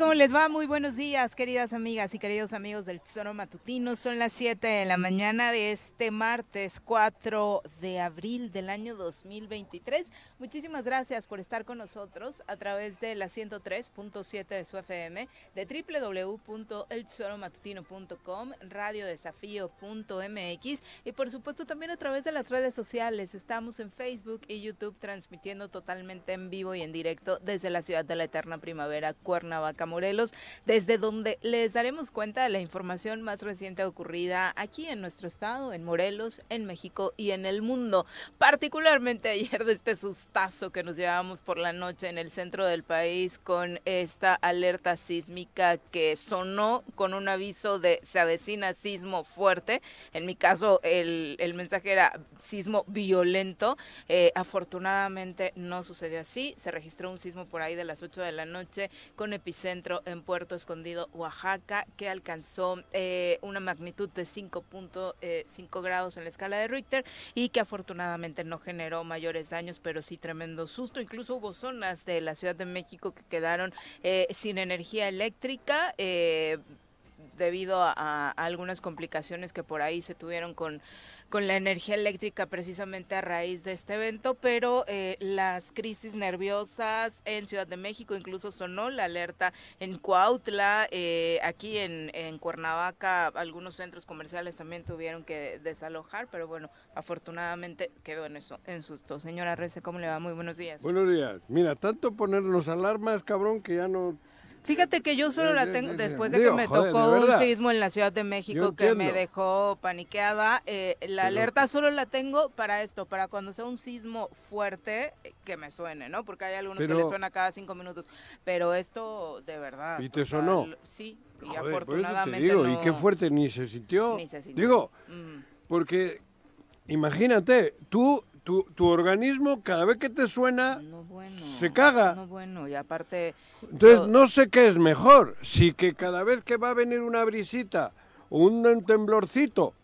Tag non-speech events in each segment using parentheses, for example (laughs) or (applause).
¿Cómo les va? Muy buenos días, queridas amigas y queridos amigos del Tesoro Matutino. Son las 7 de la mañana de este martes 4 de abril del año 2023. Muchísimas gracias por estar con nosotros a través de la 103.7 de su FM, de www.eltesoromatutino.com, radiodesafío.mx y por supuesto también a través de las redes sociales. Estamos en Facebook y YouTube transmitiendo totalmente en vivo y en directo desde la ciudad de la eterna primavera, Cuernavaca, Morelos, desde donde les daremos cuenta de la información más reciente ocurrida aquí en nuestro estado, en Morelos, en México y en el mundo. Particularmente ayer de este sustazo que nos llevamos por la noche en el centro del país con esta alerta sísmica que sonó con un aviso de se avecina sismo fuerte. En mi caso, el, el mensaje era sismo violento. Eh, afortunadamente no sucedió así. Se registró un sismo por ahí de las 8 de la noche con epicentro en Puerto Escondido, Oaxaca, que alcanzó eh, una magnitud de 5.5 eh, grados en la escala de Richter y que afortunadamente no generó mayores daños, pero sí tremendo susto. Incluso hubo zonas de la Ciudad de México que quedaron eh, sin energía eléctrica. Eh, debido a, algunas complicaciones que por ahí se tuvieron con, con la energía eléctrica precisamente a raíz de este evento, pero eh, las crisis nerviosas en Ciudad de México, incluso sonó la alerta en Cuautla, eh, aquí en, en, Cuernavaca, algunos centros comerciales también tuvieron que desalojar, pero bueno, afortunadamente quedó en eso, en susto. Señora Rece, ¿cómo le va? Muy buenos días. Buenos días. Mira, tanto ponernos alarmas, cabrón, que ya no Fíjate que yo solo la tengo después de que me tocó un sismo en la Ciudad de México que me dejó paniqueada. Eh, la alerta solo la tengo para esto, para cuando sea un sismo fuerte eh, que me suene, ¿no? Porque hay algunos que le suena cada cinco minutos. Pero esto, de verdad. ¿Y te sonó? Sí, y afortunadamente. Digo, no, ¿y qué fuerte ni se sintió? Ni se sintió. Digo, mm. porque imagínate, tú tu, tu, organismo cada vez que te suena no bueno, se caga. No bueno, y aparte... Entonces no sé qué es mejor, si que cada vez que va a venir una brisita o un temblorcito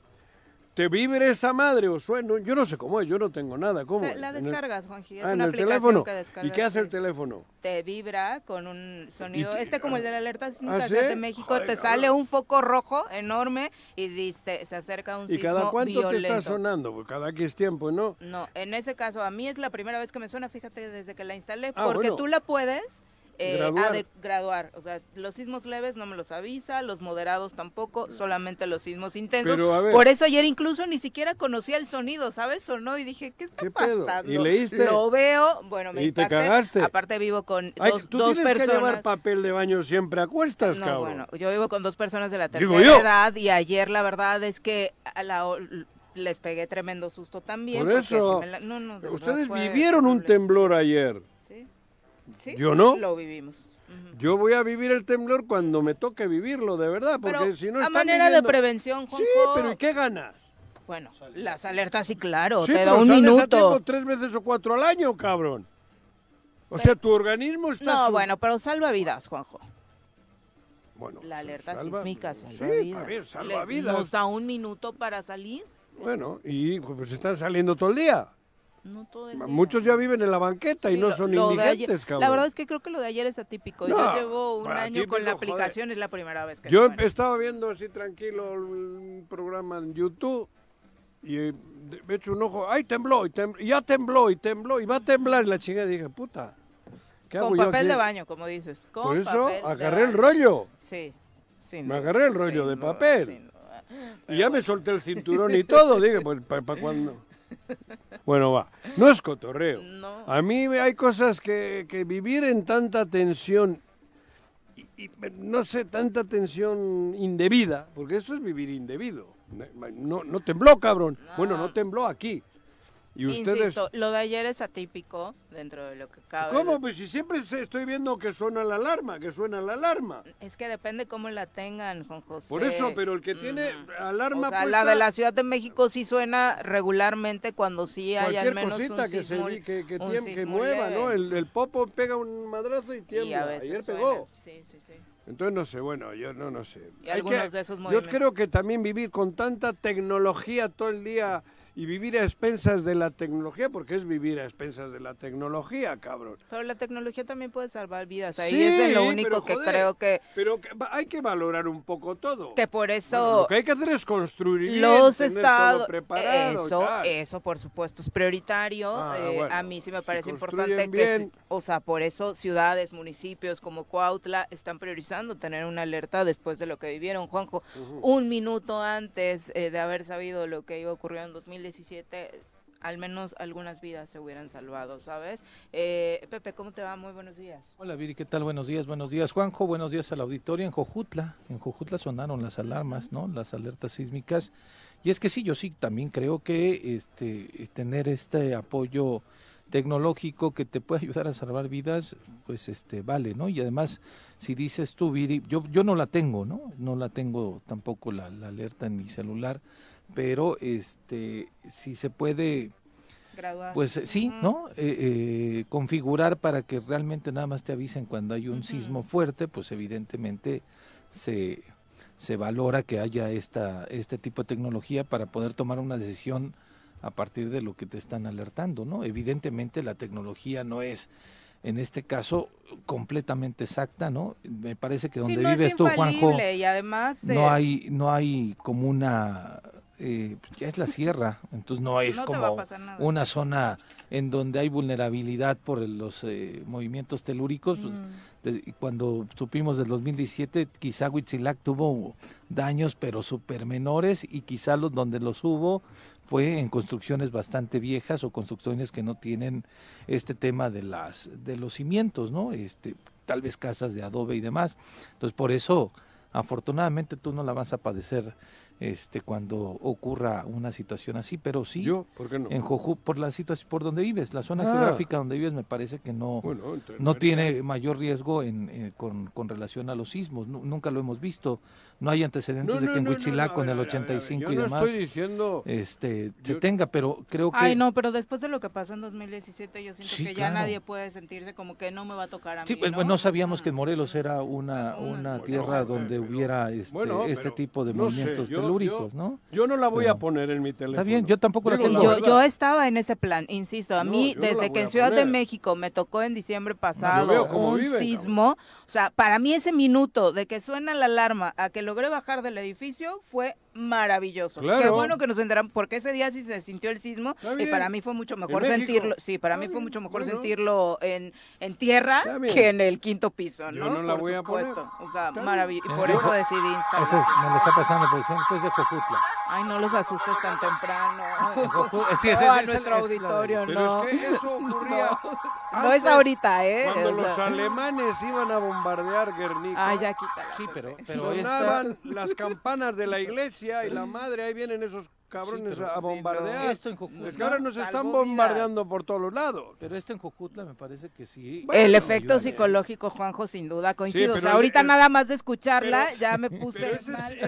te vibre esa madre o suena, yo no sé cómo es, yo no tengo nada, ¿cómo? La descargas. Juanji, es ah, una el aplicación teléfono? que descargas. ¿Y qué hace el teléfono? Te vibra con un sonido, te... este como el de la alerta sísmica ¿Ah, sí? de México, Joder, te sale un foco rojo enorme y dice, se acerca un ¿Y sismo cada cuánto violento. te está sonando? Pues cada X tiempo, ¿no? No, en ese caso, a mí es la primera vez que me suena, fíjate, desde que la instalé, Ah, porque bueno. tú la puedes eh, Graduar. ade- graduar. O sea, los sismos leves no me los avisa, los moderados tampoco, solamente los sismos intensos. Pero, a ver. Por eso ayer incluso ni siquiera conocía el sonido, ¿sabes? Sonó y dije, ¿qué está ¿Qué pedo? pasando? ¿Y leíste? Lo veo, bueno, me ¿Y te cagaste? Aparte vivo con Ay, dos, tú dos tienes personas. que llevar papel de baño siempre a cuestas, No, cabrón. bueno, yo vivo con dos personas de la Digo tercera yo. edad y ayer la verdad es que a la, les pegué tremendo susto también. Por eso, me la- no, no, de Ustedes vivieron un temblor ayer. Sí. Sí, Yo no. Lo vivimos. Yo voy a vivir el temblor cuando me toque vivirlo, de verdad, porque Pero si no a manera viviendo- de prevención, Juanjo. Sí, pero ¿y qué ganas? Bueno, las alertas sí, claro, sí, te da un a minuto. tiempo tres veces o cuatro al año, cabrón. O sea, tu organismo está... No, su- bueno, pero salva vidas, Juanjo. Bueno, La alerta salva- sísmica sí, salva vidas. a ver, salva Les- vidas. Nos da un minuto para salir. Bueno, y pues están saliendo todo el día. No todo el día. Muchos ya viven en la banqueta y no lo- son lo indigentes, cabrón. La verdad es que creo que lo de ayer es atípico. No, Yo llevo un año con la aplicación, es la primera vez que Yo estaba viendo así tranquilo un programa en YouTube y eh, me echo un ojo, ¡ay, tembló! Y, tem- y ya tembló, y tembló, y va a temblar. Y la chica dije, puta, ¿qué Con papel de baño, como dices. Con Por eso papel agarré el rollo. Sí. Me agarré el rollo de papel. sin. Y ya me solté el cinturón y todo. Dije, pues, ¿para cuándo? Bueno, va. No es cotorreo. No. A mí hay cosas que, que vivir en tanta tensión, y, y, no sé, tanta tensión indebida, porque eso es vivir indebido. No, no tembló, cabrón. No. Bueno, no tembló aquí. Y ustedes... Insisto, lo de ayer es atípico dentro de lo que cabe. ¿Cómo? Pues si siempre se- estoy viendo que suena la alarma, que suena la alarma. Es que depende cómo la tengan, Juan José. Por eso, pero el que tiene Ujú. alarma O sea, puesta, la de la Ciudad de México sí suena regularmente cuando sí hay cualquier al menos cosita un que, se, sismo, vi- que, que, un tiemble- que mueva. ¿no? El, el popo pega un madrazo y Y tiembla. a veces Ayer suena. pegó. Sí, sí, sí. Entonces no sé, bueno, yo no, no sé. Y Hay algunos que- de esos yo movimientos. creo que también vivir con tanta tecnología todo el día y vivir a expensas de la tecnología, porque es vivir a expensas de la tecnología, cabrón. Pero la tecnología también puede salvar vidas. Ahí es lo único que creo que. Pero hay que valorar un poco todo. Que por eso. lo que hay que hacer es construir los estados. Eso, eso por supuesto es prioritario. Ah, eh, a mí sí me parece importante que, o sea, por eso ciudades, municipios como Cuautla están priorizando tener una alerta después de lo que vivieron, Juanjo. Un minuto antes eh, de haber sabido lo que iba a ocurrir en 2000 2017 al menos algunas vidas se hubieran salvado, ¿sabes? Eh, Pepe, ¿cómo te va? Muy buenos días. Hola Viri, ¿qué tal? Buenos días, buenos días. Juanjo, buenos días al auditorio. En Jojutla, en Jojutla sonaron las alarmas, ¿no? Las alertas sísmicas. Y es que sí, yo sí también creo que este tener este apoyo tecnológico que te puede ayudar a salvar vidas, pues este vale, ¿no? Y además, si dices tú, Viri, yo, yo no la tengo, ¿no? No la tengo tampoco la alerta en mi celular pero este si se puede pues sí, ¿no? Eh, eh, configurar para que realmente nada más te avisen cuando hay un sismo fuerte, pues evidentemente se, se valora que haya esta, este tipo de tecnología para poder tomar una decisión a partir de lo que te están alertando, ¿no? Evidentemente la tecnología no es en este caso completamente exacta, ¿no? Me parece que donde vives tú, Juanjo, y además no hay no hay como una eh, ya es la sierra, entonces no es como una zona en donde hay vulnerabilidad por los eh, movimientos telúricos. Pues, mm. cuando supimos del 2017, quizá Huitzilac tuvo daños, pero súper menores, y quizá los donde los hubo fue en construcciones bastante viejas o construcciones que no tienen este tema de las de los cimientos, ¿no? Este, tal vez casas de adobe y demás. Entonces, por eso, afortunadamente, tú no la vas a padecer este cuando ocurra una situación así, pero sí ¿Yo? ¿Por qué no? en Jojú por la situación por donde vives, la zona ah. geográfica donde vives me parece que no no tiene mayor riesgo en, con, con, relación a los sismos, nunca lo hemos visto, no hay antecedentes de que en Huichilac con el 85 y demás estoy diciendo este se tenga, pero creo que Ay, no, pero después de lo que pasó en 2017 yo siento que ya nadie puede sentirse como que no me va a tocar a mí. Sí, pues, ¿no? sabíamos que en Morelos era una una tierra donde hubiera este, este tipo de movimientos yo, ¿no? Yo no la voy a poner en mi teléfono. Está bien, yo tampoco la tengo. Yo, yo, estaba en ese plan, insisto, a mí desde que en Ciudad de México me tocó en diciembre pasado un sismo, o sea, para mí ese minuto de que suena la alarma a que logré bajar del edificio fue maravilloso. Qué bueno que nos enteramos, porque ese día sí se sintió el sismo y para mí fue mucho mejor sentirlo, sí, para mí fue mucho mejor sentirlo en, en tierra que en el quinto piso, ¿no? Yo no la voy a poner. O sea, maravilloso. Y por eso decidí instalar. Eso es, me lo está pasando, por ejemplo, esto es de Cojutla. Ay, no los asustes tan temprano. (laughs) sí, ese, a nuestro auditorio, no. Pero es que eso (laughs) ocurría No, es ahorita, ¿eh? Cuando los alemanes iban a bombardear Guernica. Ay, ya quítala. Sí, pero, pero sonaban las campanas de la iglesia y la madre, ahí vienen esos cabrones a bombardear. Esto en Jojutla, es que ahora nos están bombardeando por todos los lados. Pero esto en Jojutla me parece que sí. el efecto psicológico, Juanjo, sin duda coincido. o sea, ahorita nada más de escucharla ya me (laughs) puse pero ese, mal.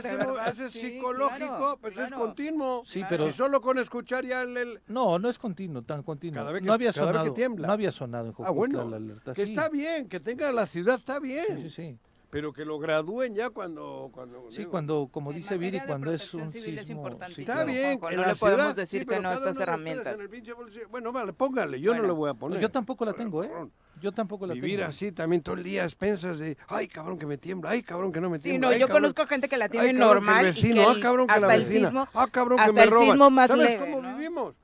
Ese, es psicológico, pero es continuo. Sí, pero si solo con escuchar ya el, No, no es continuo, tan continuo. Cada vez que, no había sonado, No había sonado en Jojutla ah, bueno, la alerta. Que está bien, que tenga la ciudad está bien. Sí, sí, sí pero que lo gradúen ya cuando cuando sí cuando como dice Viri cuando es un sismo está bien no le podemos decir que no estas herramientas. bueno vale póngale yo no le voy a poner. yo tampoco la tengo eh yo tampoco la vivir así también todo el día expensas de ay cabrón que me tiembla ay cabrón que no me tiembla sí no yo conozco gente que la tiene normal vecino, y ah cabrón que la vecina ah cabrón que me roban sismo más sabes cómo vivimos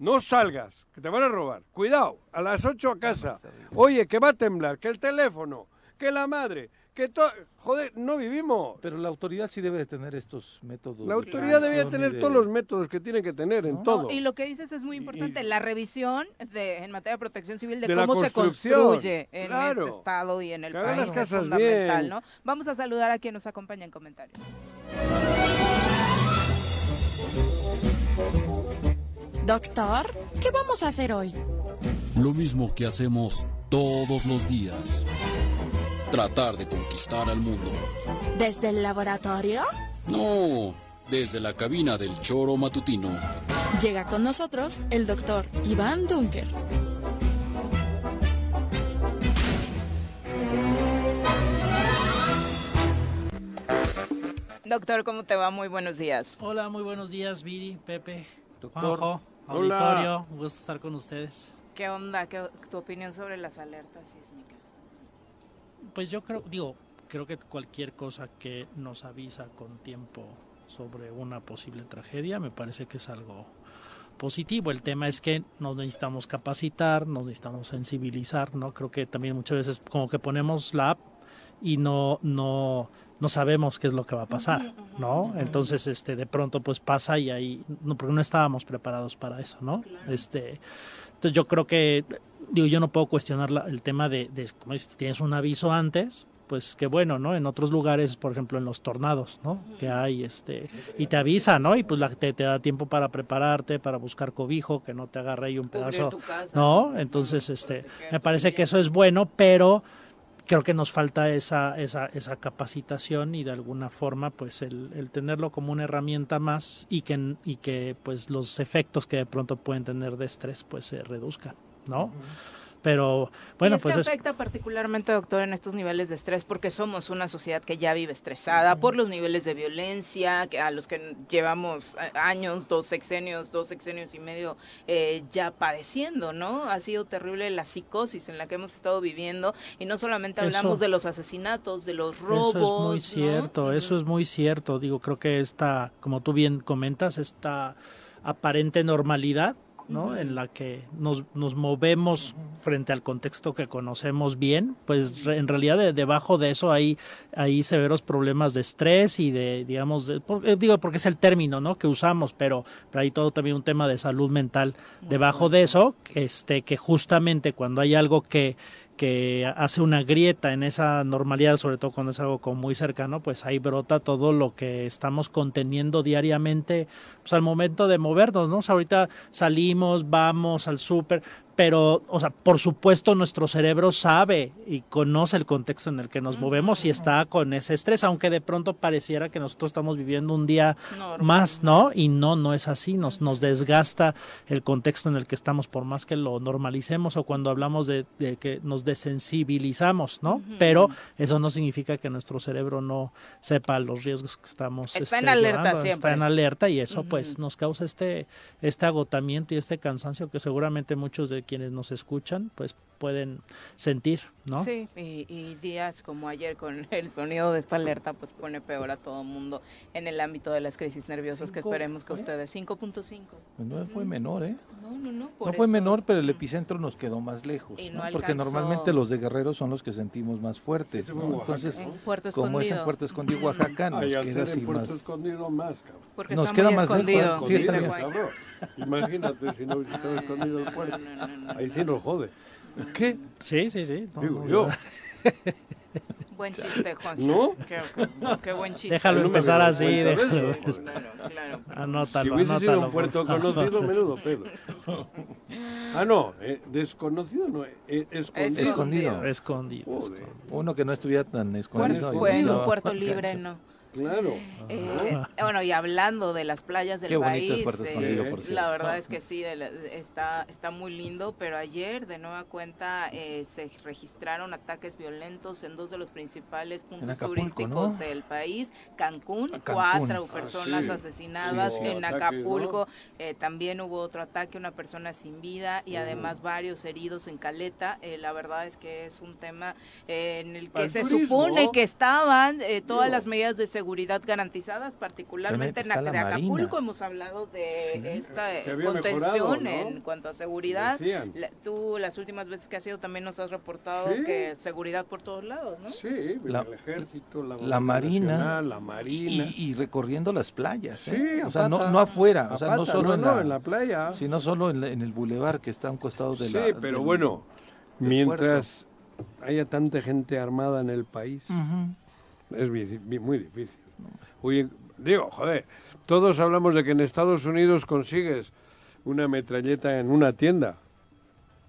no salgas, que te van a robar. Cuidado, a las 8 a casa. Oye, que va a temblar, que el teléfono, que la madre, que todo... Joder, no vivimos. Pero la autoridad sí debe de tener estos métodos. La autoridad debía tener todos los métodos que tiene que tener en todo. y lo que dices es muy importante, la revisión de, en materia de protección civil de, cómo se construye en este estado y en el país. Las casas es fundamental, ¿no? Vamos a saludar a quien nos acompaña en comentarios. Doctor, ¿qué vamos a hacer hoy? Lo mismo que hacemos todos los días tratar de conquistar al mundo. ¿Desde el laboratorio? No, desde la cabina del choro matutino. Llega con nosotros el doctor Iván Dunker. Doctor, ¿cómo te va? Muy buenos días. Hola, muy buenos días, Viri, Pepe. Doctor. Juanjo, Hola. auditorio, un gusto estar con ustedes. ¿Qué onda? ¿Qué, tu opinión sobre las alertas? Pues yo creo, digo, creo que cualquier cosa que nos avisa con tiempo sobre una posible tragedia me parece que es algo positivo. El tema es que nos necesitamos capacitar, nos necesitamos sensibilizar, ¿no? Creo que también muchas veces como que ponemos la app y no no no sabemos qué es lo que va a pasar, ¿no? Entonces, este, de pronto, pues pasa y ahí, no, porque no estábamos preparados para eso, ¿no? Este, entonces yo creo que, digo, yo no puedo cuestionar la- el tema de, de como dices, tienes un aviso antes, pues qué bueno, ¿no? En otros lugares, por ejemplo, en los tornados, ¿no? Que hay, este, y te avisa, ¿no? Y pues la, te, te da tiempo para prepararte, para buscar cobijo, que no te agarre ahí un pedazo. ¿no? Entonces, este, me parece que eso es bueno, pero creo que nos falta esa, esa, esa capacitación y de alguna forma pues el, el tenerlo como una herramienta más y que, y que pues los efectos que de pronto pueden tener de estrés pues se reduzcan, ¿no? Pero bueno, y es pues que es, afecta particularmente, doctor, en estos niveles de estrés porque somos una sociedad que ya vive estresada por los niveles de violencia que a los que llevamos eh, años, dos sexenios, dos sexenios y medio eh, ya padeciendo, ¿no? Ha sido terrible la psicosis en la que hemos estado viviendo y no solamente hablamos Eso- de los asesinatos, de los robos. Eso es muy ¿no? cierto, eso es muy cierto. Digo, creo que esta, como tú bien comentas, esta aparente normalidad, ¿no? En la que nos, nos movemos frente al contexto que conocemos bien, pues re- en realidad de- debajo de eso hay, hay severos problemas de estrés y de, digamos, de- por- eh, digo, porque es el término, ¿no? Que usamos, pero, pero hay todo también un tema de salud mental debajo de eso, este, que justamente cuando hay algo que que hace una grieta en esa normalidad, sobre todo cuando es algo como muy cercano, pues ahí brota todo lo que estamos conteniendo diariamente, pues al momento de movernos, ¿no? Ahorita salimos, vamos al súper, pero, o sea, por supuesto nuestro cerebro sabe y conoce el contexto en el que nos movemos y está con ese estrés, aunque de pronto pareciera que nosotros estamos viviendo un día Normal. más, ¿no? Y no, no es así, nos, nos desgasta el contexto en el que estamos, por más que lo normalicemos o cuando hablamos de, de que nos desensibilizamos, ¿no? Pero eso no significa que nuestro cerebro no sepa los riesgos que estamos Está en alerta llevando, siempre. Está en alerta y eso pues nos causa este, este agotamiento y este cansancio que seguramente muchos de quienes nos escuchan pues pueden sentir, ¿no? Sí, y, y días como ayer con (laughs) el sonido de esta alerta, pues pone peor a todo mundo en el ámbito de las crisis nerviosas que esperemos que ¿fue? ustedes. 5.5. Pues no fue menor, ¿eh? No, no, no. por No fue eso- menor, pero el epicentro nos quedó más lejos. Y ¿no? no Porque normalmente los de Guerrero son los que sentimos más fuertes. ¿no? Entonces, En Puerto como es en. Puerto Escondido, Oaxaca, nos Ay, queda así en Puerto más. Escondido más, cabrón. Porque Nos está queda muy más lejos, escondido. sí, está bien. Imagínate si no hubiese estado escondido el no, Ahí sí nos jode. ¿Qué? Sí, sí, sí. no, Digo no, yo. (laughs) Buen chiste, Juan. ¿No? Qué, qué- qué buen chiste. Déjalo No empezar así, déjalo. eso. Claro, claro. Si Anótalo, hubiese sido anótalo, un por puerto conocido, menudo (laughs) pedo. Ah, no, eh, desconocido no, eh, escondido. Escondido. Escondido. Joder, Uno que no estuviera tan escondido. Bueno, un puerto (laughs) libre, ¿no? Claro. Eh, bueno, y hablando de las playas del Qué bonito es país, eh, por la verdad es que sí, de la- está, está muy lindo, pero ayer de nueva cuenta eh, se registraron ataques violentos en dos de los principales puntos Acapulco, turísticos ¿no? del país, Cancún, Cancún. cuatro Ah, personas sí. asesinadas, Sí, en Acapulco eh, también hubo otro ataque, una persona sin vida y además varios heridos en Caleta, Eh, la verdad es que es un tema eh, en el que Para el se turismo. supone que estaban eh, todas Digo. las medidas de seguridad garantizadas, particularmente en de Acapulco. Marina. Hemos hablado de Sí. esta eh, contención mejorado, ¿no? en cuanto a seguridad. La- tú las últimas veces que has ido también nos has reportado Sí. que seguridad por todos lados, ¿no? Sí, La- el ejército, la, Marina Nacional, la marina. Y, y recorriendo las playas. ¿eh? Sí, o sea, a no, no afuera, o sea, no solo en, no, la, en la playa. sino solo en, la- en el bulevar que está a un costado de sí, la. pero del- bueno, mientras haya tanta gente armada en el país. Es muy difícil. Digo, joder, todos hablamos de que en Estados Unidos consigues una metralleta en una tienda.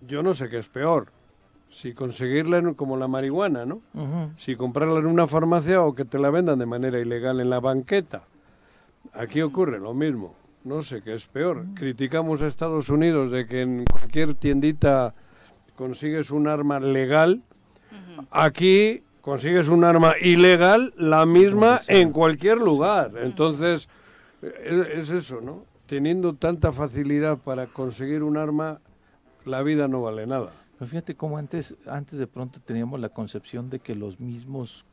Yo no sé qué es peor. Si conseguirla en- como la marihuana, ¿no? Si comprarla en una farmacia o que te la vendan de manera ilegal en la banqueta. Aquí ocurre lo mismo. No sé qué es peor. Criticamos a Estados Unidos de que en cualquier tiendita consigues un arma legal. Aquí consigues un arma ilegal, la misma en cualquier lugar. Entonces, e- es eso, ¿no? teniendo tanta facilidad para conseguir un arma, la vida no vale nada. Pero fíjate cómo antes, antes de pronto teníamos la concepción de que los mismos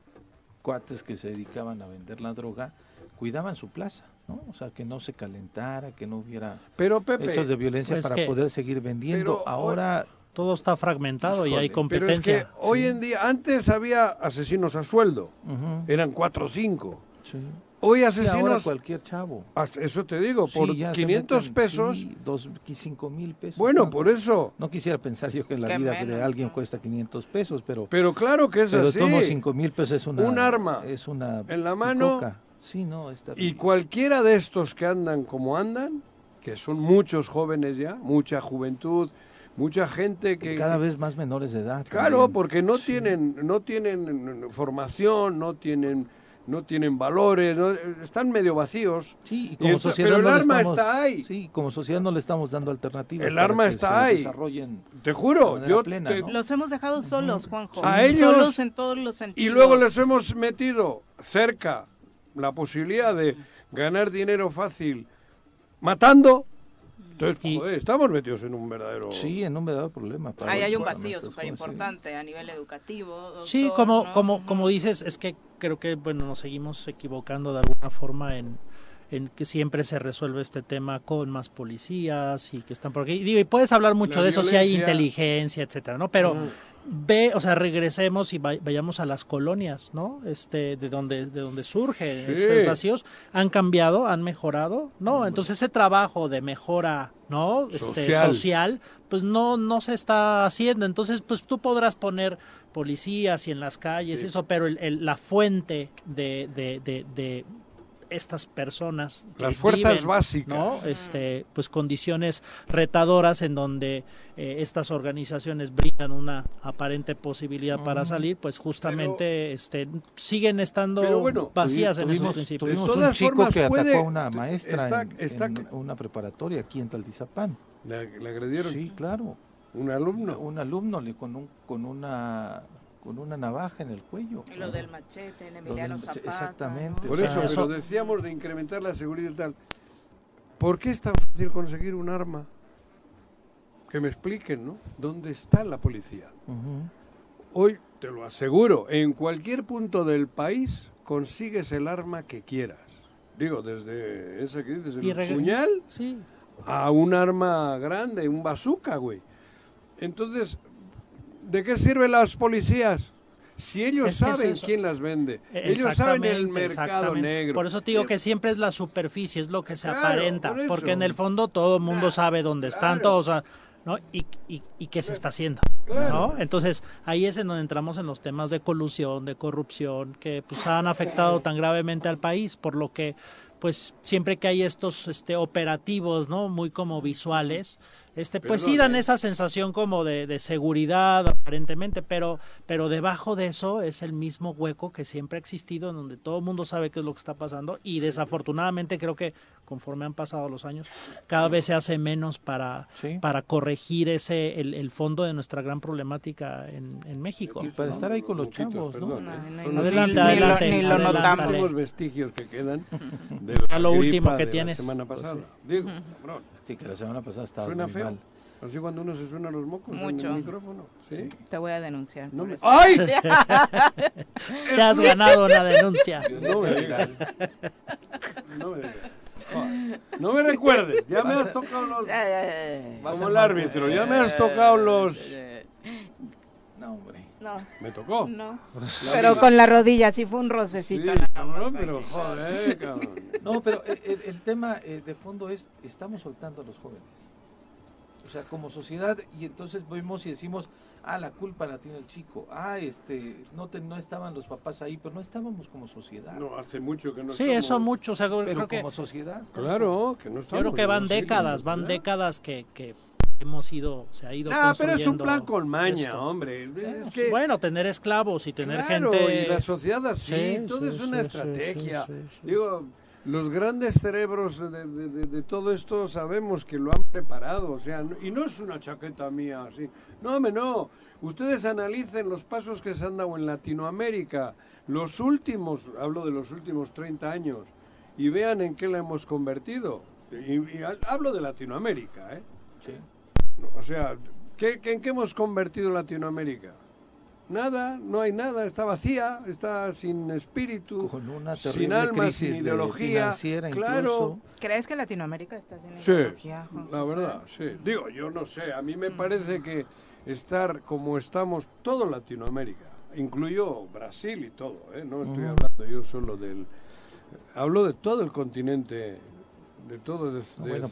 cuates que se dedicaban a vender la droga cuidaban su plaza, ¿no? O sea, que no se calentara, que no hubiera Pero Pepe, hechos de violencia Pues para que- poder seguir vendiendo. Pero, Ahora, Todo está fragmentado y hay Híjole, pero es que competencia. hoy en día, antes había asesinos a sueldo, eran cuatro o cinco. sí. Hoy Sí, ahora asesinos, cualquier chavo. eso te digo, Sí, por ya se 500 meten, pesos, sí, dos, cinco mil pesos. bueno, ¿no? por eso. No quisiera pensar yo que la Que vida menos, de alguien ¿no? cuesta 500 pesos, pero, Pero claro que es pero así. tomo 5 mil pesos es una... Un arma Es una... en la mano. Sí, no, está Y cualquiera de estos que andan como andan, que son muchos jóvenes ya, mucha juventud, mucha gente que... cada vez más menores de edad. Claro, también. porque no Sí. tienen, no tienen formación, no tienen, no tienen valores, no- están medio vacíos. Sí, y Y como entonces- sociedad pero el no le arma estamos- está ahí. Sí, como sociedad no le estamos dando alternativas. El arma que está se ahí. desarrollen Te juro, yo plena, te- ¿no? Los hemos dejado solos, Juanjo. A ellos- Solos en todos los sentidos. Y luego les hemos metido cerca la posibilidad de ganar dinero fácil matando. Entonces, Y- joder, estamos metidos en un verdadero... Sí, en un verdadero problema. para- Ahí hay un vacío súper importante a nivel educativo. doctor, Sí, como, ¿no? como, como dices, es que creo que bueno nos seguimos equivocando de alguna forma en, en que siempre se resuelve este tema con más policías y que están por aquí. Y digo, y puedes hablar mucho La de eso si hay inteligencia, etcétera, ¿no? Pero. Ve, o sea, regresemos y vay- vayamos a las colonias, ¿no? Este, de donde, de donde surgen Sí. estos vacíos, han cambiado, han mejorado, ¿no? Entonces ese trabajo de mejora, ¿no? Este, Social. social, pues no, no se está haciendo. Entonces, pues tú podrás poner policías y en las calles, Sí. eso, pero el- el- la fuente de, de, de, de estas personas Las fuerzas viven, básicas. ¿no? Este, pues condiciones retadoras en donde eh, estas organizaciones brindan una aparente posibilidad para salir, pues justamente este, siguen estando bueno, vacías en esos principios. tuvimos De un todas chico formas, que puede- atacó a una maestra está- en, está- en una preparatoria aquí en Taltizapán. Le, le agredieron Sí, claro. un alumno. Un alumno le con un con una con una navaja en el cuello. Y lo del machete, en Emiliano del Zapata. exactamente. ¿no? Por eso, pero decíamos de incrementar la seguridad y tal. ¿Por qué es tan fácil conseguir un arma? Que me expliquen, ¿no? ¿Dónde está la policía? Ujú. Hoy, te lo aseguro, en cualquier punto del país consigues el arma que quieras. Digo, desde ese que dices, el puñal Sí, a un arma grande, un bazooka, güey. Entonces, ¿de qué sirven las policías? Si ellos Es que es saben eso. quién las vende, ellos saben el mercado negro. Por eso te digo que siempre es la superficie, es lo que se Claro, aparenta, por porque en el fondo todo el mundo Claro, sabe dónde están claro. todos, ¿no? Y, y, y qué se está haciendo. ¿no? Entonces, ahí es en donde entramos en los temas de colusión, de corrupción, que pues han afectado tan gravemente al país, por lo que pues siempre que hay estos este operativos, ¿no? Muy como visuales, este pues sí dan ¿eh? esa sensación como de, de seguridad aparentemente, pero pero debajo de eso es el mismo hueco que siempre ha existido en donde todo el mundo sabe qué es lo que está pasando y desafortunadamente creo que conforme han pasado los años cada vez se hace menos para Sí. para corregir ese el, el fondo de nuestra gran problemática en, en México. Y para estar ahí con los chavos, ¿no? perdón, No, ¿eh? Adelante, adelante, ni lo notamos. los vestigios que quedan de (laughs) Ya la lo último que de tienes. La semana Pues pasada. sí. Digo, cabrón, Sí, que la semana pasada estaba suena muy feo. mal. Así cuando uno se suena los mocos en Mucho. el micrófono. ¿sí? Te voy a denunciar. No me-. (laughs) ¡Ay! (laughs) Te has ganado una denuncia. (laughs) No me digas. No me digas. No me recuerdes, ya me has tocado los... Como el árbitro, ya me has tocado los... No, hombre. No, Me tocó. no. La Pero con la rodilla, sí fue un Sí, rocecito. más. cabrón, pero joder, cabrón. No, pero el, tema eh, de fondo es, estamos soltando a los jóvenes. O sea, como sociedad, y entonces vemos y decimos, ah, la culpa la tiene el chico, ah, este, no, te, no estaban los papás ahí, pero no estábamos como sociedad. No, hace mucho que no Sí, estamos- eso mucho. O sea, creo pero que, como sociedad. Claro, que no yo estamos. creo que van décadas, van ¿verdad? décadas que, que hemos ido, se ha ido Ah, pero es un plan con maña, esto. hombre. Es Bueno, que... Bueno, tener esclavos y tener claro, gente... y la sociedad así, Sí, todo sí, es una sí, estrategia. sí, sí, sí. Digo, los grandes cerebros de, de- de- de todo esto sabemos que lo han preparado, o sea, y no es una chaqueta mía así. No, hombre, no. Ustedes analicen los pasos que se han dado en Latinoamérica, los últimos, hablo de los últimos 30 años, y vean en qué la hemos convertido. Y, y ha- hablo de Latinoamérica, ¿eh? Sí. O sea, ¿qué, qué- ¿en qué hemos convertido Latinoamérica? Nada, no hay nada, está vacía, está sin espíritu, Con una sin alma, crisis sin de- ideología. financiera claro, incluso. ¿Crees que Latinoamérica está sin Sí, ideología, Juan la José? verdad, sí. Digo, yo no sé, a mí me parece que estar como estamos todo Latinoamérica, incluyo Brasil y todo, ¿eh? no estoy hablando yo solo del... Hablo de todo el continente, de todo, de,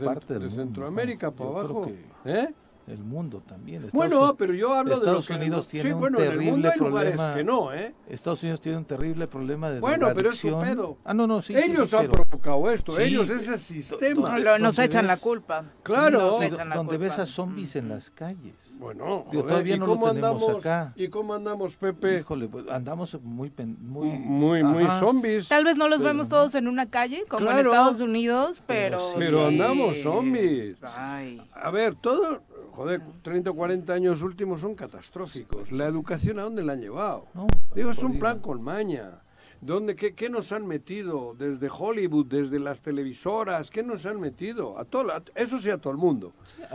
parte de Centroamérica para abajo. que- ¿Eh? El mundo también. Estados Bueno, pero yo hablo Estados de lo que... Unidos sí, tiene un bueno, en el terrible mundo hay lugares problema. que no, ¿eh? Estados Unidos tiene un terrible problema de Bueno, pero es su pedo. Ah, no, no, sí. Ellos sí, han pero- provocado esto, Sí, ellos, ese sistema. No, lo- nos echan la culpa. Claro. Nos Sí, echan la donde ves a zombies en las calles. Bueno, Digo, joder, todavía ¿y no lo tenemos andamos, acá. ¿Y cómo andamos, Pepe? Híjole, pues, andamos muy... pen- muy, muy, muy zombies. Tal vez no los Pero vemos todos en una calle, como Claro. en Estados Unidos, pero... Pero andamos zombies. Ay. A ver, todo, joder, 30 o 40 años últimos son catastróficos. La educación, ¿a dónde la han llevado? No, Digo, es un plan con maña. ¿Dónde, qué, qué nos han metido? Desde Hollywood, desde las televisoras, ¿qué nos han metido? A todo, eso sí, a todo el mundo.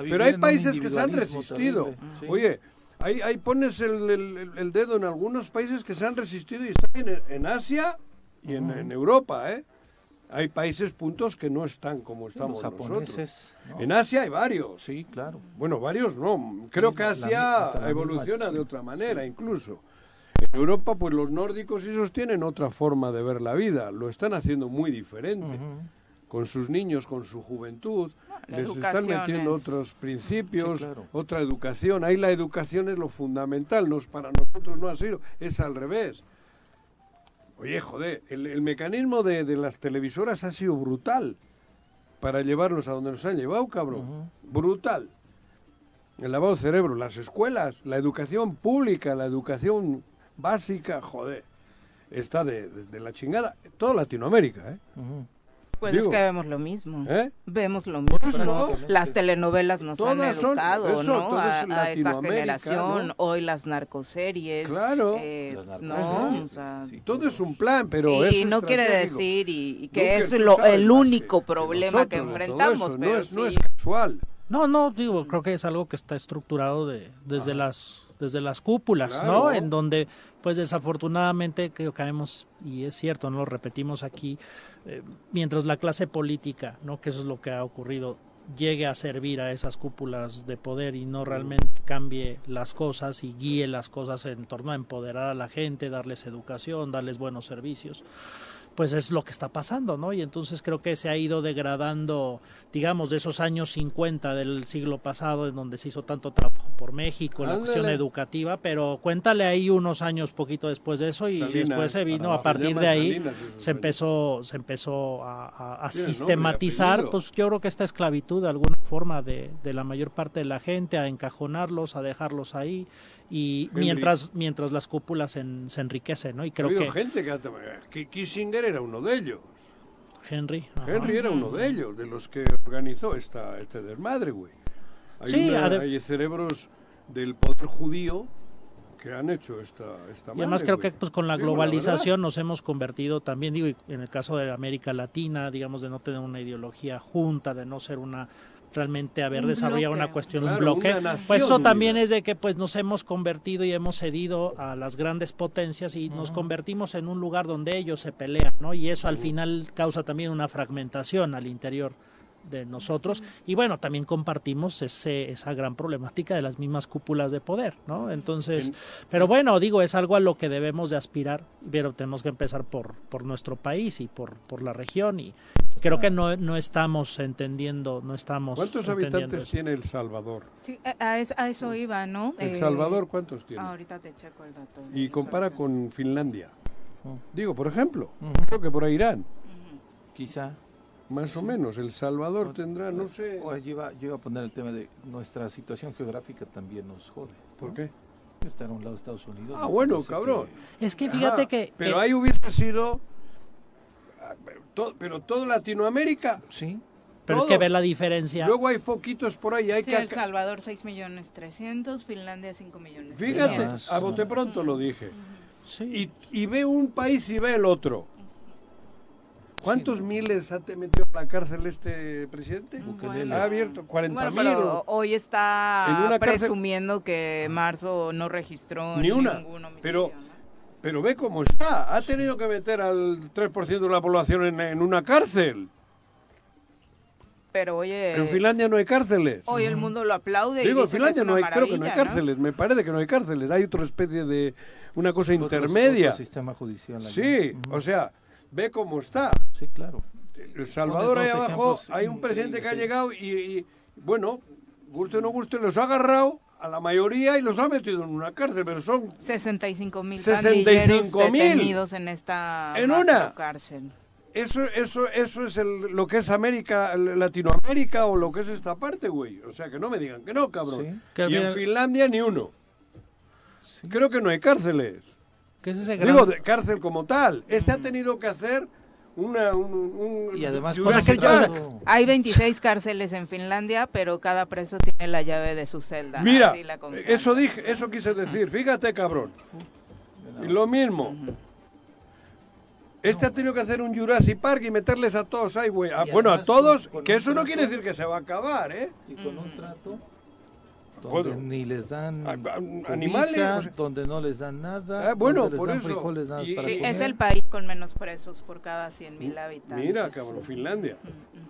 Pero hay países que se han resistido. sí. Oye, ahí, ahí pones el, el- el- el dedo en algunos países que se han resistido y están en, en Asia y en, en Europa, ¿eh? Hay países puntos que no están como Los estamos nosotros. japoneses. ¿no? En Asia hay varios. Sí, claro. Bueno, varios no. Creo que Misma- mi- Asia la evoluciona de sí. otra manera, incluso. En Europa, pues los nórdicos esos tienen otra forma de ver la vida. Lo están haciendo muy diferente. Ujú. Con sus niños, con su juventud. la les están metiendo es- otros principios, Sí, claro. otra educación. Ahí la educación es lo fundamental. Nos, para nosotros no ha sido. Es al revés. Oye, joder, el, el mecanismo de, de las televisoras ha sido brutal para llevarnos a donde nos han llevado, cabrón. Brutal. El lavado de cerebro, las escuelas, la educación pública, la educación básica, joder, está de, de- de la chingada. Todo Latinoamérica, ¿eh? Pues Digo, es que vemos lo mismo. ¿Eh? Vemos lo mismo. Las telenovelas nos han son- educado, eso, ¿no? A, es a esta generación. ¿no? Hoy las narcoseries. Claro. eh, Las no, narcoseries, o sea, sí, Todo es un plan, pero y no quiere decir y, que es lo, el único que- problema que nosotros enfrentamos. eso, pero no, es, no es casual. No, no, digo, creo que es algo que está estructurado de, desde las desde las cúpulas, Claro. ¿no? En donde, pues desafortunadamente, que caemos, y es cierto, no lo repetimos aquí, eh, mientras la clase política, ¿no? Que eso es lo que ha ocurrido, llegue a servir a esas cúpulas de poder y no realmente cambie las cosas y guíe las cosas en torno a empoderar a la gente, darles educación, darles buenos servicios pues es lo que está pasando, ¿no? Y entonces creo que se ha ido degradando, digamos, de esos años 50 del siglo pasado, en donde se hizo tanto trabajo por México, la cuestión educativa, pero cuéntale ahí unos años poquito después de eso y Salinas, después se vino a partir de ahí, Salinas se empezó, se empezó a, a- a Tiene nombre y sistematizar, pues yo creo que esta esclavitud de alguna forma de, de la mayor parte de la gente, a encajonarlos, a dejarlos ahí, y mientras, mientras las cúpulas en- se enriquecen, ¿no? Y creo que gente que, que Kissinger era uno de ellos. Henry. ajá. Henry era uno de ellos, de los que organizó esta, este desmadre, güey. Hay, Sí, una- hay cerebros del poder judío que han hecho esta, esta Y además madre, creo güey. que pues con la globalización nos hemos convertido también, digo, en el caso de América Latina, digamos, de no tener una ideología junta, de no ser una realmente haber Un desarrollado bloque. una cuestión, Claro, un bloque, una nación pues eso también es de que pues nos hemos convertido y hemos cedido a las grandes potencias y nos convertimos en un lugar donde ellos se pelean, ¿no? Y eso al final causa también una fragmentación al interior de nosotros y bueno también compartimos ese, esa gran problemática de las mismas cúpulas de poder no entonces En- pero bueno digo es algo a lo que debemos de aspirar pero tenemos que empezar por por nuestro país y por por la región y creo que no no estamos entendiendo no estamos ¿Cuántos entendiendo habitantes eso. tiene El Salvador? Sí, a, a es- a eso iba, ¿no? ¿El Eh, Salvador cuántos tiene? Ahorita te checo el dato. y compara con Finlandia. Digo, por ejemplo, creo que por ahí irán, Quizá. Más o menos. El Salvador tendrá, no sé. Ahora, yo, iba, yo iba a poner el tema de nuestra situación geográfica también nos jode. ¿Por ¿no? qué? Estar a un lado de Estados Unidos. Ah, bueno, cabrón. que- es que fíjate Ajá, que, Pero que- ahí hubiese sido. ah, pero todo, pero todo Latinoamérica. Sí. pero es que ver la diferencia Luego hay foquitos por ahí. Hay Sí, que El Salvador 6 millones 300, Finlandia 5 millones Fíjate, 500. a bote pronto lo dije. sí. Y, y ve un país y ve el otro. ¿Cuántos miles ha te metido a la cárcel este presidente? Bukelele. Ha abierto 40 Bueno, mil. pero hoy En está una cárcel- presumiendo que marzo no registró Ni una, ningún pero- ¿no? Pero ve cómo está. Ha tenido que meter al 3% de la población en, en una cárcel. Pero oye, En Finlandia no hay cárceles. hoy el mundo lo aplaude. y Digo, en dice que Finlandia no hay, creo que no hay cárceles. Me parece que no hay cárceles. Hay otra especie de una cosa Otro- intermedia. otro sistema judicial. allí. Sí, Ujú. o sea, ve cómo está. Sí, claro. El Salvador ahí abajo hay un presidente que ha llegado y, y, bueno, guste o no guste, los ha agarrado a la mayoría y los ha metido en una cárcel, pero son 65 mil 65.000. detenidos en esta En una. cárcel. Eso, eso, eso es el- lo que es América, Latinoamérica o lo que es esta parte, güey. O sea, que no me digan que no, cabrón. Sí. Que y en Finlandia ni uno. Sí. Creo que no hay cárceles. ¿Qué es ese gran- Digo, de cárcel como tal. Este ha tenido que hacer una... Un, un- Y además. Hay 26 cárceles en Finlandia, pero cada preso tiene la llave de su celda. Mira, así la confianza. eso dije, eso quise decir. Fíjate, cabrón. Y lo mismo. Este ha tenido que hacer un Jurassic Park y meterles a todos ahí, güey. Ah, bueno, a todos, con- con que eso no quiere decir que se va a acabar, ¿eh? Y con un trato Bueno. donde ni les dan A- a- animales, o sea- donde no les dan nada, Ah, bueno, donde les por dan eso. frijoles nada Y- para Sí, comer. es el país con menos presos por cada 100.000 habitantes. Mira, cabrón, Finlandia.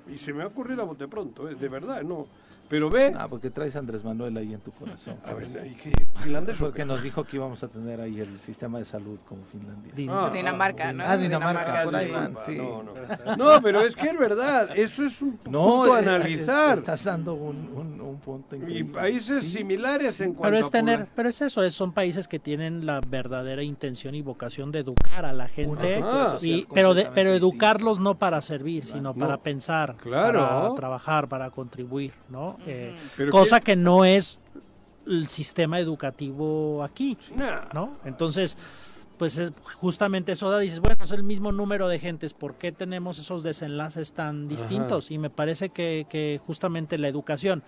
Y se me ha ocurrido a bote pronto, ¿eh? de verdad, no. Pero ve... Ah, porque traes a Andrés Manuel ahí en tu corazón. A ver. ¿y qué? ¿Finlandia es o Porque qué? nos dijo que íbamos a tener ahí el sistema de salud como Finlandia. Din- Ah, Dinamarca, ¿no? Ah, Dinamarca, por ahí sí. van, sí. No, no. No, pero es que es verdad, eso es un No, punto a eh, analizar. Estás dando un, un, un punto Y países Sí. similares en cuanto Pero es a tener, pero es eso, es- son países que tienen la verdadera intención y vocación de educar a la gente, y, pero de, pero educarlos no para servir, sino No. para pensar, Claro. para trabajar, para contribuir, ¿no? Eh, cosa que- que no es el sistema educativo aquí. ¿no? Entonces, pues es justamente eso da, dices, bueno, es el mismo número de gentes, ¿por qué tenemos esos desenlaces tan distintos? Y me parece que, que justamente la educación,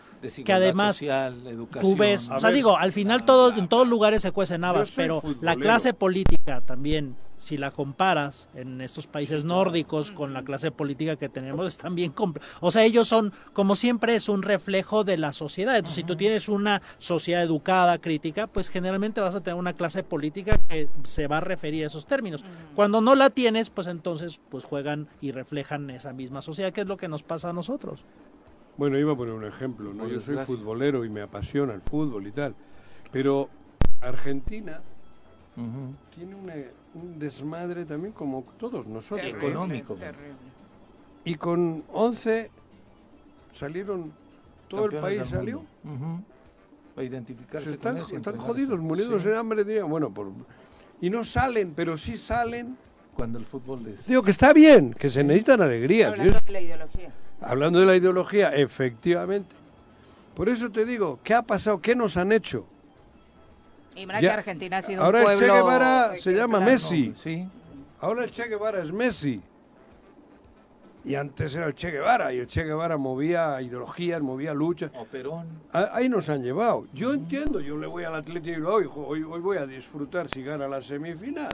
que además social, educación. tú ves, A o sea, ver. digo, al final todo, en todos lugares se cuecen habas, pero la clase política también, si la comparas en estos países nórdicos con la clase política que tenemos, es también, compl- o sea, ellos son, como siempre, es un reflejo de la sociedad. Entonces, si tú tienes una sociedad educada, crítica, pues generalmente vas a tener una clase política que se va a referir a esos términos. Cuando no la tienes, pues entonces, pues juegan y reflejan esa misma sociedad, que es lo que nos pasa a nosotros. Bueno, iba a poner un ejemplo, ¿no? Yo soy futbolero y me apasiona el fútbol y tal. Pero Argentina Tiene una- un desmadre también como todos nosotros. Terrible, ¿eh? económico. terrible. Y con 11 salieron, todo el país salió. Para identificarse Se están, con eso están jodidos, muridos Sí. de hambre. diría, Bueno, por, y no salen, pero sí salen. Cuando el fútbol es... Digo que está bien, que se necesitan alegrías. Hablando de la ideología. hablando de la ideología, efectivamente. Por eso te digo, ¿qué ha pasado? ¿Qué nos han hecho? Y mira Ya- que Argentina ha sido ahora un el Che pueblo Guevara se llama. Messi. Sí. Ahora el Che Guevara es Messi. Y antes era el Che Guevara, y el Che Guevara movía ideologías, movía luchas. O Perón. Ahí nos han llevado. Yo entiendo, yo le voy al Atlético y jo, hoy, hoy voy a disfrutar si gana la semifinal.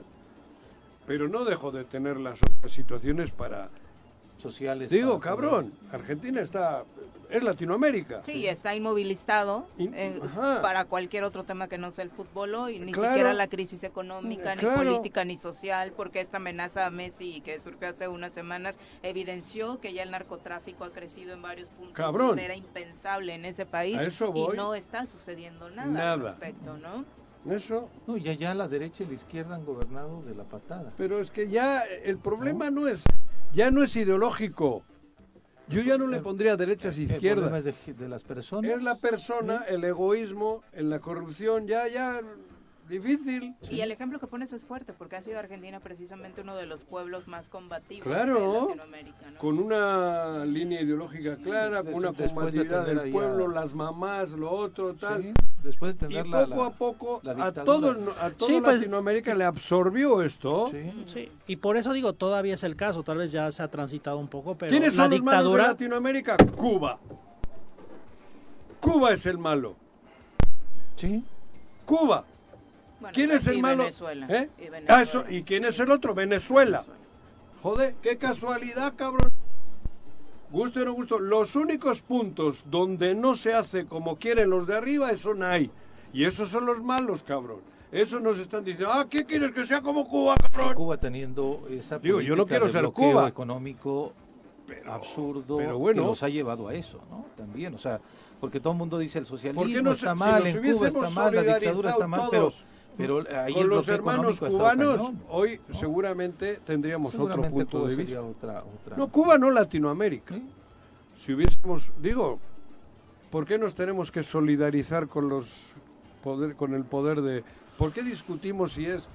Pero no dejo de tener las otras situaciones para... Sociales. Digo, cabrón, Argentina está... es Latinoamérica. Sí, está inmovilizado eh, para cualquier otro tema que no sea el fútbol y ni Claro. siquiera la crisis económica, ni Claro. política, ni social, porque esta amenaza a Messi que surgió hace unas semanas evidenció que ya el narcotráfico ha crecido en varios puntos Cabrón. era impensable en ese país A eso y no está sucediendo nada, Nada. al respecto, ¿no? Eso, No, y allá la derecha y la izquierda han gobernado de la patada. pero es que ya el problema no es... ya no es ideológico. Yo ya no le pondría derechas e El problema izquierdas. es de, de las personas. Es la persona, el egoísmo, en la corrupción, ya, ya, difícil. Y el ejemplo que pones es fuerte, porque ha sido Argentina precisamente uno de los pueblos más combativos Claro. de Latinoamérica, ¿no? Con una línea ideológica clara, con una de combatividad del pueblo, a- las mamás, lo otro, tal. Sí, después de Y tener poco la, la- a poco la a dictadura. todo, a todo Sí, pues- Latinoamérica le absorbió esto. Sí. Sí, y por eso digo, todavía es el caso, tal vez ya se ha transitado un poco, pero ¿Quiénes la son los malos de dictadura, Latinoamérica? Cuba. Cuba es el malo. Sí. Cuba. Bueno, ¿Quién es el malo? Venezuela, ¿Eh? y Venezuela. Ah, eso, ¿Y quién es el otro? Venezuela. Joder, qué casualidad, cabrón. Gusto o no gusto, los únicos puntos donde no se hace como quieren los de arriba, eso no hay. Y esos son los malos, cabrón. Eso nos están diciendo, ah, ¿qué quieres que sea como Cuba, cabrón? Cuba teniendo esa Digo, yo no política quiero de ser bloqueo Cuba. económico absurdo pero bueno. que los ha llevado a eso, ¿no? También, o sea, porque todo el mundo dice el socialismo ¿Por qué no está si mal, nos en Cuba está mal, la dictadura está mal, todos pero ahí Con el los hermanos cubanos, cañón. hoy seguramente tendríamos otro punto Cuba de vista. otra, otra. No, Cuba no Latinoamérica. ¿Sí? Si hubiésemos, digo, ¿por qué nos tenemos que solidarizar con los poder, con el poder de, ¿por qué discutimos si es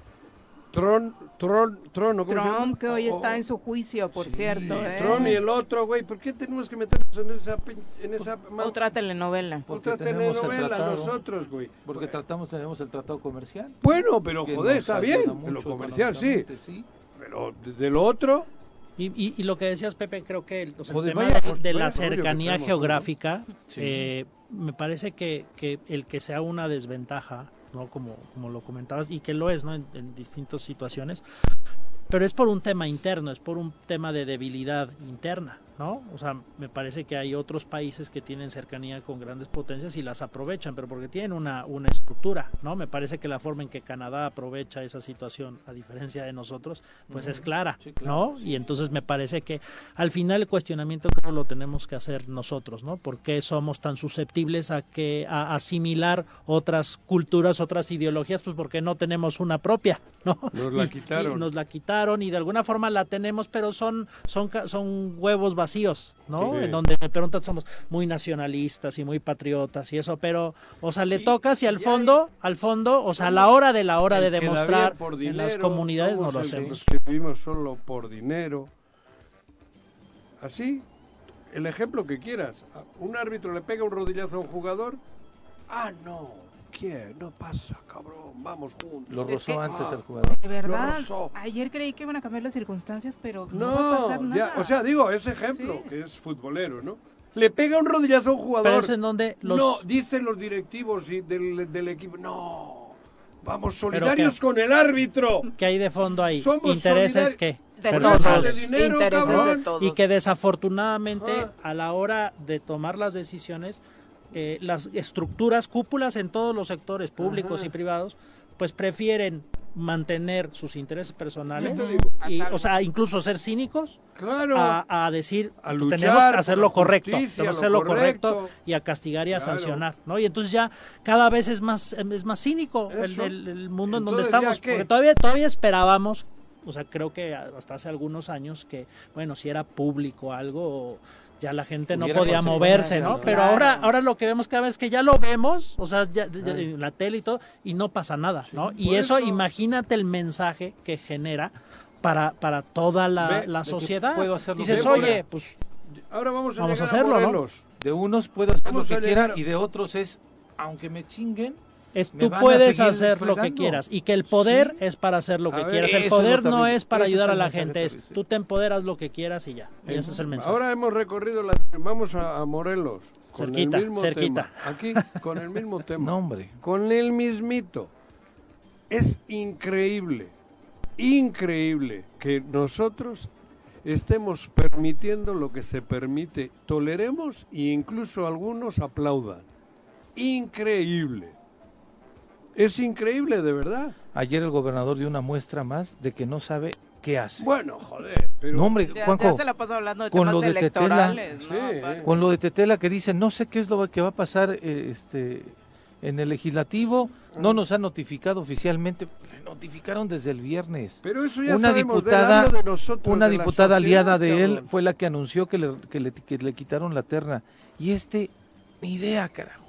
Tron, Tron, Tron, ¿o cómo se llama? Trump, que hoy O- está en su juicio, por Sí, cierto. ¿eh? Tron y el otro, güey, ¿por qué tenemos que meternos en esa, en esa Otra telenovela. Porque otra telenovela nosotros, güey? Porque tratamos, tenemos el tratado comercial. Bueno, pero joder, está bien, mucho lo comercial sí, pero de, de lo otro, Y, y- y lo que decías, Pepe, creo que el, o sea, el Joder, tema vaya de, cos- de vaya la cercanía tenemos, ¿no? geográfica, Sí. eh, me parece que, que el que sea una desventaja, ¿no? como, como lo comentabas, y que lo es ¿no? en, en distintas situaciones, pero es por un tema interno, es por un tema de debilidad interna, ¿no? O sea, me parece que hay otros países que tienen cercanía con grandes potencias y las aprovechan, pero porque tienen una, una estructura, ¿no? Me parece que la forma en que Canadá aprovecha esa situación, a diferencia de nosotros, pues es clara, Sí, claro, ¿no? Y entonces me parece que al final el cuestionamiento creo lo tenemos que hacer nosotros, ¿no? ¿Por qué somos tan susceptibles a que a asimilar otras culturas, otras ideologías? Pues porque no tenemos una propia, ¿no? Nos la (laughs) quitaron. y nos la quitaron y de alguna forma la tenemos, pero son son son huevos vacíos, ¿no? Sí. En donde de pronto somos muy nacionalistas y muy patriotas y eso, pero o sea, le Y- toca si al y fondo, al fondo, o sea, a la hora de la hora de demostrar por en las dinero, comunidades no lo hacemos. que vivimos solo por dinero. Así, el ejemplo que quieras. Un árbitro le pega un rodillazo a un jugador. Ah, no. ¿Quién? No pasa, cabrón. Vamos juntos. Lo Es rozó que- antes Ah. el jugador. De verdad, ayer creí que iban a cambiar las circunstancias, pero no, va a pasar nada. ya, o sea, digo, ese ejemplo, Sí. que es futbolero, ¿no? Le pega un rodillazo a un jugador. Pero es en donde los No, dicen los directivos y del, del equipo. No, vamos ¿Pero solidarios qué? con el árbitro. que hay de fondo ahí, Somos intereses que de personales. todos, de dinero, intereses cabrón. de todos. y que desafortunadamente a la hora de tomar las decisiones eh, las estructuras cúpulas en todos los sectores públicos Ajá. y privados pues prefieren mantener sus intereses personales digo. y, o sea incluso ser cínicos Claro. a, a decir A pues, tenemos que hacer lo correcto tenemos que hacer lo correcto correcto. y a castigar y a Claro. sancionar no y entonces ya cada vez es más es más cínico el, Eso. el- el mundo en donde Entonces, ¿ya estamos porque todavía todavía esperábamos o sea, creo que hasta hace algunos años que, bueno, si era público algo, ya la gente no podía moverse, ¿no? Pero claro. ahora, ahora lo que vemos cada vez que ya lo vemos, o sea, ya, ya en la tele y todo, y no pasa nada, ¿no? Y eso, eso- imagínate el mensaje que genera para, para toda la, Ve, la sociedad. puedo hacer lo Dices, que oye, quiera". pues Ahora vamos a Vamos a hacerlo, ¿no? De unos puedo hacer Vamos lo que quiera y de otros es, aunque me chinguen, es, tú puedes hacer lo que quieras y que el poder Sí. es para hacer lo que ver, quieras. El poder no es para ayudar es a la gente, es tú te empoderas lo que quieras y ya. Y ese es el mensaje. Ahora hemos recorrido la... Vamos a, a Morelos. Con Cerquita, el mismo cerquita. tema. Aquí, con el mismo (laughs) tema. no hombre. Con el mismito. Es increíble, increíble que nosotros estemos permitiendo lo que se permite, toleremos e incluso algunos aplaudan. Increíble. Es increíble, de verdad. Ayer el gobernador dio una muestra más de que no sabe qué hace. Bueno, joder. Pero No hombre, Ya, ya Juanjo, se la pasa hablando de con temas lo de Tetela, ¿no? sí, con lo de Tetela que dice, no sé qué es lo que va a pasar eh, este en el legislativo, no nos han notificado oficialmente, le notificaron desde el viernes. Pero eso ya una sabemos, diputada, de nosotros, una de diputada aliada de él fue la que anunció que le, que le, que le quitaron la terna. Y este, ni idea, carajo.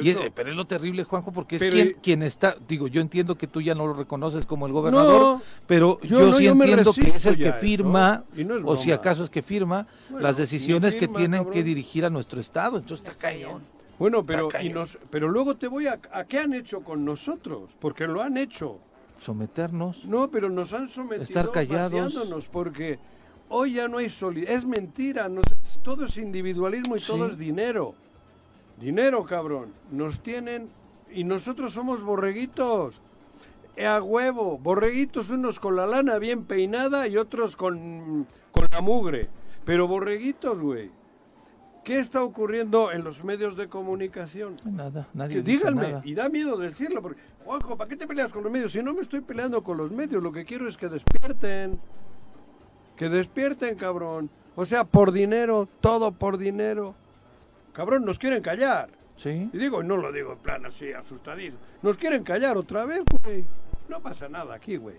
Y es- Eso. pero es lo terrible, Juanjo, porque es Pero quien, quien está, digo, yo entiendo que tú ya no lo reconoces como el gobernador, No, pero yo yo, no, sí yo entiendo que es el que eso, firma, no o si acaso es que firma, Bueno, las decisiones que tienen cabrón. que dirigir a nuestro Estado. Entonces está cañón. Bueno, pero, Está y cañón. nos, pero luego te voy a, a qué han hecho con nosotros, porque lo han hecho. Someternos. No, pero nos han sometido Estar callados. porque hoy ya no hay solidaridad. Es mentira, nos- todo es individualismo y todo es dinero. Dinero, cabrón. Nos tienen y nosotros somos borreguitos. a huevo. Borreguitos, unos con la lana bien peinada y otros con, con la mugre. Pero borreguitos, güey. ¿Qué está ocurriendo en los medios de comunicación? Nada, nadie Que dice díganme, nada. y da miedo decirlo, porque, Juanjo, ¿para qué te peleas con los medios? Si no me estoy peleando con los medios, lo que quiero es que despierten. Que despierten, cabrón. O sea, por dinero, todo por dinero. Cabrón, nos quieren callar. Sí. Y digo, no lo digo en plan así, asustadizo. Nos quieren callar otra vez, güey. No pasa nada aquí, güey.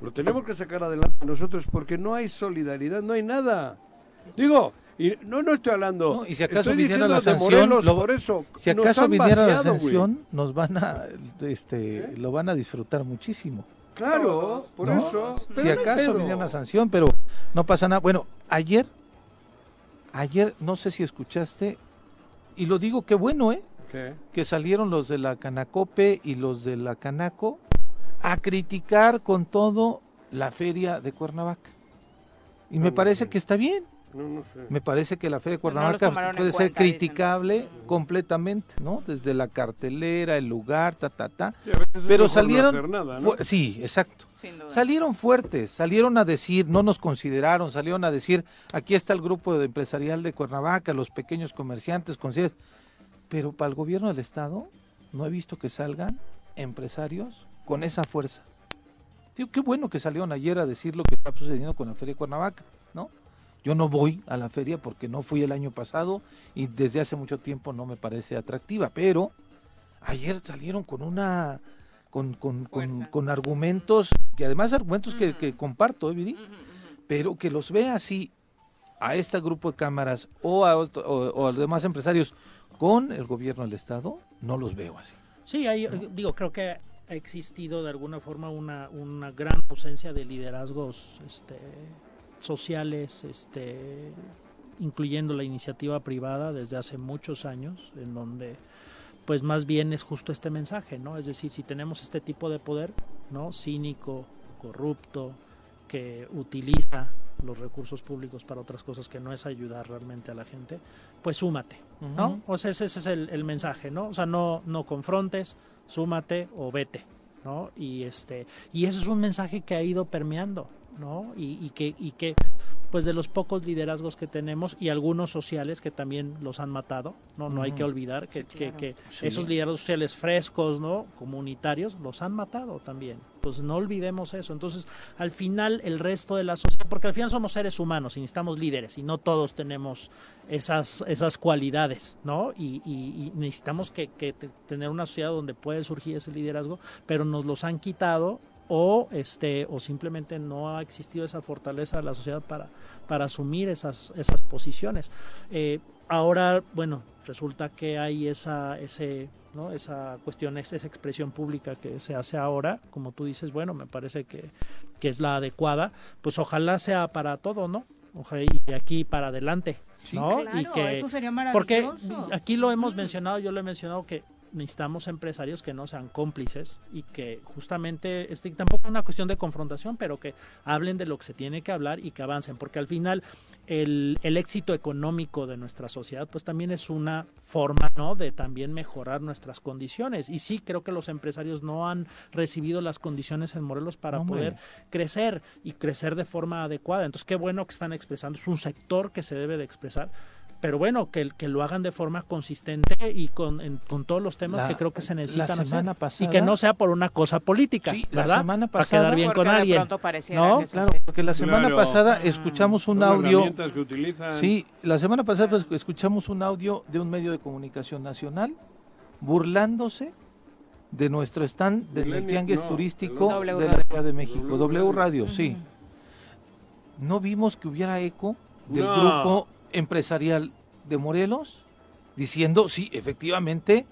Lo tenemos que sacar adelante nosotros porque no hay solidaridad, no hay nada. Digo, y no, no estoy hablando. No, y si acaso estoy viniera diciendo la de sanción, Morelos, lo- por eso. Si nos acaso viniera la vaciado, sanción, nos van a, este, lo van a disfrutar muchísimo. Claro, por ¿no? eso. Si acaso viniera la sanción, pero no pasa nada. Bueno, ayer, ayer, no sé si escuchaste, y lo digo qué bueno, ¿eh? ¿Qué? Que salieron los de la Canacope y los de la Canaco a criticar con todo la feria de Cuernavaca. Y me parece que está bien. No, no sé. Me parece que la feria de no los Cuernavaca puede ser cuenta, dicen. criticable completamente, ¿no? Desde la cartelera, el lugar, ta, ta, ta. Sí, Pero salieron... hacer nada, sí, exacto. Sin duda. Salieron fuertes, salieron a decir, no nos consideraron, salieron a decir, aquí está el grupo de empresarial de Cuernavaca, los pequeños comerciantes, consider- pero para el gobierno del estado no he visto que salgan empresarios con esa fuerza. Digo, qué bueno que salieron ayer a decir lo que está sucediendo con la feria de Cuernavaca, ¿no? Yo no voy a la feria porque no fui el año pasado y desde hace mucho tiempo no me parece atractiva, pero ayer salieron con una con, con, con, argumentos, que además argumentos que, comparto, ¿eh, Viri? Pero que los vea así a este grupo de cámaras o a, otro- o, o a los demás empresarios con el gobierno del Estado, no los veo así. Sí, hay, digo, creo que ha existido de alguna forma una, una gran ausencia de liderazgos este, sociales, este, incluyendo la iniciativa privada desde hace muchos años, en donde pues más bien es justo este mensaje, ¿no? Es decir, si tenemos este tipo de poder, ¿no? Cínico, corrupto, que utiliza los recursos públicos para otras cosas que no es ayudar realmente a la gente, pues súmate, ¿no? O sea, ese, ese es el, el mensaje, ¿no? O sea, no, no confrontes, súmate o vete, ¿no? Y este, y eso es un mensaje que ha ido permeando, ¿no? Y, y que, y que, pues de los pocos liderazgos que tenemos y algunos sociales que también los han matado, ¿no? No hay que olvidar que, Sí, que- claro. que Sí. esos liderazgos sociales frescos, ¿no? Comunitarios, los han matado también. Pues no olvidemos eso. Entonces, al final, el resto de la sociedad, porque al final somos seres humanos y necesitamos líderes y no todos tenemos esas, esas cualidades, ¿no? Y, y- y necesitamos que, que te- tener una sociedad donde puede surgir ese liderazgo, pero nos los han quitado o este o simplemente no ha existido esa fortaleza de la sociedad para, para asumir esas, esas posiciones. Eh, ahora, bueno, resulta que hay esa, ese, ¿no? esa cuestión, esa esa expresión pública que se hace ahora, como tú dices, bueno, me parece que, que es la adecuada, pues ojalá sea para todo, ¿no? Ojalá y de aquí para adelante, Sí. ¿no? Claro, y que, eso sería porque maravilloso. aquí lo hemos mencionado, yo lo he mencionado que necesitamos empresarios que no sean cómplices y que justamente este tampoco es una cuestión de confrontación, pero que hablen de lo que se tiene que hablar y que avancen, porque al final el, el éxito económico de nuestra sociedad pues también es una forma, ¿no? de también mejorar nuestras condiciones y sí creo que los empresarios no han recibido las condiciones en Morelos para No, poder crecer y crecer de forma adecuada. Entonces, qué bueno que están expresando. Es un sector que se debe de expresar. Pero bueno, que, que lo hagan de forma consistente y con, en- con todos los temas La- que creo que se la necesitan hacer. semana y pasada- que no sea por una cosa política, Sí, la ¿verdad? semana Para pasada- quedar bien con de alguien. ¿no? Claro, porque la semana Claro. pasada Ah. escuchamos un Son audio, herramientas que utilizan. sí, la semana pasada pues, escuchamos un audio de un medio de comunicación nacional burlándose de nuestro stand del Milenio- tianguis no, turístico de la. Ciudad de México, W W Radio. Radio, sí. No vimos que hubiera eco del No. grupo empresarial de Morelos diciendo, sí, efectivamente,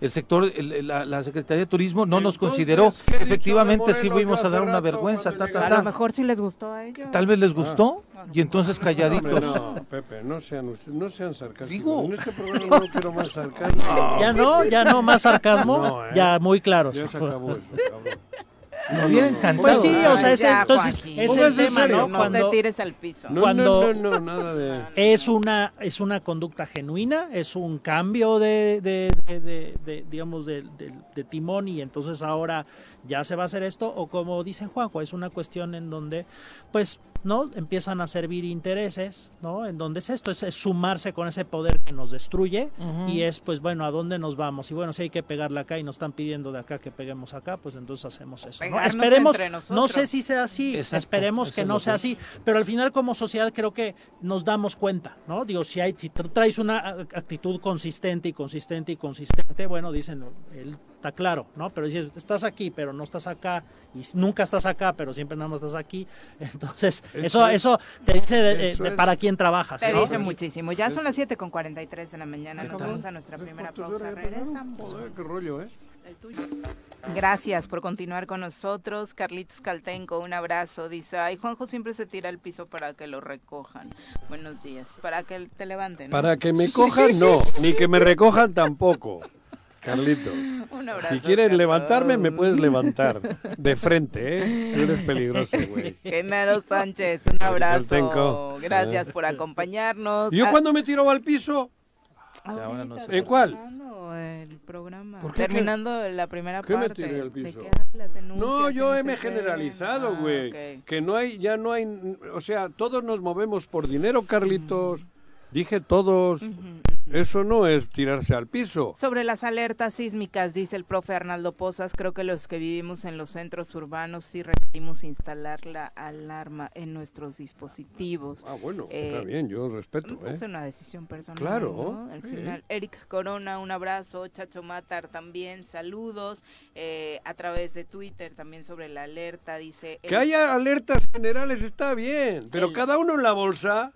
el sector, el- la, la Secretaría de Turismo no nos consideró, ¿qué he dicho de efectivamente sí fuimos a dar una vergüenza, ta, ta, llegué? A ta. lo mejor sí les gustó a ellos. Tal vez les gustó Ah. y entonces calladitos. no, Pepe, no sean ustedes, no sean sarcásticos. Digo. En este programa no quiero más sarcasmo. (laughs) Ya no, ya no más sarcasmo, No, ¿eh? ya muy claros. Ya se acabó eso, cabrón. Me hubiera encantado. Pues sí, o sea, ese, ya, entonces es el tema, serio. ¿no? No Cuando te tires al piso. No, Cuando- (laughs) no, no, no, nada de... es una es una conducta genuina, es un cambio de, de, de- de- de, digamos de, de- de timón y entonces ahora ya se va a hacer esto o como dice Juanjo, es una cuestión en donde pues no empiezan a servir intereses, ¿no? En donde es esto, es, es sumarse con ese poder que nos destruye y es pues bueno, ¿a dónde nos vamos? Y bueno, si hay que pegarle acá y nos están pidiendo de acá que peguemos acá, pues entonces hacemos eso. ¿no? Esperemos, no sé si sea así, Exacto, esperemos que no sea que- así, pero al final como sociedad creo que nos damos cuenta, ¿no? Digo, si hay si tú traes una actitud consistente y consistente y consistente, bueno, dicen, él está claro, ¿no? Pero dices, estás aquí, pero no estás acá y nunca estás acá, pero siempre nada más estás aquí. (laughs) Entonces, eso es- eso te dice de- eso de es. para quién trabajas, Te ¿no? dice muchísimo. Ya son las 7 con 43 de la mañana. ¿Qué Nos vamos a nuestra primera ¿Tres cuartos de pausa. Regresamos. Joder, qué rollo, ¿eh? El tuyo. Gracias por continuar con nosotros. Carlitos Caltenco, un abrazo. Dice, ay, Juanjo siempre se tira al piso para que lo recojan. Buenos días. Para que te levanten. ¿no? Para que me cojan, no. Ni que me recojan tampoco. Carlito. (laughs) Un abrazo. Si quieres Carlos. levantarme, me puedes levantar. De frente, ¿eh? Tú eres peligroso, güey. (laughs) Genaro Sánchez, un abrazo. Gracias por acompañarnos. ¿Yo Ah, cuando me tiro al piso? sea, ahora no ahorita sé. ¿En cuál? terminando El programa. ¿Por qué? Terminando la primera ¿Qué me parte. tiré al ¿De piso? No, yo no he me qué. generalizado, Ah, güey. Que no hay, ya no hay, o sea, todos nos movemos por dinero, Carlitos. Dije todos. Eso no es tirarse al piso. Sobre las alertas sísmicas, dice el profe Arnaldo Pozas, creo que los que vivimos en los centros urbanos sí requerimos instalar la alarma en nuestros dispositivos. Ah, bueno, Eh, está bien, yo respeto, ¿eh? Es una decisión personal. Claro, ¿no? Al sí. final, Eric Corona, un abrazo. Chacho Matar también, saludos. eh, a través de Twitter también sobre la alerta, dice. Que haya alertas generales está bien, pero El- cada uno en la bolsa.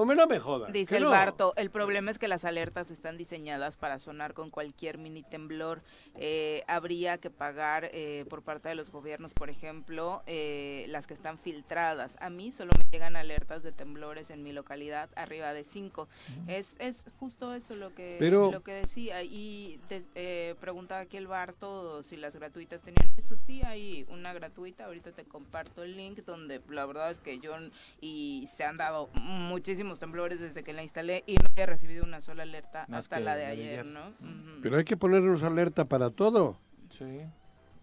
Hombre, no me jodas. Dice el no. Barto, el problema es que las alertas están diseñadas para sonar con cualquier mini temblor. Eh, habría que pagar eh, por parte de los gobiernos, por ejemplo, eh, las que están filtradas. A mí solo me llegan alertas de temblores en mi localidad arriba de 5. Es, es justo eso lo que, Pero- lo que decía. Y des- eh, preguntaba aquí el Barto si las gratuitas tenían eso. Sí, hay una gratuita. Ahorita te comparto el link donde la verdad es que yo y se han dado muchísimos temblores desde que la instalé y no he recibido una sola alerta Más hasta la de ayer, ayer. ¿no? Ujú. Pero hay que ponernos alerta para todo. Sí.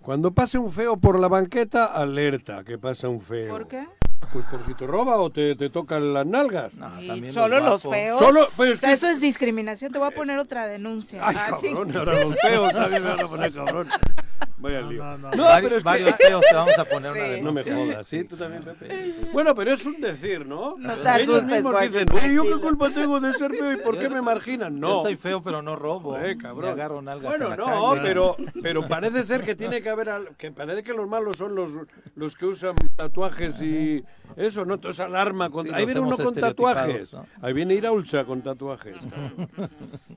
Cuando pase un feo por la banqueta, alerta que pasa un feo. ¿Por qué? Pues por si te roba o te, te tocan las nalgas. No, también solo los guapos. feos. Solo, pero O sea, eso es discriminación. Te voy a poner otra denuncia. Ay, Ah, sí. cabrón, ahora los feos también me van a poner cabrón. (laughs) Vaya No, lío. no, no. No, Vari- pero es que... varios feos te vamos a poner una. No me jodas, ¿sí? ¿Tú también, Pepe? Bueno, pero es un decir, ¿no? No te Ellos asustes, mismos dicen, ¿yo qué culpa tengo de ser feo y por qué me marginan? Yo No. estoy feo, pero no robo. Me cabrón. agarro nalgas Bueno, la no, calle. pero, pero parece ser que tiene que haber, al- que parece que los malos son los, los que usan tatuajes y eso, ¿no? Entonces alarma, con, Sí, ahí viene uno con tatuajes, ahí viene Iraulcha con tatuajes,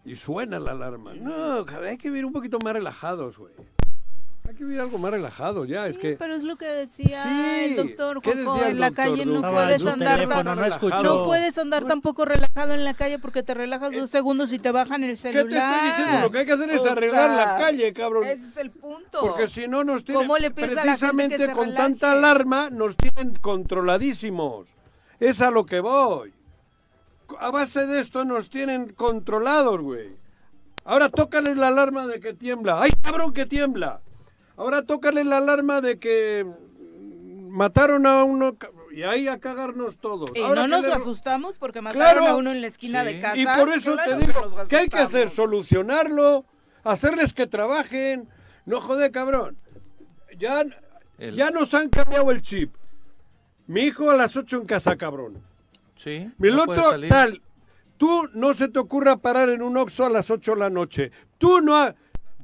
y suena la alarma. No, cabrón, hay que vivir un poquito más relajados, güey. Hay que vivir algo más relajado ya, es Sí, que... pero es lo que decía Sí. el doctor ¿Qué Juanjo, decía el en la doctor, calle no puedes andar teléfono, no no puedes andar tampoco relajado en la calle porque te relajas dos segundos y te bajan el ¿Qué celular. te estoy diciendo? Lo que hay que hacer es O arreglar la sea, calle, cabrón. Ese es el punto. Porque si no nos tienen, ¿Cómo le a la gente que precisamente con tanta alarma, nos tienen controladísimos. Es a lo que voy. A base de esto nos tienen controlados, güey. Ahora tócale la alarma de que tiembla. ¡Ay, cabrón, que tiembla! Ahora tócale la alarma de que mataron a uno y ahí a cagarnos todos. Y Ahora no nos le- asustamos porque mataron Claro. a uno en la esquina Sí. de casa. y por eso Claro te digo, ¿qué hay que hacer? Solucionarlo, hacerles que trabajen. No joder, cabrón. Ya, El- ya nos han cambiado el chip. Mi hijo a las 8 en casa, cabrón. Sí. Mi no otro, tal. Tú no se te ocurra parar en un Oxxo a las 8 de la noche. Tú no... ha-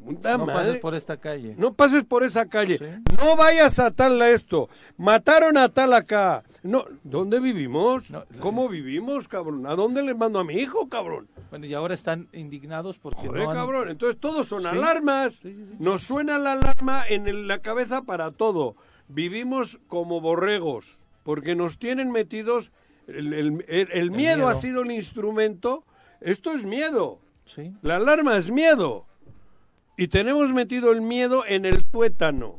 Puta No madre. pases por esta calle. No pases por esa calle. Sí. No vayas a tal a esto. Mataron a tal acá. No, ¿dónde vivimos? No, ¿Cómo vivimos, cabrón? ¿A dónde le mando a mi hijo, cabrón? Bueno, y ahora están indignados porque Joder, no han- cabrón. Entonces todos son Sí. alarmas. Sí. Nos suena la alarma en el- la cabeza para todo. Vivimos como borregos porque nos tienen metidos. El, el- el- el miedo, miedo. ha sido el instrumento. Esto es miedo. Sí. La alarma es miedo. Y tenemos metido el miedo en el tuétano.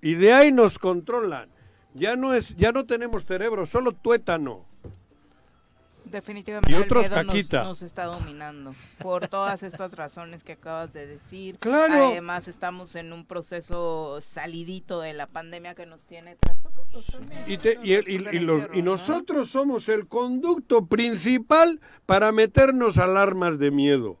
Y de ahí nos controlan. Ya no es, ya no tenemos cerebro, solo tuétano. Definitivamente Y otros el miedo nos- caquita. Nos, está dominando por todas estas razones que acabas de decir. Claro. Además estamos en un proceso salidito de la pandemia que nos tiene Y, te- y el- y- nosotros somos el conducto principal para meternos alarmas de miedo.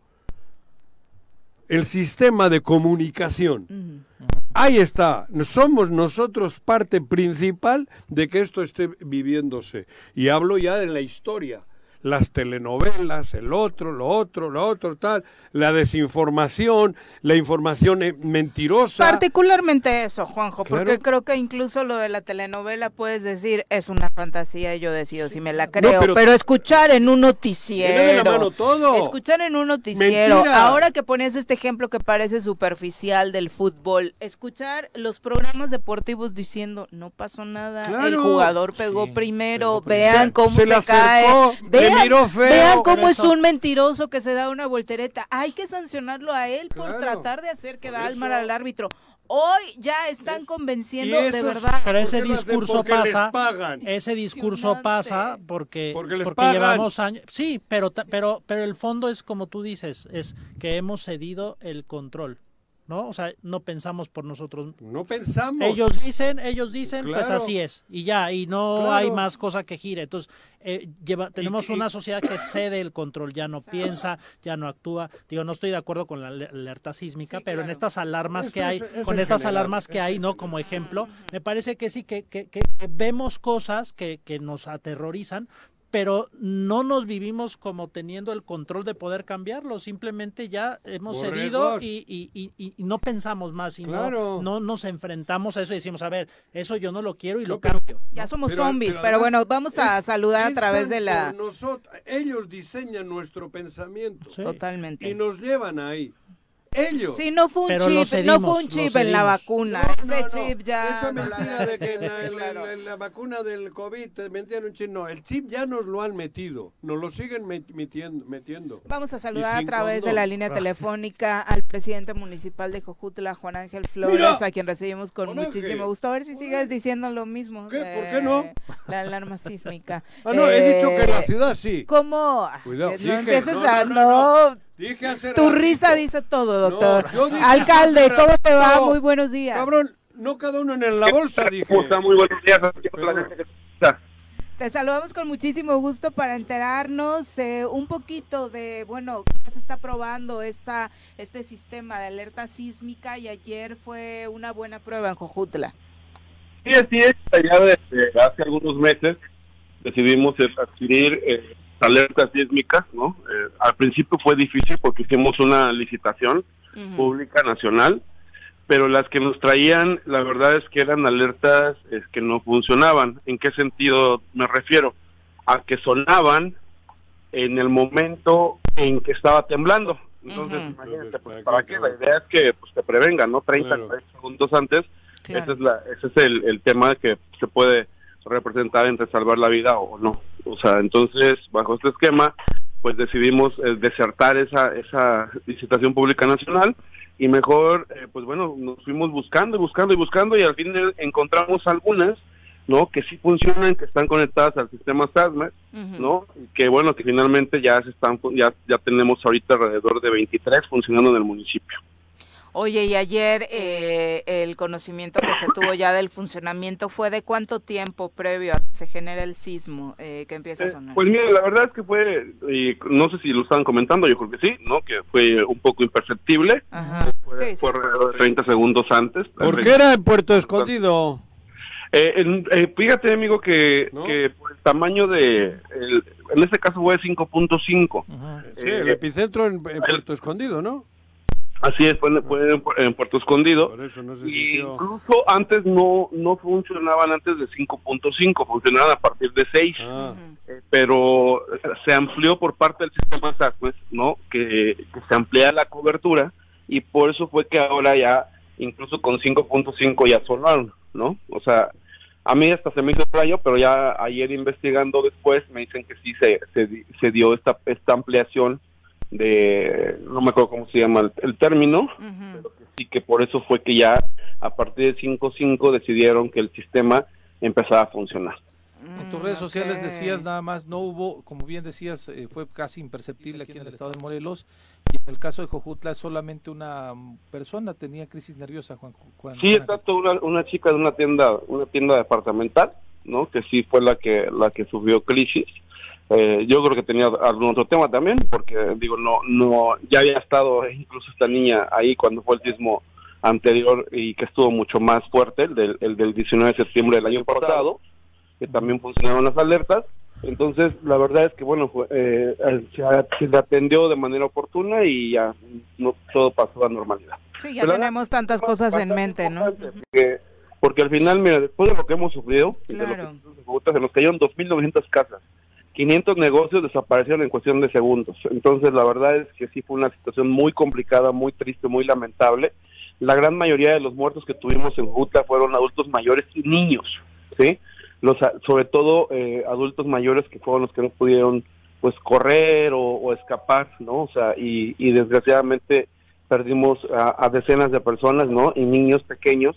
El sistema de comunicación. Ahí está. Somos nosotros parte principal de que esto esté viviéndose. Y hablo ya de la historia. Las telenovelas, el otro, lo otro, lo otro, tal. La desinformación, la información eh, mentirosa. Particularmente eso, Juanjo, porque creo que incluso lo de la telenovela puedes decir es una fantasía y yo decido si me la creo, pero- pero, escuchar en un noticiero, de la mano todo. escuchar en un noticiero, Mentira. ahora que pones este ejemplo que parece superficial del fútbol, escuchar los programas deportivos diciendo no pasó nada, el jugador pegó Sí, primero, pegó vean cómo se cae, acercó, le vean, miró feo. vean cómo es un mentiroso que se da una voltereta, hay que sancionarlo a él por tratar de hacer quedar mal eso- al árbitro. Hoy ya están convenciendo de verdad. Pero ese discurso pasa. pagan. Ese discurso pasa porque, Porque les porque pagan. llevamos años. Sí, pero, ta- pero, pero el fondo es como tú dices, es que hemos cedido el control. ¿No? O sea, no pensamos por nosotros. No pensamos. Ellos dicen, ellos dicen, pues así es. Y ya, y no Claro. hay más cosa que gire. Entonces, eh, lleva, tenemos y- una sociedad que cede el control, ya no piensa, ya no actúa. Digo, no estoy de acuerdo con la ale- alerta sísmica, Sí, pero en estas alarmas que hay, es- con estas general, alarmas que hay, ¿no? Como ejemplo, me parece que sí, que, que- que- que vemos cosas que, que nos aterrorizan, pero no nos vivimos como teniendo el control de poder cambiarlo, simplemente ya hemos cedido Borregos. y, y- y- y- y no pensamos más y Claro. no, no nos enfrentamos a eso y decimos, a ver, eso yo no lo quiero y No, lo pero- cambio. Ya somos Pero- zombies, pero bueno, vamos a es- saludar a través de la... nosotros. Ellos diseñan nuestro pensamiento Sí. Totalmente. y nos llevan ahí. Ellos. Sí, no fue un Pero chip, no fue un chip en la vacuna. No, Ese no, chip ya. Esa no la- mentira de que en (laughs) la, Sí, vacuna del COVID te metían un chip. No, el chip ya nos lo han metido. Nos lo siguen met- metiendo. metiendo. Vamos a saludar a través de la línea telefónica al presidente municipal de Jojutla, Juan Ángel Flores, Mira. a quien recibimos con Juan Ángel. muchísimo gusto. A ver si sigues diciendo lo mismo. ¿Qué? de ¿Por qué no? La alarma sísmica. (laughs) Ah, no, he dicho que en la Eh, ciudad sí. ¿Cómo? Cuidado. No Dije, empieces no, a... No, no, Dije hace tu ratito. risa dice todo, doctor. yo dije Alcalde, ¿cómo te va? Muy buenos días. Cabrón, no cada uno en la bolsa, dije. ¿Cómo está? Muy buenos días. Pero-. Te saludamos con muchísimo gusto para enterarnos eh, un poquito de, bueno, ya se está probando esta, este sistema de alerta sísmica y ayer fue una buena prueba en Jojutla. Sí, así es. Ya desde hace algunos meses decidimos adquirir eh, alertas sísmicas, ¿no? Eh, al principio fue difícil porque hicimos una licitación pública nacional, pero las que nos traían, la verdad es que eran alertas eh, que no funcionaban. ¿En qué sentido me refiero? A que sonaban en el momento en que estaba temblando. Entonces, imagínate, pues, ¿para ¿para qué? La idea es que pues, te prevengan, ¿no? 30, Claro. 40 segundos antes. Claro. Ese es, la, ese es el, el tema que se puede representar entre salvar la vida o no. O sea, entonces, bajo este esquema, pues decidimos eh, desertar esa, esa licitación pública nacional y mejor, eh, pues bueno, nos fuimos buscando y buscando y buscando y al fin encontramos algunas, ¿no? Que sí funcionan, que están conectadas al sistema SASMER, Ujú. ¿no? Y que bueno, que finalmente ya se están, ya, ya tenemos ahorita alrededor de 23 funcionando en el municipio. Oye, y ayer eh, el conocimiento que se tuvo ya del funcionamiento fue de cuánto tiempo previo a que se genere el sismo eh, que empieza a Eh, sonar. Pues mira, la verdad es que fue, y no sé si lo estaban comentando, yo creo que sí, ¿no? Que fue un poco imperceptible, Ajá. fue, Sí, sí. fue alrededor de 30 segundos antes. ¿Por qué era en Puerto Escondido? Eh, en- eh, fíjate, amigo, que, ¿No? que por el tamaño de, el- en este caso fue 5.5. Ajá. Sí, el epicentro en, en Puerto Escondido, ¿no? Así es, fue, en- fue en, en Puerto Escondido. Por eso no se Y incluso antes no, no funcionaban antes de 5.5, funcionaban a partir de 6. Ah. Eh, pero se amplió por parte del sistema SACMES, ¿no? Que, que se amplía la cobertura y por eso fue que ahora ya, incluso con 5.5 ya sonaron, ¿no? O sea, a mí hasta se me hizo extraño, pero ya ayer investigando después me dicen que sí se, se, se dio esta, esta ampliación de, no me acuerdo cómo se llama el, el término, Ujú. pero que sí que por eso fue que ya a partir de 5.5 decidieron que el sistema empezaba a funcionar. En tus redes sociales decías nada más, no hubo, como bien decías, eh, fue casi imperceptible aquí en el estado de Morelos. Y en el caso de Jojutla, solamente una persona tenía crisis nerviosa, Juan. Juan sí, exacto, una, una chica de una tienda, una tienda departamental, ¿no? Que sí fue la que la que sufrió crisis. Eh, yo creo que tenía algún otro tema también, porque digo, no, no, ya había estado incluso esta niña ahí cuando fue el sismo anterior y que estuvo mucho más fuerte, el del, el del 19 de septiembre del año pasado que también funcionaron las alertas. Entonces, la verdad es que, bueno, fue, eh, se, le atendió de manera oportuna y ya no, todo pasó a normalidad. Sí, ya tenemos tantas cosas en mente, ¿no? Porque, al final, mira, después de lo que hemos sufrido, se nos cayeron 2.900 casas. 500 negocios desaparecieron en cuestión de segundos. Entonces, la verdad es que sí fue una situación muy complicada, muy triste, muy lamentable. La gran mayoría de los muertos que tuvimos en Juta fueron adultos mayores y niños, ¿sí? los sobre todo eh, adultos mayores que fueron los que no pudieron pues correr o, escapar, ¿no? O sea, y, desgraciadamente perdimos a, decenas de personas, ¿no? Y niños pequeños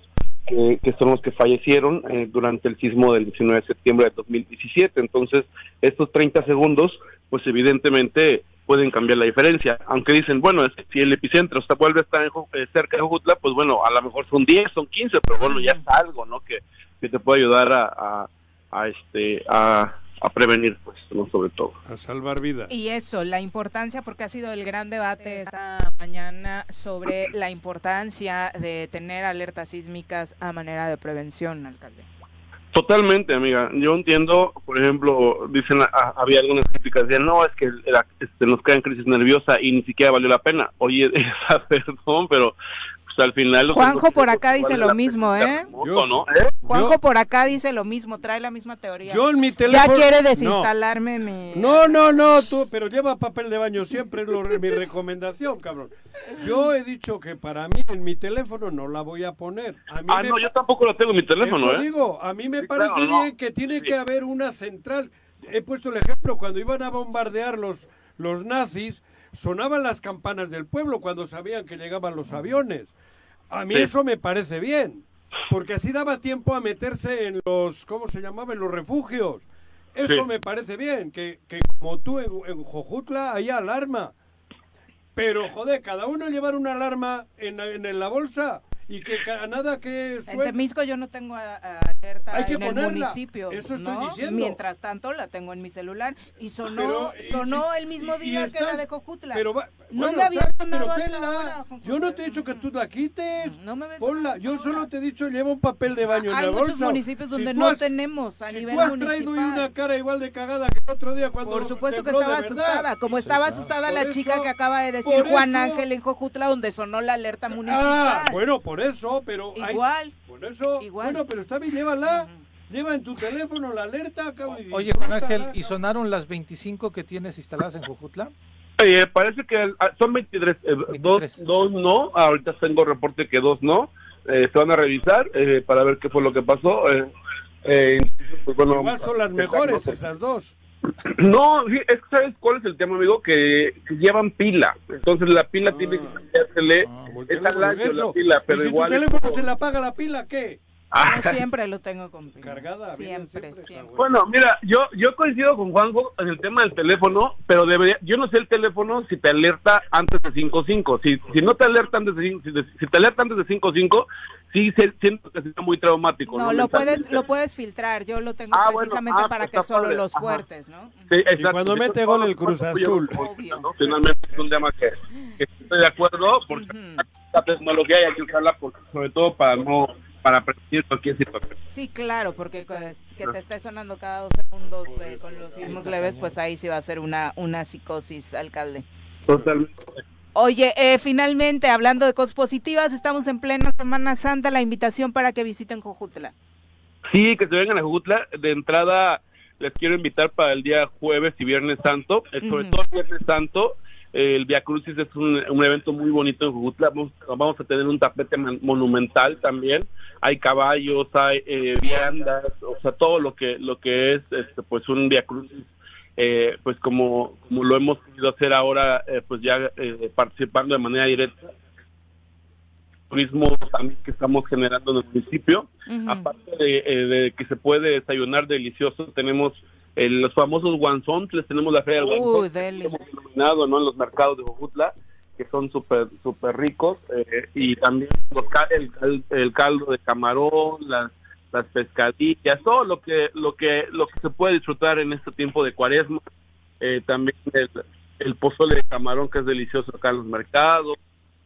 que, son los que fallecieron eh, durante el sismo del 19 de septiembre de 2017. Entonces, estos 30 segundos, pues evidentemente pueden cambiar la diferencia. Aunque dicen, bueno, si el epicentro está, vuelve a estar eh, cerca de Jujutla, pues bueno, a lo mejor son 10, son 15, pero bueno, ya está algo, ¿no? Que, que te puede ayudar a, a este a, a prevenir pues no sobre todo a salvar vidas y eso la importancia porque ha sido el gran debate esta mañana sobre la importancia de tener alertas sísmicas a manera de prevención alcalde Totalmente, amiga. Yo entiendo, por ejemplo, dicen, había algunas críticas, decían, no, es que este, nos cae en crisis nerviosa y ni siquiera valió la pena. Oye, (laughs) perdón, pero al final... Juanjo por acá dice lo mismo, ¿eh? Juanjo por acá dice lo mismo, trae la misma teoría. Yo en mi teléfono... Ya quiere desinstalarme mi... No, no, no, tú, pero lleva papel de baño siempre, es mi recomendación, cabrón. Yo he dicho que para mí en mi teléfono no la voy a poner. ah, no, yo tampoco la tengo en mi teléfono, ¿eh? digo, a mí me parece bien que tiene que haber una central. He puesto el ejemplo, cuando iban a bombardear los, los nazis, sonaban las campanas del pueblo cuando sabían que llegaban los aviones. A mí eso me parece bien, porque así daba tiempo a meterse en los, ¿cómo se llamaba? En los refugios. Eso me parece bien, que, que como tú en, en, Jojutla hay alarma. Pero, joder, cada uno llevar una alarma en, en la bolsa y que nada que. En Temisco yo no tengo alerta en el municipio. Eso estoy diciendo. Mientras tanto la tengo en mi celular y sonó sonó el mismo día que la de Cojutla. Pero no me había sonado hasta Yo no te he dicho que tú la quites. No me Ponla. Yo solo te he dicho lleva un papel de baño en la bolsa. Hay muchos municipios donde no tenemos a si nivel tú has traído una cara igual de cagada que el otro día cuando Por supuesto que estaba asustada, como estaba asustada la chica que acaba de decir Juan Ángel en Cojutla donde sonó la alerta municipal. Ah, bueno, por eso, pero igual. por eso, bueno, pero está bien, llévala. Lleva en tu teléfono la alerta. Oye, Juan Ángel, ¿y sonaron las 25 que tienes instaladas en Jojutla? Eh, parece que ah, son 23, eh, Dos, dos, no, ahorita tengo reporte que dos no, eh, se van a revisar eh, para ver qué fue lo que pasó. Pues, Igual son las mejores esas dos. No, es que sabes cuál es el tema, amigo, que, llevan pila. Entonces la pila tiene que ah. hacerle ah, es al año la pila, pero si igual. Tu teléfono se le apaga la pila, ¿qué? Ah, siempre lo tengo con pila. Cargada. Siempre, siempre, Bueno, mira, yo yo coincido con Juanjo en el tema del teléfono, pero debería, yo no sé el teléfono si te alerta antes de 5.5. Si, si no te alerta antes de, si, si te alerta antes de 5.5, sí siento que sería muy traumático. No, lo puedes lo puedes filtrar. Yo lo tengo ah, precisamente ah, para pues que solo los fuertes, ¿no? Sí, exacto. Y cuando mete gol el Cruz Azul. Finalmente es un tema que, estoy de acuerdo porque la tecnología hay que usarla sobre todo para no para prevenir cualquier situación. Sí, claro, porque pues, que te esté sonando cada dos segundos eh, con los sismos leves, pues ahí sí va a ser una una psicosis, alcalde. Totalmente. Oye, eh, finalmente, hablando de cosas positivas, estamos en plena Semana Santa, la invitación para que visiten Jojutla. Sí, que se vengan a Jojutla. De entrada, les quiero invitar para el día jueves y viernes santo, eh, sobre todo viernes santo. El Via Crucis es un, evento muy bonito en Jojutla. Vamos, a tener un tapete monumental también. Hay caballos, hay eh, viandas, o sea, todo lo que lo que es este, pues un Via Crucis eh, pues como, como lo hemos querido hacer ahora, eh, pues ya eh, participando de manera directa. turismo también que estamos generando en el municipio. Aparte eh, de, que se puede desayunar delicioso, tenemos los famosos les tenemos la feria del uh, hemos denominado ¿no? en los mercados de Jojutla, que son súper super ricos, eh, y también el, caldo de camarón, las, las pescadillas, todo lo que, lo, que, lo que se puede disfrutar en este tiempo de cuaresma. Eh, también el, el pozole de camarón que es delicioso acá en los mercados,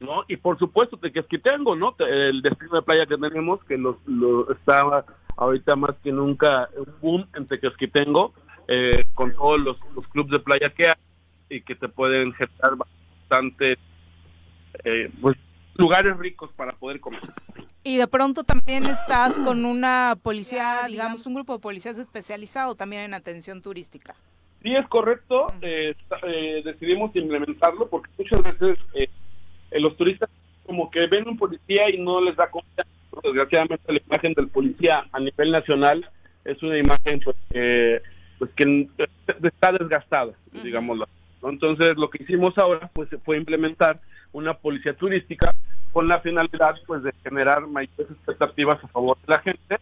¿no? Y por supuesto tengo ¿no? El destino de playa que tenemos, que lo, lo está ahorita más que nunca un boom en Tequesquitengo, eh, con todos los, los clubes de playa que hay y que te pueden generar bastante eh, pues, lugares ricos para poder comer. Y de pronto también estás con una policía, digamos, un grupo de policías especializado también en atención turística. Sí, es correcto. Eh, decidimos implementarlo porque muchas veces eh, los turistas como que ven un policía y no les da confianza. Desgraciadamente la imagen del policía a nivel nacional es una imagen pues, pues que está desgastada, digámoslo. Entonces lo que hicimos ahora pues fue implementar una policía turística con la finalidad pues de generar mayores expectativas a favor de la gente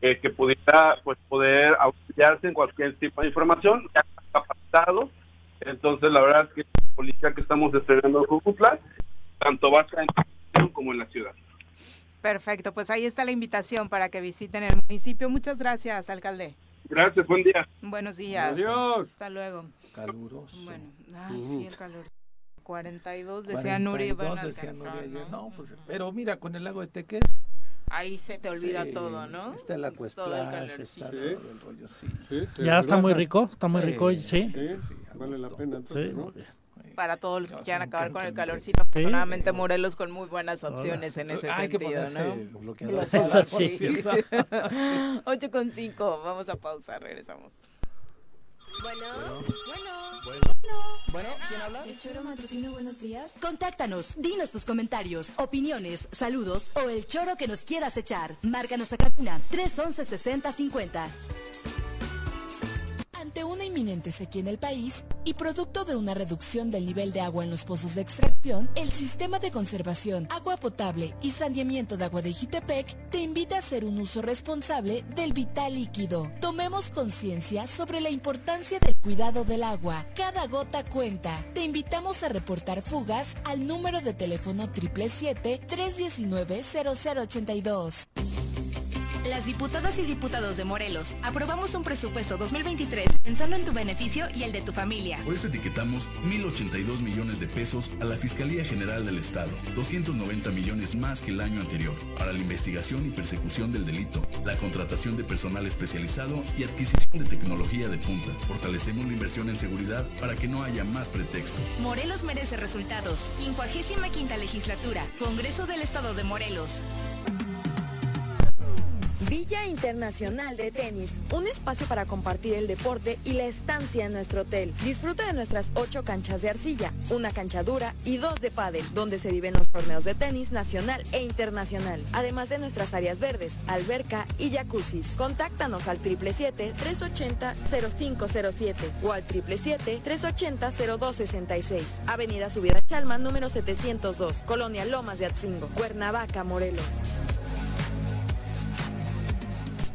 eh, que pudiera pues poder auxiliarse en cualquier tipo de información ya capacitado entonces la verdad es que la policía que estamos estrenando en Jujutla tanto va en como en la ciudad. Perfecto, pues ahí está la invitación para que visiten el municipio. Muchas gracias, alcalde. Gracias, buen día. Buenos días. Adiós. Hasta luego. Caluroso. Bueno, ay, sí, el calor. 42 decía Nuri. decía Nuri ¿no? ¿no? Pues, pero mira, con el lago de Teques. Ahí se te olvida todo, ¿no? Está el Aquasplash, está todo el rollo, sí. ya está muy rico, está muy rico, sí. Sí, vale la pena. Entonces, ¿no? Para todos los que quieran acabar con el calorcito. Afortunadamente Morelos con muy buenas opciones en ese sentido, ¿no? (laughs) sí. 8 (laughs) con 5, vamos a pausar, regresamos. Bueno, bueno, bueno, bueno, ¿quién habla? El Choro Matutino, buenos días. Contáctanos, dinos tus comentarios, opiniones, saludos o el choro que nos quieras echar. Márcanos a cabina 311 6050. Ante una inminente sequía en el país y producto de una reducción del nivel de agua en los pozos de extracción, el Sistema de Conservación, Agua Potable y Saneamiento de Agua de Jitepec te invita a hacer un uso responsable del vital líquido. Tomemos conciencia sobre la importancia del cuidado del agua. Cada gota cuenta. Te invitamos a reportar fugas al número de teléfono 777-319-0082. Las diputadas y diputados de Morelos aprobamos un presupuesto 2023 pensando en tu beneficio y el de tu familia. Por eso etiquetamos 1.082 millones de pesos a la Fiscalía General del Estado, 290 millones más que el año anterior, para la investigación y persecución del delito, la contratación de personal especializado y adquisición de tecnología de punta. Fortalecemos la inversión en seguridad para que no haya más pretextos. Morelos merece resultados. 55 legislatura, Congreso del Estado de Morelos. Villa Internacional de Tenis, un espacio para compartir el deporte y la estancia en nuestro hotel. Disfruta de nuestras ocho canchas de arcilla, una cancha dura y dos de pádel, donde se viven los torneos de tenis nacional e internacional, además de nuestras áreas verdes, alberca y jacuzzi. Contáctanos al 777-380-0507 o al 777-380-0266. Avenida Subida Chalma, número 702, Colonia Lomas de Atzingo, Cuernavaca, Morelos.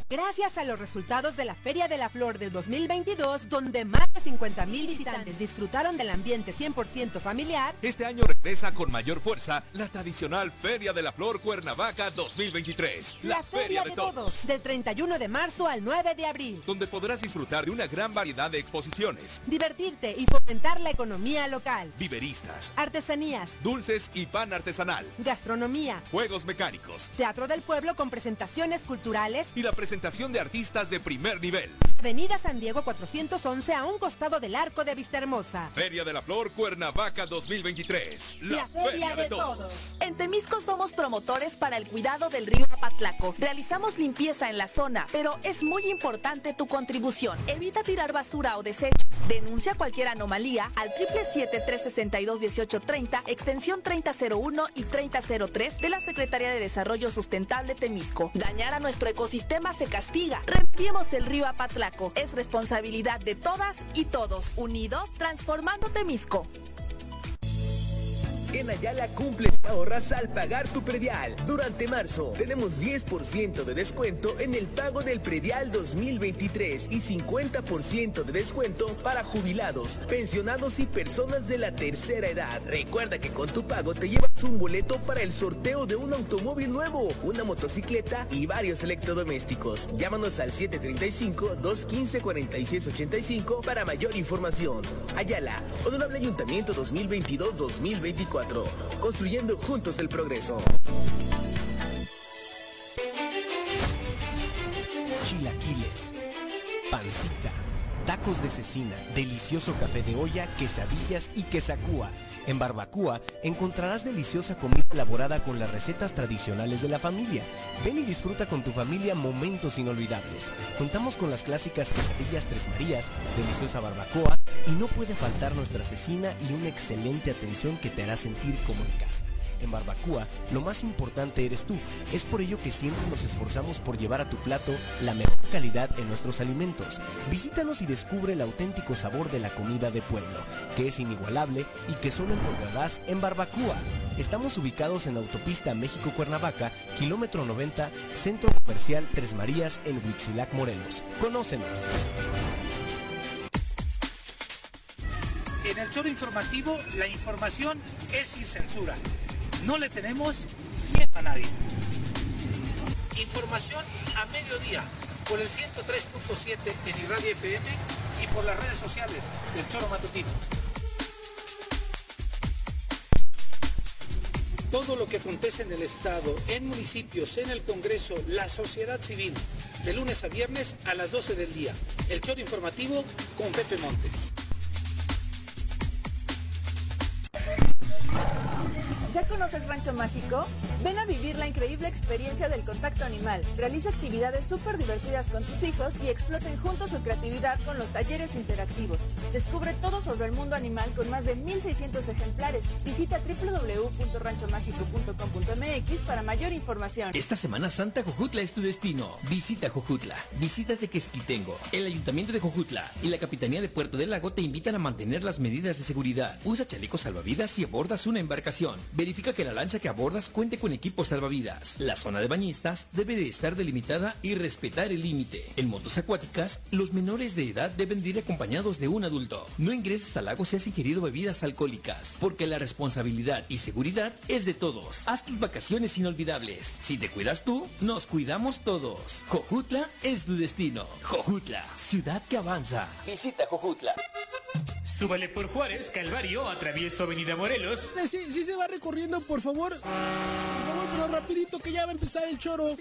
Gracias a los resultados de la Feria de la Flor del 2022, donde más de 50 mil visitantes disfrutaron del ambiente 100% familiar, este año regresa con mayor fuerza la tradicional Feria de la Flor Cuernavaca 2023. La, Feria, de, todos. Del 31 de marzo al 9 de abril. Donde podrás disfrutar de una gran variedad de exposiciones. Divertirte y fomentar la economía local. Viveristas. Artesanías. Dulces y pan artesanal. Gastronomía. Juegos mecánicos. Teatro del Pueblo con presentaciones culturales. Y la presentación de artistas de primer nivel. Avenida San Diego 411 a un costado del Arco de Vista Hermosa. Feria de la Flor Cuernavaca 2023. La, feria, de, todos. En Temisco somos promotores para el cuidado del río Apatlaco. Realizamos limpieza en la zona, pero es muy importante tu contribución. Evita tirar basura o desechos. Denuncia cualquier anomalía al 777-362-1830, extensión 3001 y 3003 de la Secretaría de Desarrollo Sustentable Temisco. Dañar a nuestro ecosistema se castiga. Remediemos el río Apatlaco. Es responsabilidad de todas y todos. Unidos, transformando Temisco. En Ayala cumples y ahorras al pagar tu predial. Durante marzo tenemos 10% de descuento en el pago del predial 2023 y 50% de descuento para jubilados, pensionados y personas de la tercera edad. Recuerda que con tu pago te llevas un boleto para el sorteo de un automóvil nuevo, una motocicleta y varios electrodomésticos. Llámanos al 735-215-4685 para mayor información. Ayala, Honorable Ayuntamiento 2022-2024. Construyendo juntos el progreso. Chilaquiles, pancita, tacos de cecina, delicioso café de olla, quesadillas y quesacúa. En Barbacoa encontrarás deliciosa comida elaborada con las recetas tradicionales de la familia. Ven y disfruta con tu familia momentos inolvidables. Contamos con las clásicas quesadillas Tres Marías, deliciosa barbacoa y no puede faltar nuestra cecina y una excelente atención que te hará sentir como en casa. En Barbacoa, lo más importante eres tú. Es por ello que siempre nos esforzamos por llevar a tu plato la mejor calidad en nuestros alimentos. Visítanos y descubre el auténtico sabor de la comida de pueblo, que es inigualable y que solo encontrarás en Barbacoa. Estamos ubicados en Autopista México-Cuernavaca, kilómetro 90, Centro Comercial Tres Marías en Huitzilac, Morelos. Conócenos. En el choro informativo, la información es sin censura. No le tenemos miedo a nadie. Información a mediodía por el 103.7 en Irradia FM y por las redes sociales del Choro Matutino. Todo lo que acontece en el Estado, en municipios, en el Congreso, la sociedad civil, de lunes a viernes a las 12 del día. El Choro Informativo con Pepe Montes. ¿Ya conoces Rancho Mágico? Ven a vivir la increíble experiencia del contacto animal. Realiza actividades súper divertidas con tus hijos y exploten juntos su creatividad con los talleres interactivos. Descubre todo sobre el mundo animal con más de 1.600 ejemplares. Visita www.ranchomágico.com.mx para mayor información. Esta Semana Santa Jojutla es tu destino. Visita Jojutla, visita Tequesquitengo. El Ayuntamiento de Jojutla y la Capitanía de Puerto del Lago te invitan a mantener las medidas de seguridad. Usa chalecos salvavidas y abordas una embarcación. Verifica que la lancha que abordas cuente con equipo salvavidas. La zona de bañistas debe de estar delimitada y respetar el límite. En motos acuáticas, los menores de edad deben de ir acompañados de un adulto. No ingreses al lago si has ingerido bebidas alcohólicas, porque la responsabilidad y seguridad es de todos. Haz tus vacaciones inolvidables. Si te cuidas tú, nos cuidamos todos. Jojutla es tu destino. Jojutla, ciudad que avanza. Visita Jojutla. Súbale por Juárez, Calvario, atravieso Avenida Morelos. Sí, sí se va por favor. Por favor, pero rapidito que ya va a empezar el choro.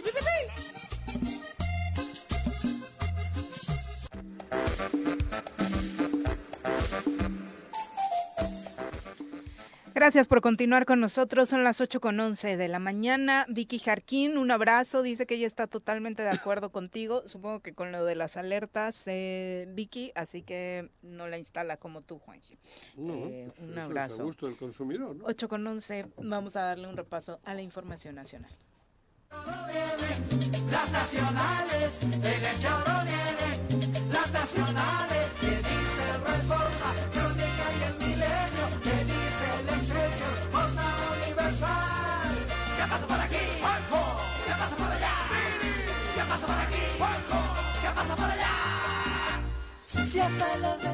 Gracias por continuar con nosotros. Son las 8 con 11 de la mañana. Vicky Jarquín, un abrazo. Dice que ella está totalmente de acuerdo contigo. Supongo que con lo de las alertas, eh, Vicky, así que no la instala como tú, Juanji. No, Eh, pues un es abrazo. a gusto del consumidor, ¿no? 8 con 11, vamos a darle un repaso a la información nacional. Las nacionales, en el choro vienen las nacionales que dice Reforma, ¿Qué pasa por aquí? Juanjo. ¿Qué pasa por allá? ¿Qué pasa por aquí? Juanjo. ¿Qué pasa por allá? Si hasta los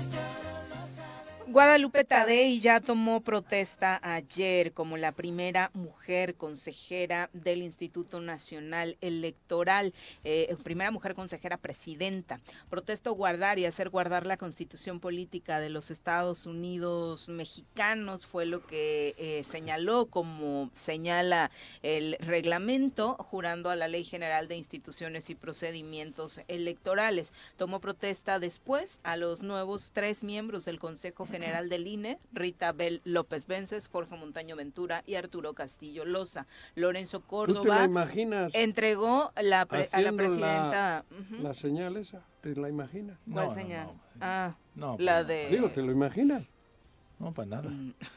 Guadalupe Tadei ya tomó protesta ayer como la primera mujer consejera del Instituto Nacional Electoral, eh, primera mujer consejera presidenta. Protestó guardar y hacer guardar la constitución política de los Estados Unidos mexicanos, fue lo que eh, señaló como señala el reglamento, jurando a la Ley General de Instituciones y Procedimientos Electorales. Tomó protesta después a los nuevos tres miembros del Consejo General del INE, Rita Bel López Vences, Jorge Montaño Ventura y Arturo Castillo Loza. Lorenzo ¿Tú te Córdoba la imaginas entregó la pre- a la presidenta. La señal esa? ¿Te la imaginas? ¿Cuál señal? Ah, No, la pues, de. Digo, ¿te lo imaginas? No, para nada.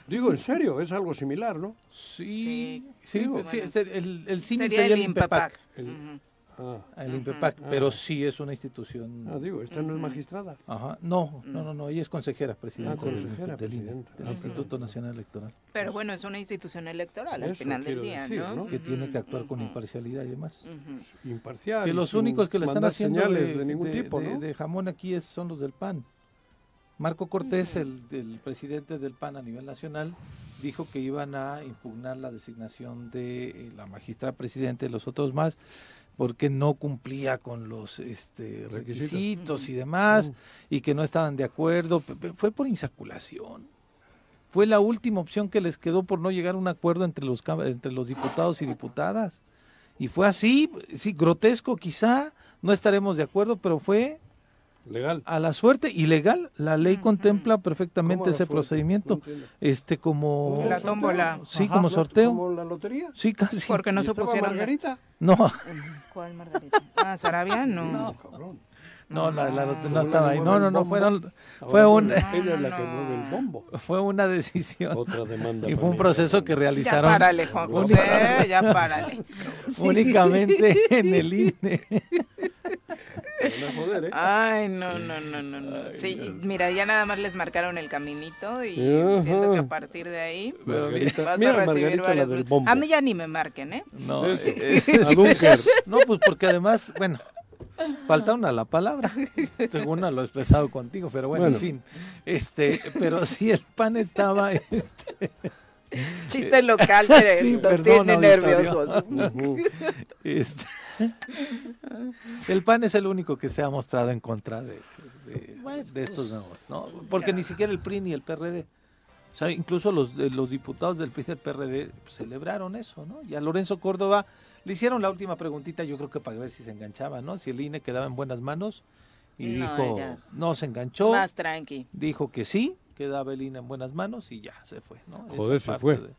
Digo, en serio, es algo similar, ¿no? Sí, Sí, sí, Digo, sí, es el, el, el símil Sería sería el el Impepac. Impepac. Ujú. el Ah. INPEPAC, Ah. pero sí es una institución. Ah, digo, esta no es magistrada. Ajá. No, no, no, no, ella es consejera, presidenta, Ah, consejera, del, presidenta. del Ah, Instituto Nacional Electoral. Pero bueno, es una institución electoral al final del día, decir, ¿no? Que tiene que actuar con imparcialidad y demás. Imparcial. Que y los únicos que le están haciendo señales de, de ningún de- tipo, de- ¿no? de jamón aquí es, son los del PAN. Marco Cortés, el, el presidente del PAN a nivel nacional, dijo que iban a impugnar la designación de eh, la magistrada presidente y los otros más porque no cumplía con los este, Requisitos. requisitos y demás y que no estaban de acuerdo. Fue por insaculación. Fue la última opción que les quedó por no llegar a un acuerdo entre los, entre los diputados y diputadas. Y fue así, sí, grotesco quizá, no estaremos de acuerdo, pero fue legal. A la suerte y legal. La ley contempla perfectamente ¿Cómo a la ese suerte? procedimiento. No este como La tómbola. Sí, Ajá. como sorteo. ¿Como la lotería? Sí, casi. Porque no ¿Y se pusieron. Margarita? No, (laughs) ¿Cuál Margarita? Ah, Sarabia, no. No, cabrón. No, la, la lote- no Como la estaba ahí. No, no, no, fueron, fue un, ella es la que mueve el bombo. fue una decisión. Otra demanda. Y fue un proceso que realizaron. Ya párale, Juan José, única- ya párale. únicamente en el INE. ¿eh? Ay, no, no, no, no, no. Sí, mira, ya nada más les marcaron el caminito y Ajá. siento que a partir de ahí Margarita- vas mira, a recibir Margarita, la varios- del bombo. A mí ya ni me marquen, ¿eh? No, Sí, sí. eh, (laughs) A Dunker. (laughs) no, pues porque además, bueno, faltaron a la palabra, (laughs) según lo expresado contigo, pero bueno, Bueno. en fin, este, pero sí el pan estaba, (laughs) este, Chiste local que (laughs) Sí, los perdón, tiene auditorio. nerviosos. Este, el PAN es el único que se ha mostrado en contra de, de- de estos nuevos, ¿no? Porque ni siquiera el PRI ni el PRD. O sea, incluso los, eh, los diputados del PRI y del PRD celebraron eso, ¿no? Y a Lorenzo Córdoba le hicieron la última preguntita, yo creo que para ver si se enganchaba, ¿no? Si el INE quedaba en buenas manos. Y No, dijo, ya. no se enganchó. Más tranqui. Dijo que sí, quedaba el INE en buenas manos y ya se fue, ¿no? Esa Joder, se fue. de-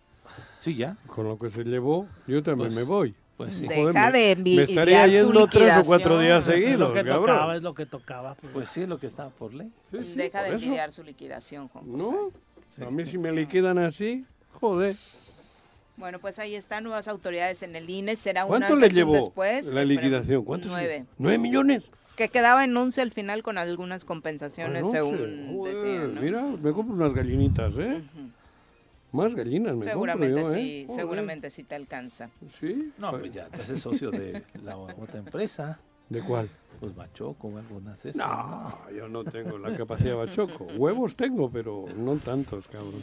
Sí, ya. Con lo que se llevó, yo también Pues- me voy. pues sí. Joder, Deja me- de Me estaría yendo tres o cuatro días liquidación. Es lo seguidos, que cabrón. tocaba, es lo que tocaba. pues. Pues sí, es lo que estaba por ley. Sí, sí, Deja de por envidiar su liquidación, Juan José. No, a mí si me liquidan así, joder. Bueno, pues ahí están nuevas autoridades en el INE. Será un ¿Cuánto antes le y un llevó después. la liquidación? ¿Cuánto? Nueve. ¿Nueve millones? Que quedaba en once al final con algunas compensaciones, Ah, no según Joder, decían. ¿no? Mira, me compro unas gallinitas, ¿eh? Más gallinas me Seguramente compro yo, sí, ¿eh? Joder. seguramente sí te alcanza. Sí. No, pues ya te haces socio de la otra empresa. ¿De cuál? Pues Machoco o algunas esas. No, yo no tengo la capacidad de bachoco. Huevos tengo, pero no tantos, cabrón.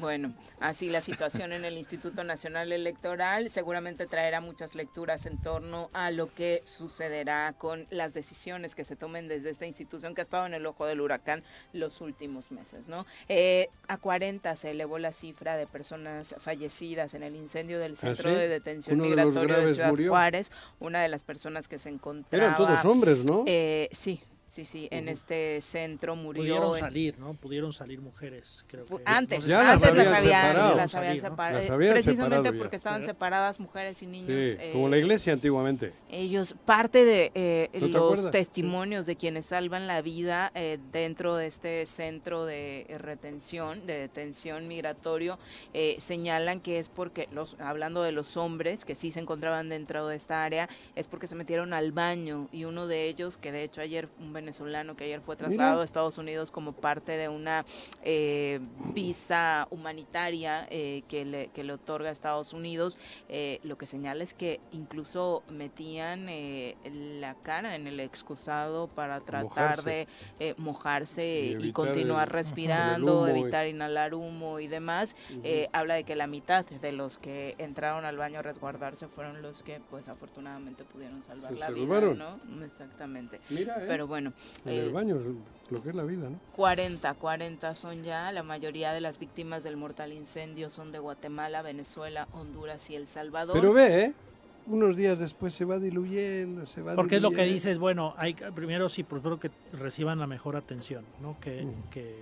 Bueno, así la situación en el Instituto Nacional Electoral seguramente traerá muchas lecturas en torno a lo que sucederá con las decisiones que se tomen desde esta institución que ha estado en el ojo del huracán los últimos meses, ¿no? Eh, a 40 se elevó la cifra de personas fallecidas en el incendio del Centro ¿Ah, sí? de Detención Uno Migratorio de, Ciudad murió. Juárez. Una de las personas que se encontraba... Eran todos hombres, ¿no? Eh, sí, sí, sí, en este centro murió... Pudieron en- salir, ¿no? Pudieron salir mujeres, creo que. Antes, Ya antes las habían separado. las habían Salir, ¿no? separado. Las habían Precisamente separado porque estaban separadas mujeres y niños. Sí, eh, como la iglesia antiguamente. ellos, parte de eh, ¿No te los testimonios de quienes salvan la vida eh, dentro de este centro de eh, retención, de detención migratorio, eh, señalan que es porque, los hablando de los hombres que sí se encontraban dentro de esta área, es porque se metieron al baño y uno de ellos, que de hecho ayer, un venezolano que ayer fue trasladado Mira. a Estados Unidos como parte de una eh, visa humanitaria eh, que, le, que le otorga Estados Unidos, eh, lo que señala es que incluso metían eh, la cara en el excusado para tratar Mojarse. de eh, mojarse Y continuar el- (laughs) respirando, y- evitar inhalar humo y demás. Habla de que la mitad de los que entraron al baño a resguardarse fueron los que pues afortunadamente pudieron salvar Se la salvaron. vida, ¿no? Exactamente. Mira. Pero bueno, En eh, el baño lo que es la vida, ¿no? 40, 40 son ya. La mayoría de las víctimas del mortal incendio son de Guatemala, Venezuela, Honduras y El Salvador. Pero ve, ¿eh? Unos días después se va diluyendo, se va Porque es lo que dices, bueno, hay que- primero sí, primero que reciban la mejor atención, ¿no? Que, Mm. que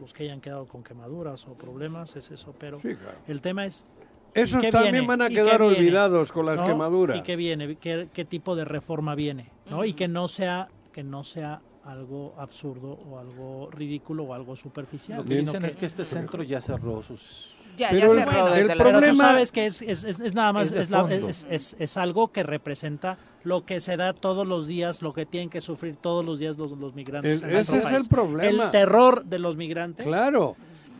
los que hayan quedado con quemaduras o problemas es eso, pero Sí, claro. el tema es Esos ¿y qué también viene? van a ¿Y qué quedar viene? olvidados con las ¿No? quemaduras. ¿Y qué viene? ¿Qué, qué tipo de reforma viene? ¿no? Y que no sea que no sea algo absurdo o algo ridículo o algo superficial. Lo que sino dicen es que este centro ya cerró sus Ya, Pero ya el- el la- Pero tú problema- sabes que es, es, es- es nada más, Es de es, la- es- es- es algo que representa lo que se da todos los días, lo que tienen que sufrir todos los días los, los migrantes. El- en ese es país. el problema. El terror de los migrantes. Claro.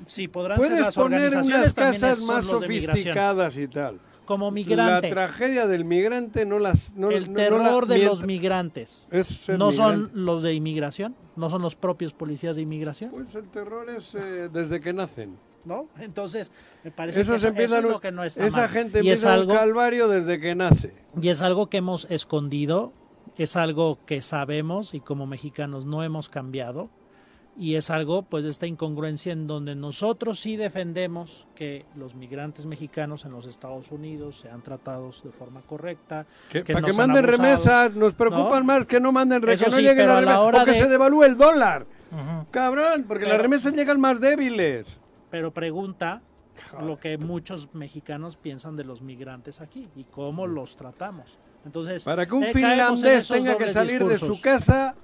Sí, podrán ser Puedes las poner organizaciones unas también casas son más los de migración. sofisticadas y tal. Como migrante. La tragedia del migrante no las... No, el no- no terror la- de los migrantes. Es no son los de inmigración, no son los propios policías de inmigración. Pues el terror es eh, desde que nacen. ¿No? Entonces, me parece Eso que se eso, empieza eso es lo que no está esa mal. gente y es empieza algo un calvario desde que nace. y es algo que hemos escondido, es algo que sabemos y como mexicanos no hemos cambiado y es algo pues de esta incongruencia en donde nosotros sí defendemos que los migrantes mexicanos en los Estados Unidos sean tratados de forma correcta, Que, que para que manden abusados, remesas, nos preocupan ¿no? más que no manden remesas, que no sí, lleguen pero las a la remesas, hora porque de- se devalúa el dólar. Cabrón, porque las remesas llegan más débiles. pero pregunta lo que muchos mexicanos piensan de los migrantes aquí y cómo los tratamos. Entonces, Para que un eh, finlandés tenga que salir de su casa,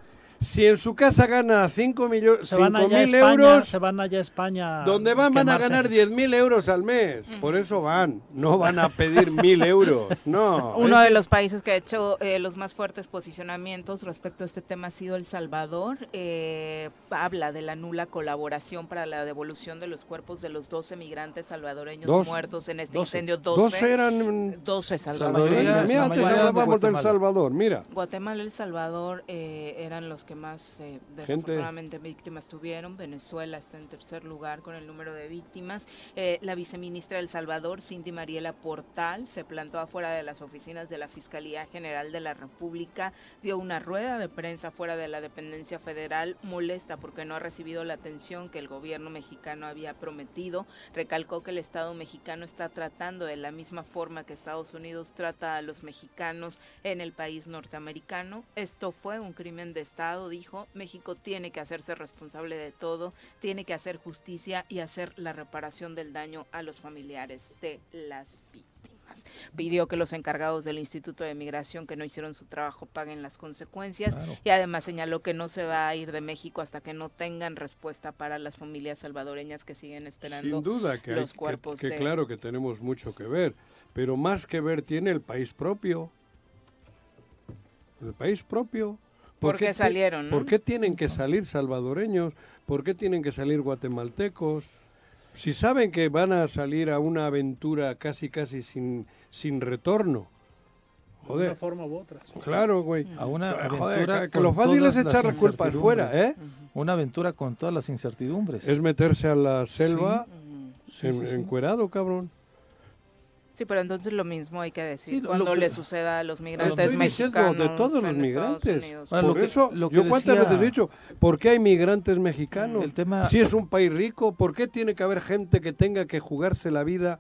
si en su casa gana 5 millones, se van allá a mil España, euros, se van allá a España. donde van van a ganar 10 mil euros al mes. Por eso van, no van a pedir (laughs) mil euros. No. Uno es- de los países que ha hecho eh, los más fuertes posicionamientos respecto a este tema ha sido El Salvador. Eh, habla de la nula colaboración para la devolución de los cuerpos de los 12 migrantes salvadoreños Dos- muertos en este 12. incendio. 12, 12 eran 12 salvadoreños. Mira, antes hablábamos del Guatemala. Salvador, mira. Guatemala y El Salvador eh, eran los que más eh, desafortunadamente víctimas tuvieron. Venezuela está en tercer lugar con el número de víctimas. Eh, la viceministra de El Salvador, Cindy Mariela Portal, se plantó afuera de las oficinas de la Fiscalía General de la República, dio una rueda de prensa fuera de la dependencia federal, molesta porque no ha recibido la atención que el gobierno mexicano había prometido. Recalcó que el Estado mexicano está tratando de la misma forma que Estados Unidos trata a los mexicanos en el país norteamericano. Esto fue un crimen de Estado, dijo. México tiene que hacerse responsable de todo, tiene que hacer justicia y hacer la reparación del daño a los familiares de las víctimas. Pidió que los encargados del Instituto de Migración que no hicieron su trabajo paguen las consecuencias Claro. y además señaló que no se va a ir de México hasta que no tengan respuesta para las familias salvadoreñas que siguen esperando Sin duda que, hay- los que- cuerpos que de claro que tenemos mucho que ver, pero más que ver tiene el país propio. El país propio. ¿Por qué ti- salieron, no? ¿Por qué tienen que salir salvadoreños? ¿Por qué tienen que salir guatemaltecos? Si saben que van a salir a una aventura casi casi sin, sin retorno. De Joder. una forma u otra. sí. Claro, güey. A una Joder, aventura que con lo fácil es las echar la culpa incertidumbres. fuera, ¿eh? Una aventura con todas las incertidumbres. Es meterse a la selva Sí, en- sí, sí. encuerado, cabrón. Sí, pero entonces lo mismo hay que decir Sí, cuando que- le suceda a los Lo migrantes mexicanos de todos los migrantes. Por lo que- eso, lo que yo cuántas veces he dicho, ¿por qué hay migrantes mexicanos? El tema- Si es un país rico, ¿por qué tiene que haber gente que tenga que jugarse la vida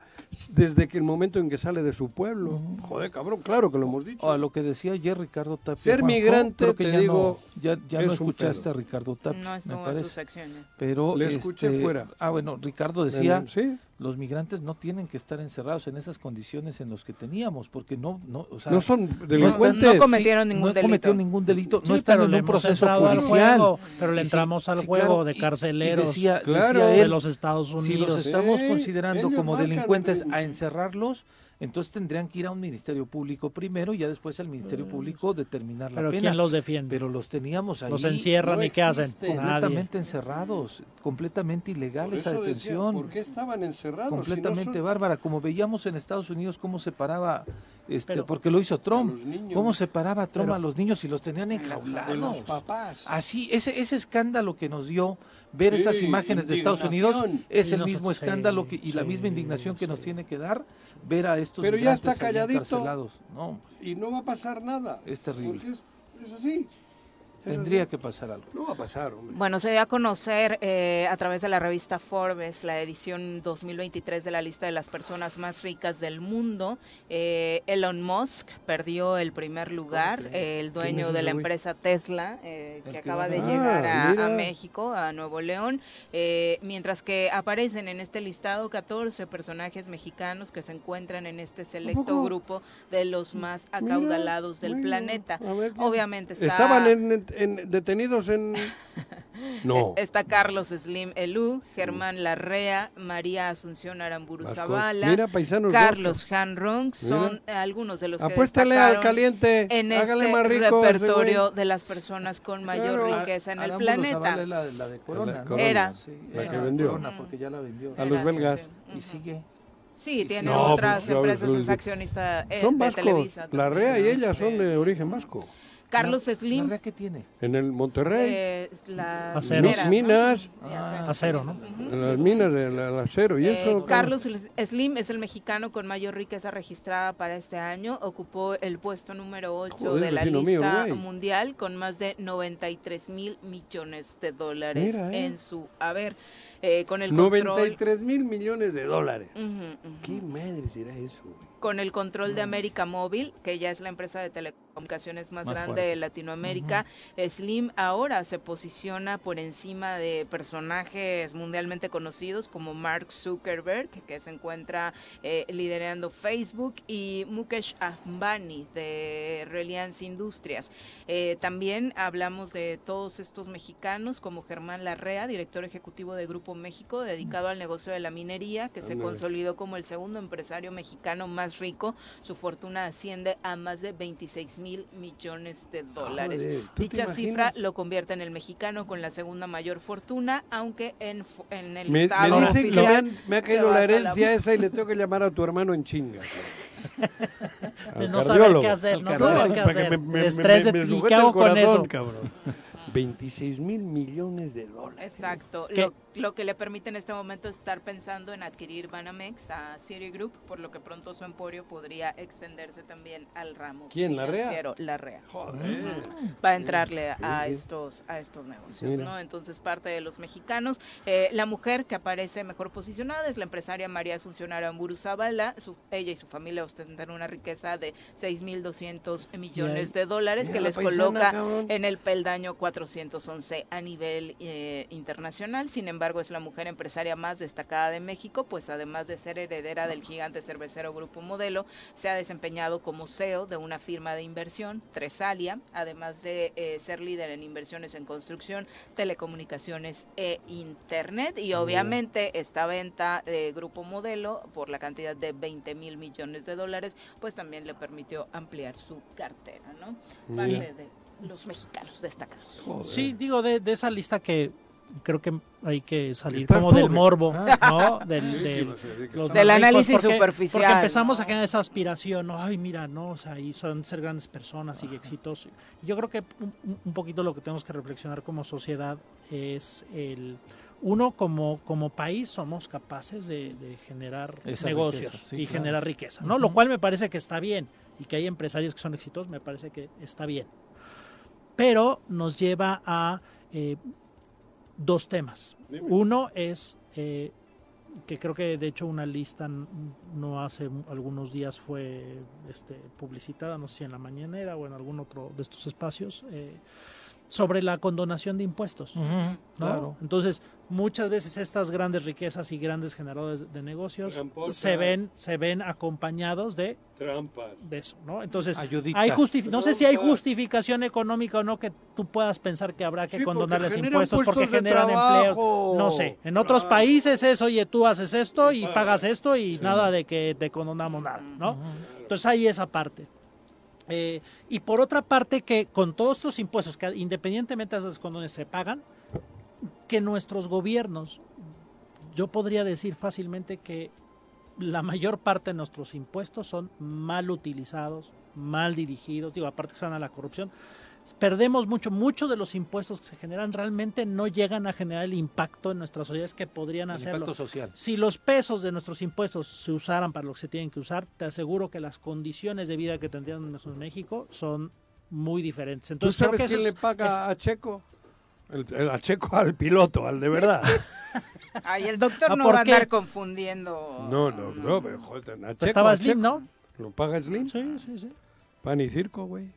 desde que el momento en que sale de su pueblo? Joder, cabrón, claro que lo hemos dicho. A lo que decía ayer Ricardo Tapia. Ser Juanjo, migrante, creo que te ya digo, no, ya, ya es no escuchaste pedo. a Ricardo Tapia, No me en sus secciones. Pero Le escuché este, fuera. Ah, bueno, Ricardo decía, Sí. Los migrantes no tienen que estar encerrados en esas condiciones en las que teníamos, porque no, no, o sea, No son delincuentes. No cometieron ningún no delito. cometieron ningún delito, no están en un proceso judicial. juego, pero le sí, entramos al sí, juego claro, de carceleros decía- Claro. decía de él, los Estados si los Unidos. estamos Sí, considerando como marcan delincuentes el- a encerrarlos, entonces tendrían que ir a un ministerio público primero y ya después al ministerio público determinar la Pero pena. ¿quién los defiende? Pero los teníamos ahí. Los encierran no y ¿qué hacen? Nadie. Completamente encerrados, completamente ilegal esa decía, detención. ¿Por qué estaban encerrados? si no completamente son- bárbara, como veíamos en Estados Unidos cómo separaba, este, Pero- porque lo hizo Trump, cómo separaba Trump Pero- a los niños y los tenían de los enjaulados. papás. Así, ese, ese escándalo que nos dio ver Sí, esas imágenes de Estados Unidos es el nosotros- mismo escándalo que, y la misma indignación que nos tiene que dar ver a estos Pero ya está calladito. No, Y no va a pasar nada. es terrible. Porque es, es así. Tendría que pasar algo. No va a pasar, hombre. Bueno, se dio a conocer eh, a través de la revista Forbes la edición 2023 de la lista de las personas más ricas del mundo. Eh, Elon Musk perdió el primer lugar, eh, el dueño es de la empresa Tesla, eh, que acaba de Ah, llegar a, México, a Nuevo León, eh, mientras que aparecen en este listado 14 personajes mexicanos que se encuentran en este selecto grupo de los más acaudalados del Mira, planeta. a ver, ¿quién? Obviamente está... Estaban en, en en- detenidos en... (laughs) No. Eh, Está Carlos Slim Elú, Germán Larrea, María Asunción Aramburu Vascos. Zavala, Mira, paisanos Carlos. Hanrong, son eh, algunos de los que Apuéstale al caliente, en hágale este más rico repertorio de las personas con mayor Claro. riqueza en el Aramburu planeta. Zavala es la, la de Corona, La ¿no? Corona, Era. Sí, la era que vendió. Corona, porque ya la vendió. A los Era, belgas. sí, sí. Y sigue. Sí, tiene No, otras pues, empresas, es accionista eh, Son de vascos. Televisa. La también, REA y ella son de origen vasco. Carlos Slim. ¿La qué tiene? En el Monterrey. eh, la Acero. Minera, ¿no? minas. De acero. Acero, ¿no? Ujú. En las minas del acero. Y Eh, eso... Carlos Slim es el mexicano con mayor riqueza registrada para este año. Ocupó el puesto número 8 Joder, de la mío, lista güey. mundial con más de 93 mil millones de dólares Mira, eh. en su haber. Eh, con el control, 93 mil millones de dólares. Ujú, ujú. ¿Qué madre será eso? con el control de América Móvil, que ya es la empresa de telecomunicaciones más, Más grande fuerte. de Latinoamérica. Slim ahora se posiciona por encima de personajes mundialmente conocidos como Mark Zuckerberg, que se encuentra eh, liderando Facebook, y Mukesh Ambani de Reliance Industrias. Eh, también hablamos de todos estos mexicanos como Germán Larrea, director ejecutivo de Grupo México, dedicado al negocio de la minería, que se consolidó como el segundo empresario mexicano más rico. Su fortuna asciende a más de 26 mil millones de dólares. Joder, ¿tú te Dicha cifra lo convierte en el mexicano con la segunda mayor fortuna, aunque en, en el Me, me estado dicen que me, oficial han- me ha caído la herencia esa y le tengo que llamar a tu hermano en chinga. (laughs) De no saber qué hacer, no saber qué hacer. me- me- El me- estrés me- de- me ¿y qué hago con eso? cabrón. (laughs) 26 mil millones de dólares. Exacto, ¿Qué? lo, lo que le permite en este momento estar pensando en adquirir Banamex a Citigroup, por lo que pronto su emporio podría extenderse también al ramo ¿Quién, financiero, Larrea. Joder. Ujú. Va a entrarle a estos a estos negocios, Mira. ¿no? Entonces parte de los mexicanos. Eh, la mujer que aparece mejor posicionada es la empresaria María Asunción Aramburu Zavala. Su- ella y su familia ostentan una riqueza de 6.200 millones de dólares Mira que la les paisana, coloca cabrón. en el peldaño 411 a nivel eh, internacional. Sin embargo, es la mujer empresaria más destacada de México, pues además de ser heredera del gigante cervecero Grupo Modelo, se ha desempeñado como CEO de una firma de inversión, Tresalia, además de eh, ser líder en inversiones en construcción, telecomunicaciones e Internet. Y obviamente esta venta de Grupo Modelo por la cantidad de 20 mil millones de dólares, pues también le permitió ampliar su cartera, ¿no? Parte de los mexicanos destacados. Sí, digo, de, de esa lista que creo que hay que salir como tú, del morbo, Ah. ¿no? Del, Sí, del- los estás- Del análisis porque- superficial, Porque empezamos ¿no? a generar esa aspiración, ¿no? Ay, mira, ¿no? O sea, ahí son ser grandes personas y exitosos. Yo creo que un, poquito lo que tenemos que reflexionar como sociedad es el... Uno, como, como país, somos capaces de, de generar Esa negocios riqueza, sí, y claro. generar riqueza, ¿no? Lo cual me parece que está bien y que hay empresarios que son exitosos, me parece que está bien pero nos lleva a eh, dos temas. Dime. Uno es eh, que creo que de hecho una lista no hace algunos días fue este, publicitada, no sé si en la mañanera o en algún otro de estos espacios, eh, sobre la condonación de impuestos. ¿no? claro. Entonces, muchas veces estas grandes riquezas y grandes generadores de negocios Tramposas. se ven, se ven acompañados de Trampas. de eso, ¿no? Entonces, Ayuditas. hay justi- no sé si hay justificación económica o no que tú puedas pensar que habrá que Sí, condonarles impuestos porque generan empleos. No sé. En otros Claro. países es, oye, tú haces esto y pagas. pagas esto y nada de que te condonamos nada, ¿no? Entonces hay esa parte. Eh, y por otra parte que con todos estos impuestos que independientemente de esas condones se pagan, que nuestros gobiernos, yo podría decir fácilmente que la mayor parte de nuestros impuestos son mal utilizados, mal dirigidos, digo, aparte que se van a la corrupción, perdemos mucho, muchos de los impuestos que se generan realmente no llegan a generar el impacto en nuestras sociedades que podrían El hacerlo. impacto social. Si los pesos de nuestros impuestos se usaran para lo que se tienen que usar, te aseguro que las condiciones de vida que tendrían en México son muy diferentes. ¿Tú Entonces, creo sabes que quién le es- paga a Checo? El, el- a Checo (laughs) al piloto, al de verdad. (laughs) Ay, el doctor ¿Ah, no va a andar confundiendo. No, no, no, pero joder, a Checo, estaba a Slim, Checo. ¿no? ¿Lo paga Slim? Sí, sí, sí. Pan y circo, güey.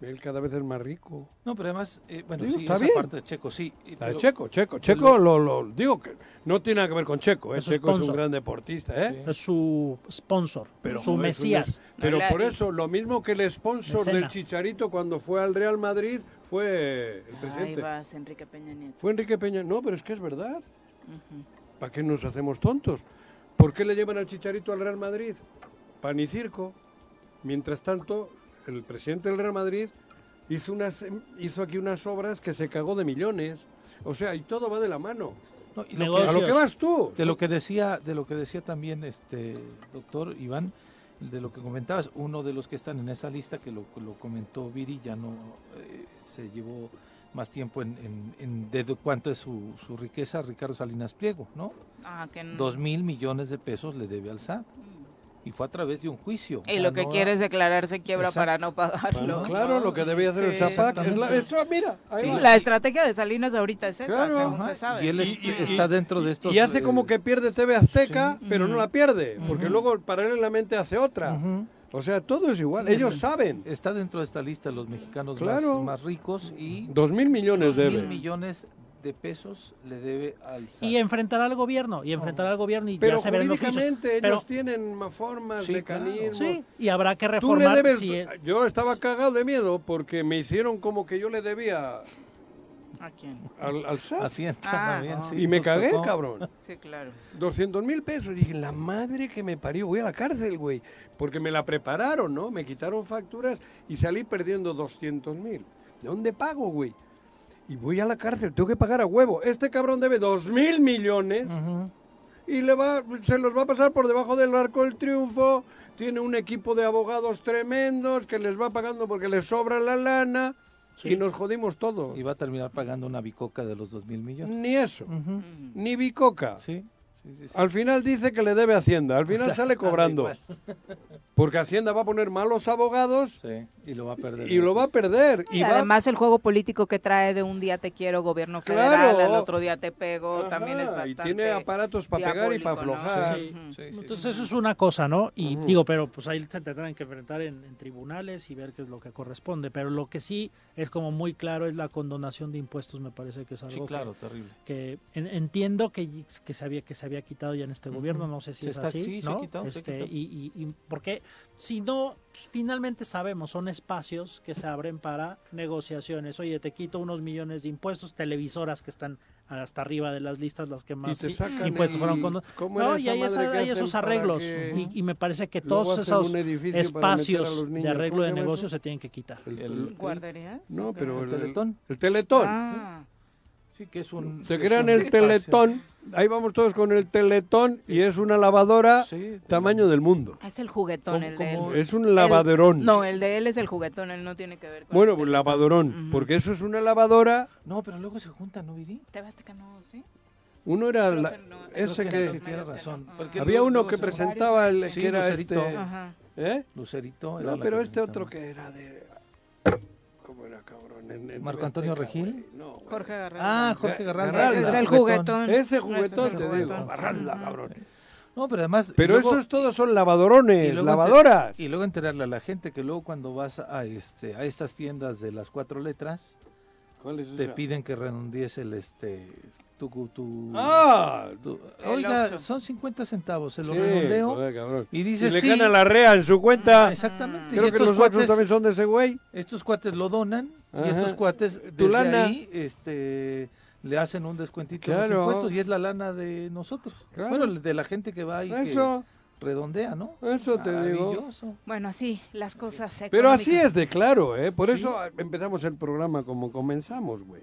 Él cada vez es más rico. No, pero además, eh, bueno, Digo, sí, está esa bien. parte de Checo, sí. eh, La de pero- Checo, Checo. Checo, lo, lo- digo que no tiene nada que ver con Checo. ¿eh? Es su Checo es un gran deportista, ¿eh? Es su sponsor, Pero, su mesías. un- Pero por eso, lo mismo que el sponsor del. Chicharito cuando fue al Real Madrid fue el Ahí presidente. vas, Enrique Peña Nieto. Fue Enrique Peña. No, pero es que es verdad. ¿Para qué nos hacemos tontos? ¿Por qué le llevan al Chicharito al Real Madrid? Pan y circo. Mientras tanto, el presidente del Real Madrid hizo, unas, hizo aquí unas obras que se cagó de millones. O sea, y todo va de la mano. No, y a lo que vas tú. De lo que decía, de lo que decía también este doctor Iván, de lo que comentabas, uno de los que están en esa lista que lo, lo comentó Viri ya no eh, se llevó más tiempo en, en, en de cuánto es su, su riqueza Ricardo Salinas Pliego, ¿no? Ah, que no. Dos mil millones de pesos le debe al SAT. Y fue a través de un juicio. Y lo que quiere es declararse quiebra Exacto. para no pagarlo. Claro, lo que debía hacer el Sí. Zapac es la- eso, mira, ahí Sí, la estrategia de Salinas ahorita es esa, Claro. según se sabe. Y él es- está dentro de estos. Y hace eh, como que pierde TV Azteca, sí. pero no la pierde, porque Ujú. luego paralelamente hace otra. O sea, todo es igual. Sí, Ellos está- saben. Está dentro de esta lista los mexicanos Claro. más, más ricos y Dos mil millones dos mil millones de pesos le debe al SAT. Y enfrentará al gobierno, y enfrentará al gobierno y Pero ya se verán los juicios. jurídicamente Pero- ellos tienen ma- formas, Sí, claro. mecanismos. Sí, y habrá que Tú le reformar. debes, si es- yo estaba cagado de miedo porque me hicieron como que yo le debía ¿A quién? al, al SAT. Hacienda Ah. también, sí, y me nos cagué, tocó. cabrón. Sí, claro. 200 mil pesos. Dije, la madre que me parió, voy a la cárcel, güey. Porque me la prepararon, ¿no? Me quitaron facturas y salí perdiendo 200 mil. ¿De dónde pago, güey? Y voy a la cárcel, tengo que pagar a huevo. Este cabrón debe 2 mil millones y le va, se los va a pasar por debajo del arco del triunfo. Tiene un equipo de abogados tremendos que les va pagando porque les sobra la lana y nos jodimos todos. Y va a terminar pagando una bicoca de los dos mil millones. Ni eso, ni bicoca. Sí, sí, sí, sí. Al final dice que le debe Hacienda, al final (laughs) sale cobrando. Porque Hacienda va a poner malos abogados Sí, y lo va a perder. y lo va a perder. Y, Y va, además el juego político que trae de un día te quiero gobierno Claro. federal, al otro día te pego, Ajá, también es y bastante tiene aparatos pa' pegar y pa' diabólico, ¿no? aflojar. Sí. Ujú. Entonces eso es una cosa, ¿no? Y digo, pero pues ahí se tendrán que enfrentar en, en tribunales y ver qué es lo que corresponde. Pero lo que sí es como muy claro es la condonación de impuestos, me parece que es algo Sí, que- claro, terrible. que en- entiendo que, que se había que se había quitado ya en este gobierno, no sé si Se es está- así, sí, se ha ¿no? quitado, se ha Este, quitado. y, y- y porque si no, pues, finalmente sabemos, son espacios que se abren para negociaciones. Oye, te quito unos millones de impuestos, televisoras que están hasta arriba de las listas, las que más te sí, sacan impuestos fueron con... ¿cómo No, y hay, esa- hay esos arreglos que- y, y me parece que todos esos espacios de arreglo ¿Cómo de negocios se tienen que quitar. El- el- ¿Guarderías? no, pero ¿El el, Teletón? el Teletón. Ah, Sí, que es un. Se crean el espacio. Teletón. Ahí vamos todos con el Teletón y es una lavadora Sí, tamaño del mundo. es el juguetón ¿Cómo- el de él. Es un lavaderón. El- no, el de él es el juguetón, él no tiene que ver con Bueno, el pues lavadorón. Porque eso es una lavadora. No, pero luego se juntan, ¿no, Viri? TV Azteca no, ¿sí? Uno era la- que no, ese que. tiene razón. Porque Había uno que se- presentaba el Sí, que era Lucerito. este. Ajá. ¿Eh? Lucerito. era No, pero que este otro que era de. ¿Cómo era, cabrón? En- en ¿Marco Antonio Azteca, Regil? güey. No, güey. Jorge Garralda. Ah, Jorge Garralda. Garralda. Ese es el juguetón. juguetón. Ese Ese juguetón es el te digo. juguetón. Garralda, Ajá. cabrón. No, pero además. Pero luego- esos todos son lavadorones, y lavadoras. enter- y luego enterarle a la gente que luego cuando vas a este a estas tiendas de las cuatro letras ¿Cuál es te esa? piden que redondees el este tu tu, Ah, tu- oiga son 50 centavos se lo sí, redondeo joder, y dice si le sí gana la rea en su cuenta, exactamente creo y que estos los otros cuates también son de ese güey. estos cuates lo donan y estos cuates Tu lana. ahí este le hacen un descuentito en Claro. los impuestos y es la lana de nosotros Claro. bueno de la gente que va y Eso, que redondea no eso te digo. Maravilloso. Bueno, así, las cosas Pero así es de claro, ¿eh? Por Sí. eso empezamos el programa como comenzamos, güey.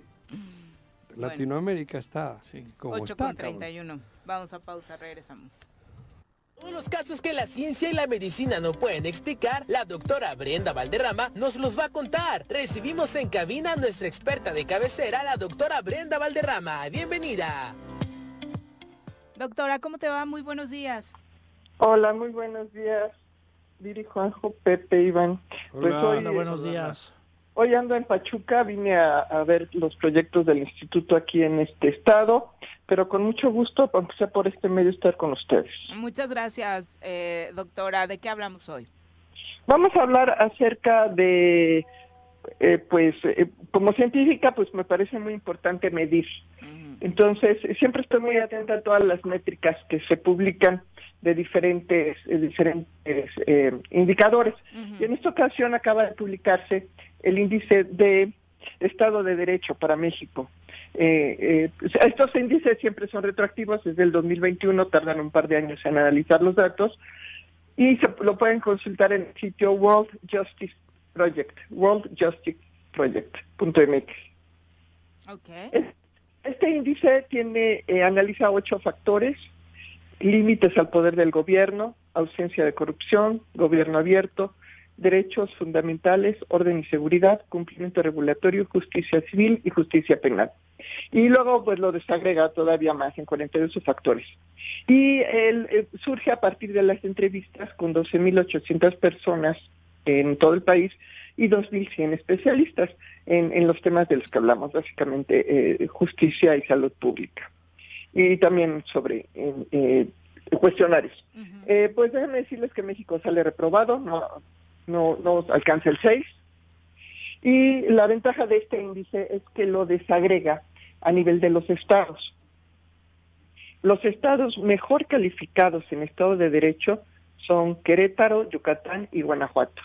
Bueno. Latinoamérica está Sí. como 8 está, con cabrón. 31. Vamos a pausa, regresamos. Todos los casos que la ciencia y la medicina no pueden explicar, la doctora Brenda Valderrama nos los va a contar. Recibimos en cabina a nuestra experta de cabecera, la doctora Brenda Valderrama. Bienvenida. Doctora, ¿cómo te va? Muy buenos días. Hola, muy buenos días. Viri, Juanjo, Pepe, Iván. Pues Hola. hoy, Hola, buenos días. Hoy ando en Pachuca, vine a, a ver los proyectos del instituto aquí en este estado, pero con mucho gusto, aunque sea por este medio, estar con ustedes. Muchas gracias, eh, doctora. ¿De qué hablamos hoy? Vamos a hablar acerca de, eh, pues, eh, como científica, pues me parece muy importante medir. Entonces, siempre estoy muy atenta a todas las métricas que se publican de diferentes, diferentes eh, indicadores. Y en esta ocasión acaba de publicarse el índice de Estado de Derecho para México. Eh, eh, estos índices siempre son retroactivos, desde el 2021 tardan un par de años en analizar los datos y se, lo pueden consultar en el sitio World Justice Project, worldjusticeproject.mx. Okay. Este índice tiene eh, analiza ocho factores: límites al poder del gobierno, ausencia de corrupción, gobierno abierto, derechos fundamentales, orden y seguridad, cumplimiento regulatorio, justicia civil y justicia penal. Y luego pues lo desagrega todavía más en 42 factores. Y él, eh, surge a partir de las entrevistas con 12.800 personas en todo el país y 2.100 especialistas en, en, los temas de los que hablamos, básicamente eh, justicia y salud pública. Y también sobre eh, cuestionarios. eh, pues déjenme decirles que México sale reprobado, no, no, no alcanza el 6. Y la ventaja de este índice es que lo desagrega a nivel de los estados. Los estados mejor calificados en Estado de Derecho son Querétaro, Yucatán y Guanajuato.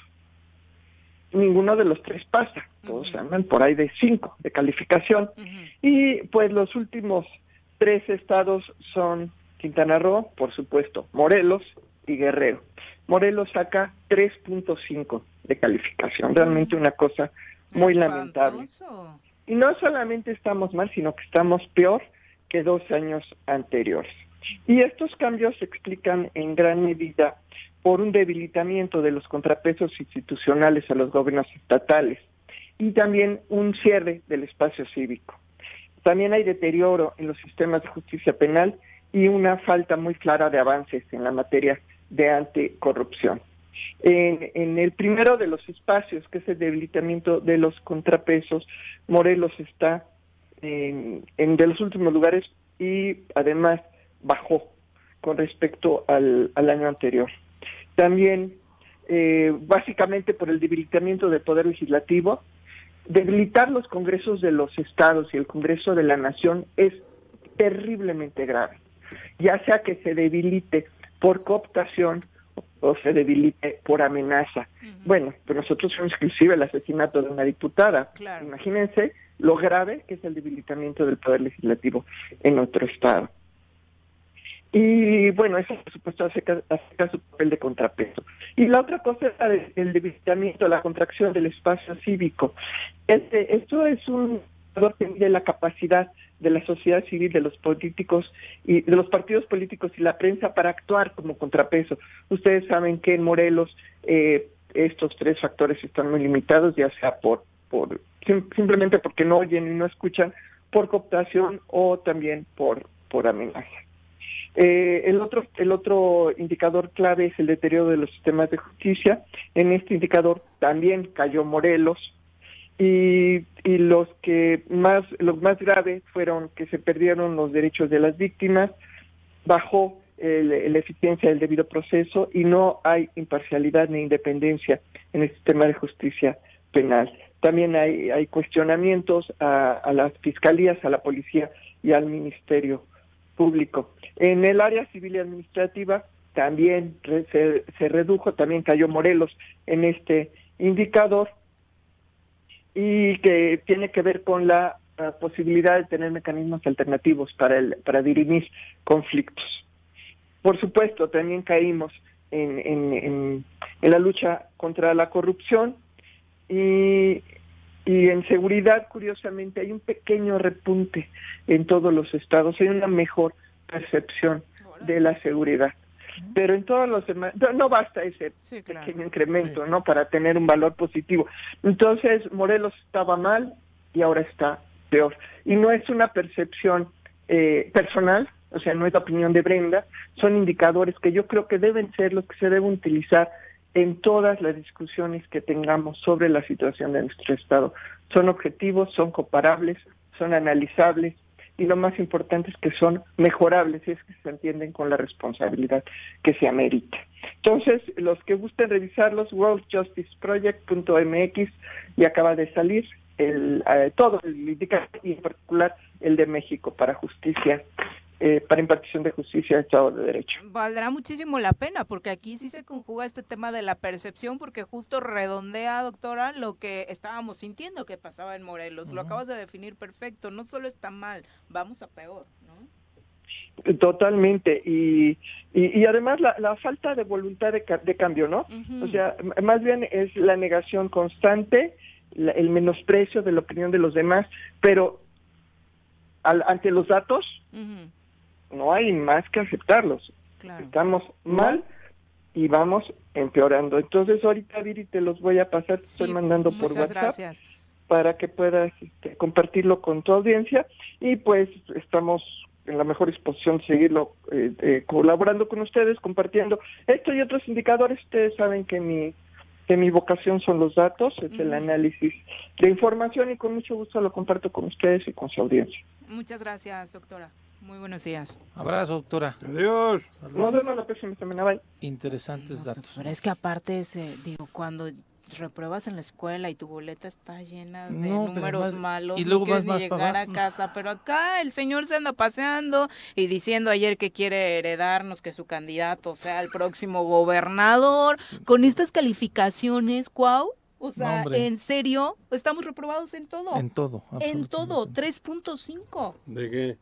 Ninguno de los tres pasa, todos andan por ahí de cinco de calificación. Y pues los últimos tres estados son Quintana Roo, por supuesto, Morelos y Guerrero. Morelos saca 3.5 de calificación, realmente una cosa muy lamentable. Y no solamente estamos mal, sino que estamos peor que dos años anteriores. Y estos cambios se explican en gran medida por un debilitamiento de los contrapesos institucionales a los gobiernos estatales y también un cierre del espacio cívico. También hay deterioro en los sistemas de justicia penal y una falta muy clara de avances en la materia de anticorrupción. En, el primero de los espacios, que es el debilitamiento de los contrapesos, Morelos está en, en de los últimos lugares y además bajó con respecto al, al año anterior. También, eh, básicamente por el debilitamiento del poder legislativo, debilitar los congresos de los estados y el Congreso de la Nación es terriblemente grave, ya sea que se debilite por cooptación o se debilite por amenaza. Bueno, pues nosotros somos inclusive el asesinato de una diputada. Imagínense lo grave que es el debilitamiento del poder legislativo en otro estado. Y bueno, eso por supuesto acerca, su papel de contrapeso. Y la otra cosa es el debilitamiento, la contracción del espacio cívico. Este, esto es un que mide la capacidad de la sociedad civil, de los políticos y de los partidos políticos y la prensa para actuar como contrapeso. Ustedes saben que en Morelos eh, estos tres factores están muy limitados, ya sea por, por simplemente porque no oyen y no escuchan, por cooptación o también por, por amenaza. Eh, el, otro, el otro indicador clave es el deterioro de los sistemas de justicia. En este indicador también cayó Morelos, y, y los que más, lo más grave fueron que se perdieron los derechos de las víctimas, bajó la eficiencia del debido proceso y no hay imparcialidad ni independencia en el sistema de justicia penal. También hay, hay cuestionamientos a, a las fiscalías, a la policía y al Ministerio Público. En el área civil y administrativa también se, se redujo, también cayó Morelos en este indicador y que tiene que ver con la uh, posibilidad de tener mecanismos alternativos para, el, para dirimir conflictos. Por supuesto, también caímos en, en, en, en la lucha contra la corrupción y, y en seguridad, curiosamente, hay un pequeño repunte en todos los estados, hay una mejor percepción de la seguridad pero en todos los demás no, basta ese sí, claro. pequeño incremento sí. no para tener un valor positivo entonces Morelos estaba mal y ahora está peor y no es una percepción eh, personal o sea no es la opinión de Brenda son indicadores que yo creo que deben ser los que se deben utilizar en todas las discusiones que tengamos sobre la situación de nuestro estado son objetivos son comparables son analizables y lo más importante es que son mejorables y es que se entienden con la responsabilidad que se amerita. Entonces, los que gusten revisarlos, worldjusticeproject.mx y acaba de salir el, eh, todo el y en particular el de México para justicia eh, para impartición de justicia y Estado de Derecho. Valdrá muchísimo la pena, porque aquí sí se conjuga este tema de la percepción, porque justo redondea, doctora, lo que estábamos sintiendo que pasaba en Morelos. Lo acabas de definir perfecto. No solo está mal, vamos a peor, ¿no? Totalmente. Y, y, y además la, la, falta de voluntad de, de cambio, ¿no? Uh -huh. O sea, más bien es la negación constante, la, el menosprecio de la opinión de los demás, pero al, ante los datos, uh -huh no hay más que aceptarlos. Claro. Estamos mal y vamos empeorando. Entonces ahorita Viri te los voy a pasar, te sí, estoy mandando por WhatsApp gracias. para que puedas este, compartirlo con tu audiencia y pues estamos en la mejor disposición de seguirlo eh, eh, colaborando con ustedes, compartiendo esto y otros indicadores. Ustedes saben que mi que mi vocación son los datos, es uh -huh. el análisis de información y con mucho gusto lo comparto con ustedes y con su audiencia. Muchas gracias, doctora. Muy buenos días. Abrazo, doctora. Adiós. Nos vemos la próxima semana. Bye. Interesantes no, datos. Pero es que aparte, ese, digo, cuando repruebas en la escuela y tu boleta está llena de No, números más- malos, y no luego vas ni más llegar para a casa, pero acá el señor se anda paseando y diciendo ayer que quiere heredarnos que su candidato sea el próximo gobernador, con estas calificaciones, Cuau, o sea, en serio, estamos reprobados en todo. En todo. En todo, 3.5 ¿De qué?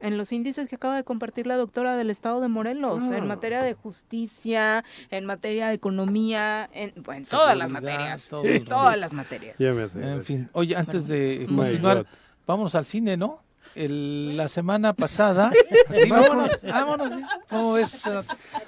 En los índices que acaba de compartir la doctora del estado de Morelos, Ah. en materia de justicia, en materia de economía, en, bueno, en todas las materias, todas las materias. Ya me hace En fin, oye, antes de continuar, vámonos al cine, ¿no? El- la semana (laughs) pasada. Sí, vámonos, vámonos. sí. ¿Cómo ves?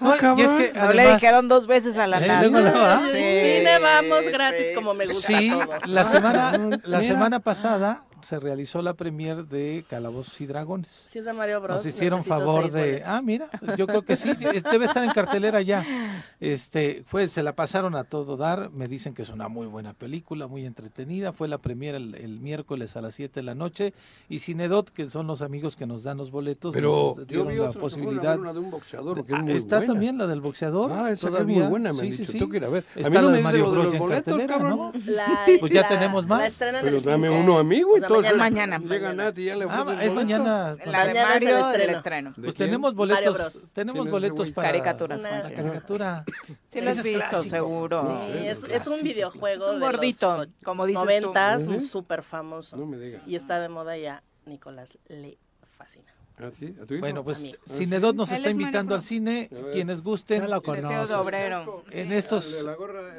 No, y es que No le además- dijeron dos veces a la Eh, luego la va. Sí, Cine vamos gratis como me gusta Sí, todo. la semana, la Mira. semana pasada se realizó la premier de Calabozos y Dragones. Si es de Mario Bros. Nos hicieron necesito favor de, boletos. ah, mira, yo creo que sí, debe estar en cartelera ya. Este, fue, se la pasaron a todo dar, me dicen que es una muy buena película, muy entretenida, fue la premier el, el miércoles a las 7 de la noche y Cinedot, que son los amigos que nos dan los boletos, Pero nos yo dieron vi la otros a posibilidad. una de un boxeador, que es Ah, muy está buena. también la del boxeador, Ah, esa que es todavía. muy buena, me sí, han sí, dicho, sí. tengo que ir a ver. A mí Está no la de Mario Bros en boletos, cartelera, cabrón. ¿no? La- Pues ya la- tenemos más. Pero dame cinco. uno a mí, güey. O sea, entonces mañana. Mañana, Llega mañana. Nati ya le Ah, es boleto. mañana. La de es el Mario, el estreno. estreno. ¿De Pues quién? tenemos Mario boletos, tenemos ¿Quién es ese boletos para Caricaturas, Una- la caricatura. (laughs) Sí lo has visto, clásico. seguro. Sí, es, es es un videojuego Es un de gordito, los como dices noventas, súper famoso. No me digas. Y está de moda ya. Nicolás le fascina. ¿Ah, sí? ¿A tu hijo? Bueno, pues. Cinedot nos Él está es invitando al cine, quienes gusten, lo en estos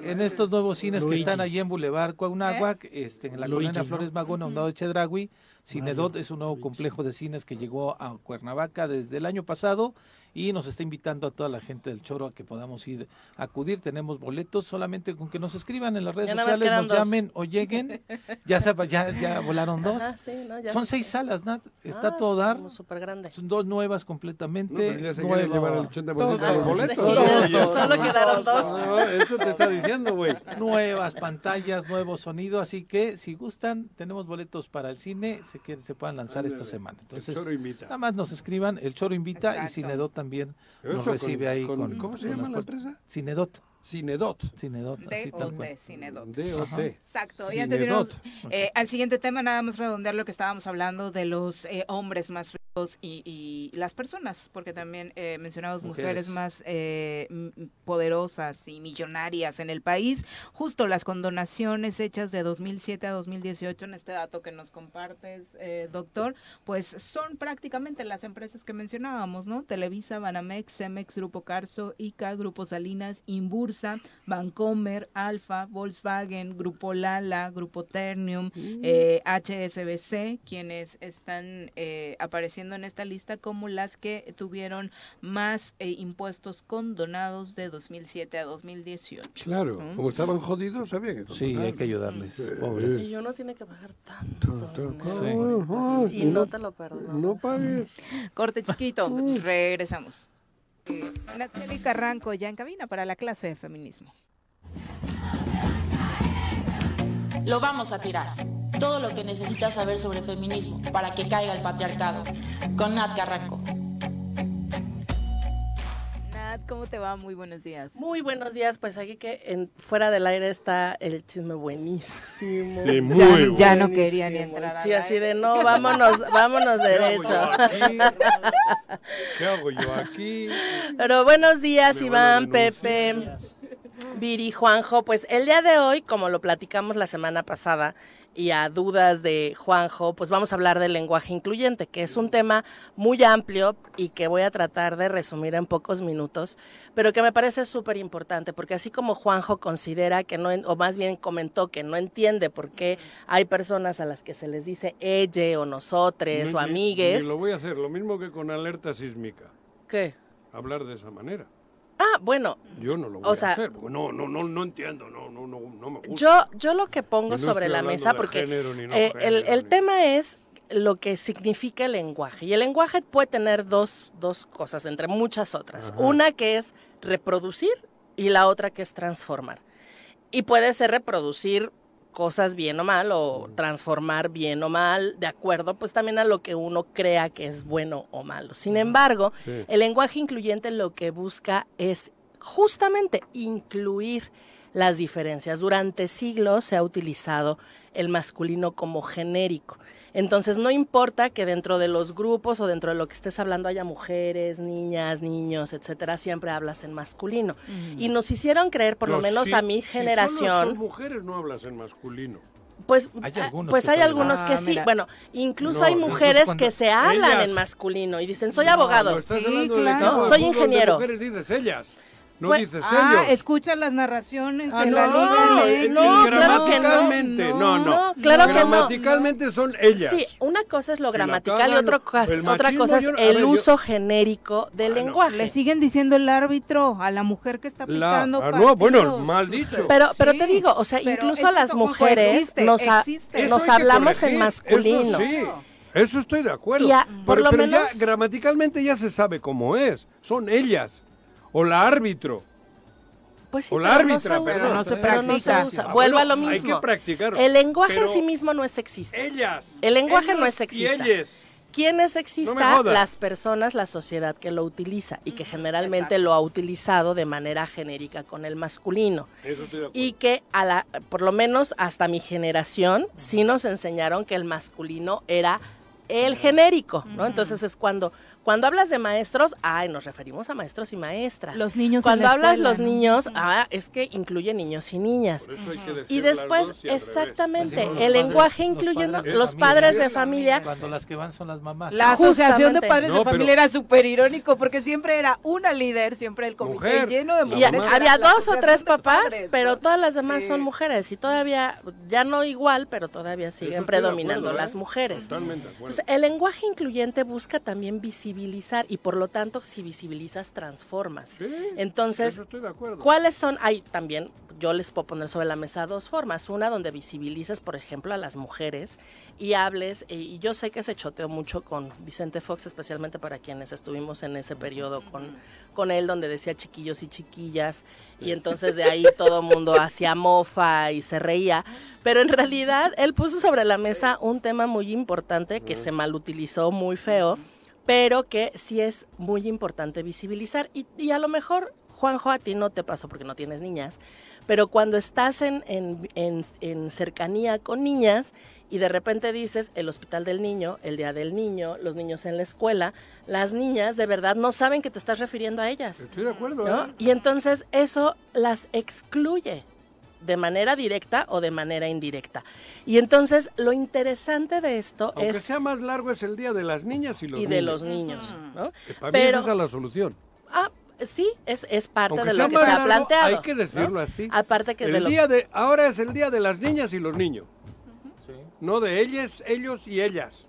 en estos nuevos cines que están allí en Boulevard Cuauhnáhuac, este, en la Luigi, colonia ¿no? Flores Magón, a un lado de Chedragui. Cinedot es un nuevo complejo de cines que llegó a Cuernavaca desde el año pasado y nos está invitando a toda la gente del Choro a que podamos ir a acudir. Tenemos boletos solamente con que nos escriban en las redes sociales, nos dos. llamen o lleguen. Ya, se- ya, ya (laughs) volaron dos. Ajá, sí, ¿no? Ya. Son seis salas, Nat. Está Ah, todo dar. como súper grande. Son dos nuevas No, completamente. pero ya nuevo- llevar el 80% de los boletos. ¿no? Solo quedaron dos. Eso te está diciendo, güey. nuevas pantallas, nuevo sonido, así que si gustan, tenemos boletos para el cine, se que se puedan lanzar esta semana. El Entonces, choro invita. nada más nos escriban, el Choro invita Exacto. y Cinedot también Eso nos con- recibe ahí con- con, ¿Cómo se con llama la puertas. empresa? Cinedot, Cinedot. Cinedot. DOT, Cinedot. D-O-T. Exacto. Y antes de irnos eh, al siguiente tema, nada más redondear lo que estábamos hablando de los eh, hombres más ricos y, y las personas, porque también eh, mencionamos mujeres, Mujeres. más eh, poderosas y millonarias en el país. Justo las condonaciones hechas de 2007 a 2018, en este dato que nos compartes, eh, doctor, pues son prácticamente las empresas que mencionábamos, ¿no? Televisa, Banamex, Cemex, Grupo Carso, ICA, Grupo Salinas, Inbursa, Vancomer, Alfa, Volkswagen, Grupo Lala, Grupo Ternium, eh, HSBC, quienes están eh, apareciendo en esta lista como las que tuvieron más eh, impuestos condonados de 2007 a 2018. Claro, ¿Mm? como estaban jodidos, había que Sí, hay que ayudarles, pobres. Y uno tiene que pagar tanto. Sí. Y no te lo perdono. No pagues. Corte chiquito, regresamos. Natalie Carranco ya en cabina para la clase de feminismo. Lo vamos a tirar. Todo lo que necesitas saber sobre feminismo para que caiga el patriarcado. Con Nat Carranco. ¿Cómo te va? Muy buenos días. Muy buenos días, pues aquí que en, fuera del aire está el chisme buenísimo. Sí, muy Ya- bueno. ya no quería ni Buenísimo. entrar al Sí, así aire. de no, vámonos, vámonos (laughs) derecho. (laughs) ¿Qué hago yo aquí? Pero buenos días, Me Iván, a Pepe, Viri, Juanjo. Pues el día de hoy, como lo platicamos la semana pasada, y a dudas de Juanjo, pues vamos a hablar del lenguaje incluyente, que es un tema muy amplio y que voy a tratar de resumir en pocos minutos, pero que me parece súper importante, porque así como Juanjo considera que no, o más bien comentó que no entiende por qué hay personas a las que se les dice ella o nosotres Ni- o ni- amigues, ni lo voy a hacer, lo mismo que con alerta sísmica. ¿qué? Hablar de esa manera. Ah, bueno, Yo no lo O voy sea- a hacer, no, no, no, no entiendo, no, no, no, no me gusta. Yo, yo lo que pongo no sobre la mesa, porque género ni no eh, el, el tema es lo que significa el lenguaje. Y el lenguaje puede tener dos, dos cosas, entre muchas otras. Ajá. Una que es reproducir y la otra que es transformar. Y puede ser reproducir cosas bien o mal o transformar bien o mal, de acuerdo pues también a lo que uno crea que es bueno o malo. Sin embargo, Sí. el lenguaje incluyente lo que busca es justamente incluir las diferencias. Durante siglos se ha utilizado el masculino como genérico. Entonces no importa que dentro de los grupos o dentro de lo que estés hablando haya mujeres, niñas, niños, etcétera, siempre hablas en masculino. Y nos hicieron creer, por lo No, menos si- a mi si solo generación, son mujeres no hablas en masculino. pues, Hay ah, algunos pues que hay algunos que Ah, sí. mira. Bueno, incluso No, hay mujeres que se hablan Ellas. en masculino y dicen, soy No, abogado. no equipo de soy ingeniero. mujeres, dices ellas. No Pues- dices ah, ellos. escucha las narraciones Ah, de no, la Liga no, MX. no, gramaticalmente, no, no. No, claro que no. Gramaticalmente son ellas. Sí, una cosa es lo Si la gramatical y otra cosa, otra cosa es yo el ver, yo- uso genérico del lenguaje. Le siguen diciendo el árbitro a la mujer que está La- pitando ah, no, bueno, mal dicho. Pero, pero Sí, te digo, o sea, pero incluso las mujeres existe, nos, hablamos en masculino. Eso sí, eso estoy de acuerdo. A- por pero lo pero menos- ya gramaticalmente ya se sabe cómo es. Son ellas. O la árbitro. Pues sí, o la pero no árbitra, se usa, perdón. pero no se usa. Vuelvo a lo Hay mismo. que practicar. El lenguaje Pero en sí mismo no es sexista. Ellas. El lenguaje no es sexista. Y ellas. ¿Quién es No sexista? Las personas, la sociedad que lo utiliza y que generalmente lo ha utilizado de manera genérica con el masculino. Eso estoy de acuerdo. Y que a la, por lo menos hasta mi generación sí nos enseñaron que el masculino era el genérico, ¿no? Entonces es cuando cuando hablas de maestros, ay, nos referimos a maestros y maestras. Los niños en Cuando la hablas escuela, los ¿no? niños, ah, es que incluye niños y niñas. Por eso hay que Y decir las después, dos y al revés. exactamente, el padres- lenguaje los incluyendo padres los padres de familia. Cuando las que van son las mamás. La asociación de padres No, de familia era súper irónico porque siempre era una líder, siempre el comité Mujer. lleno de Y mujeres. había dos o tres papás, padres, pero todas las demás Sí. son mujeres y todavía, ya no igual, pero todavía siguen predominando acuerdo, ¿eh? las mujeres. Totalmente de acuerdo. Entonces, el lenguaje incluyente busca también visibilizar y por lo tanto, si visibilizas, transformas. Entonces, estoy de. ¿cuáles son? Hay también, yo les puedo poner sobre la mesa dos formas. Una donde visibilices, por ejemplo, a las mujeres y hables, eh, y yo sé que se choteó mucho con Vicente Fox, especialmente para quienes estuvimos en ese periodo con, con él, donde decía chiquillos y chiquillas, y entonces de ahí todo el mundo hacía mofa y se reía. Pero en realidad él puso sobre la mesa un tema muy importante que se malutilizó muy feo, pero que sí es muy importante visibilizar. Y, y a lo mejor, Juanjo, a ti no te pasó porque no tienes niñas, pero cuando estás en, en, en- en cercanía con niñas y de repente dices el hospital del niño, el día del niño, los niños en la escuela, las niñas de verdad no saben que te estás refiriendo a ellas. Estoy de acuerdo. ¿no? ¿eh? Y entonces eso las excluye de manera directa o de manera indirecta. Y entonces lo interesante de esto Aunque es sea más largo es el día de las niñas y los y niños. de los niños, ¿no? Que Para mí Pero- esa es la solución. Ah, sí, es, es parte Aunque de lo que se ha planteado. Hay que decirlo ¿no? así. Aparte que el de lo día de ahora es el día de las niñas y los niños. No de ellas, ellos y ellas.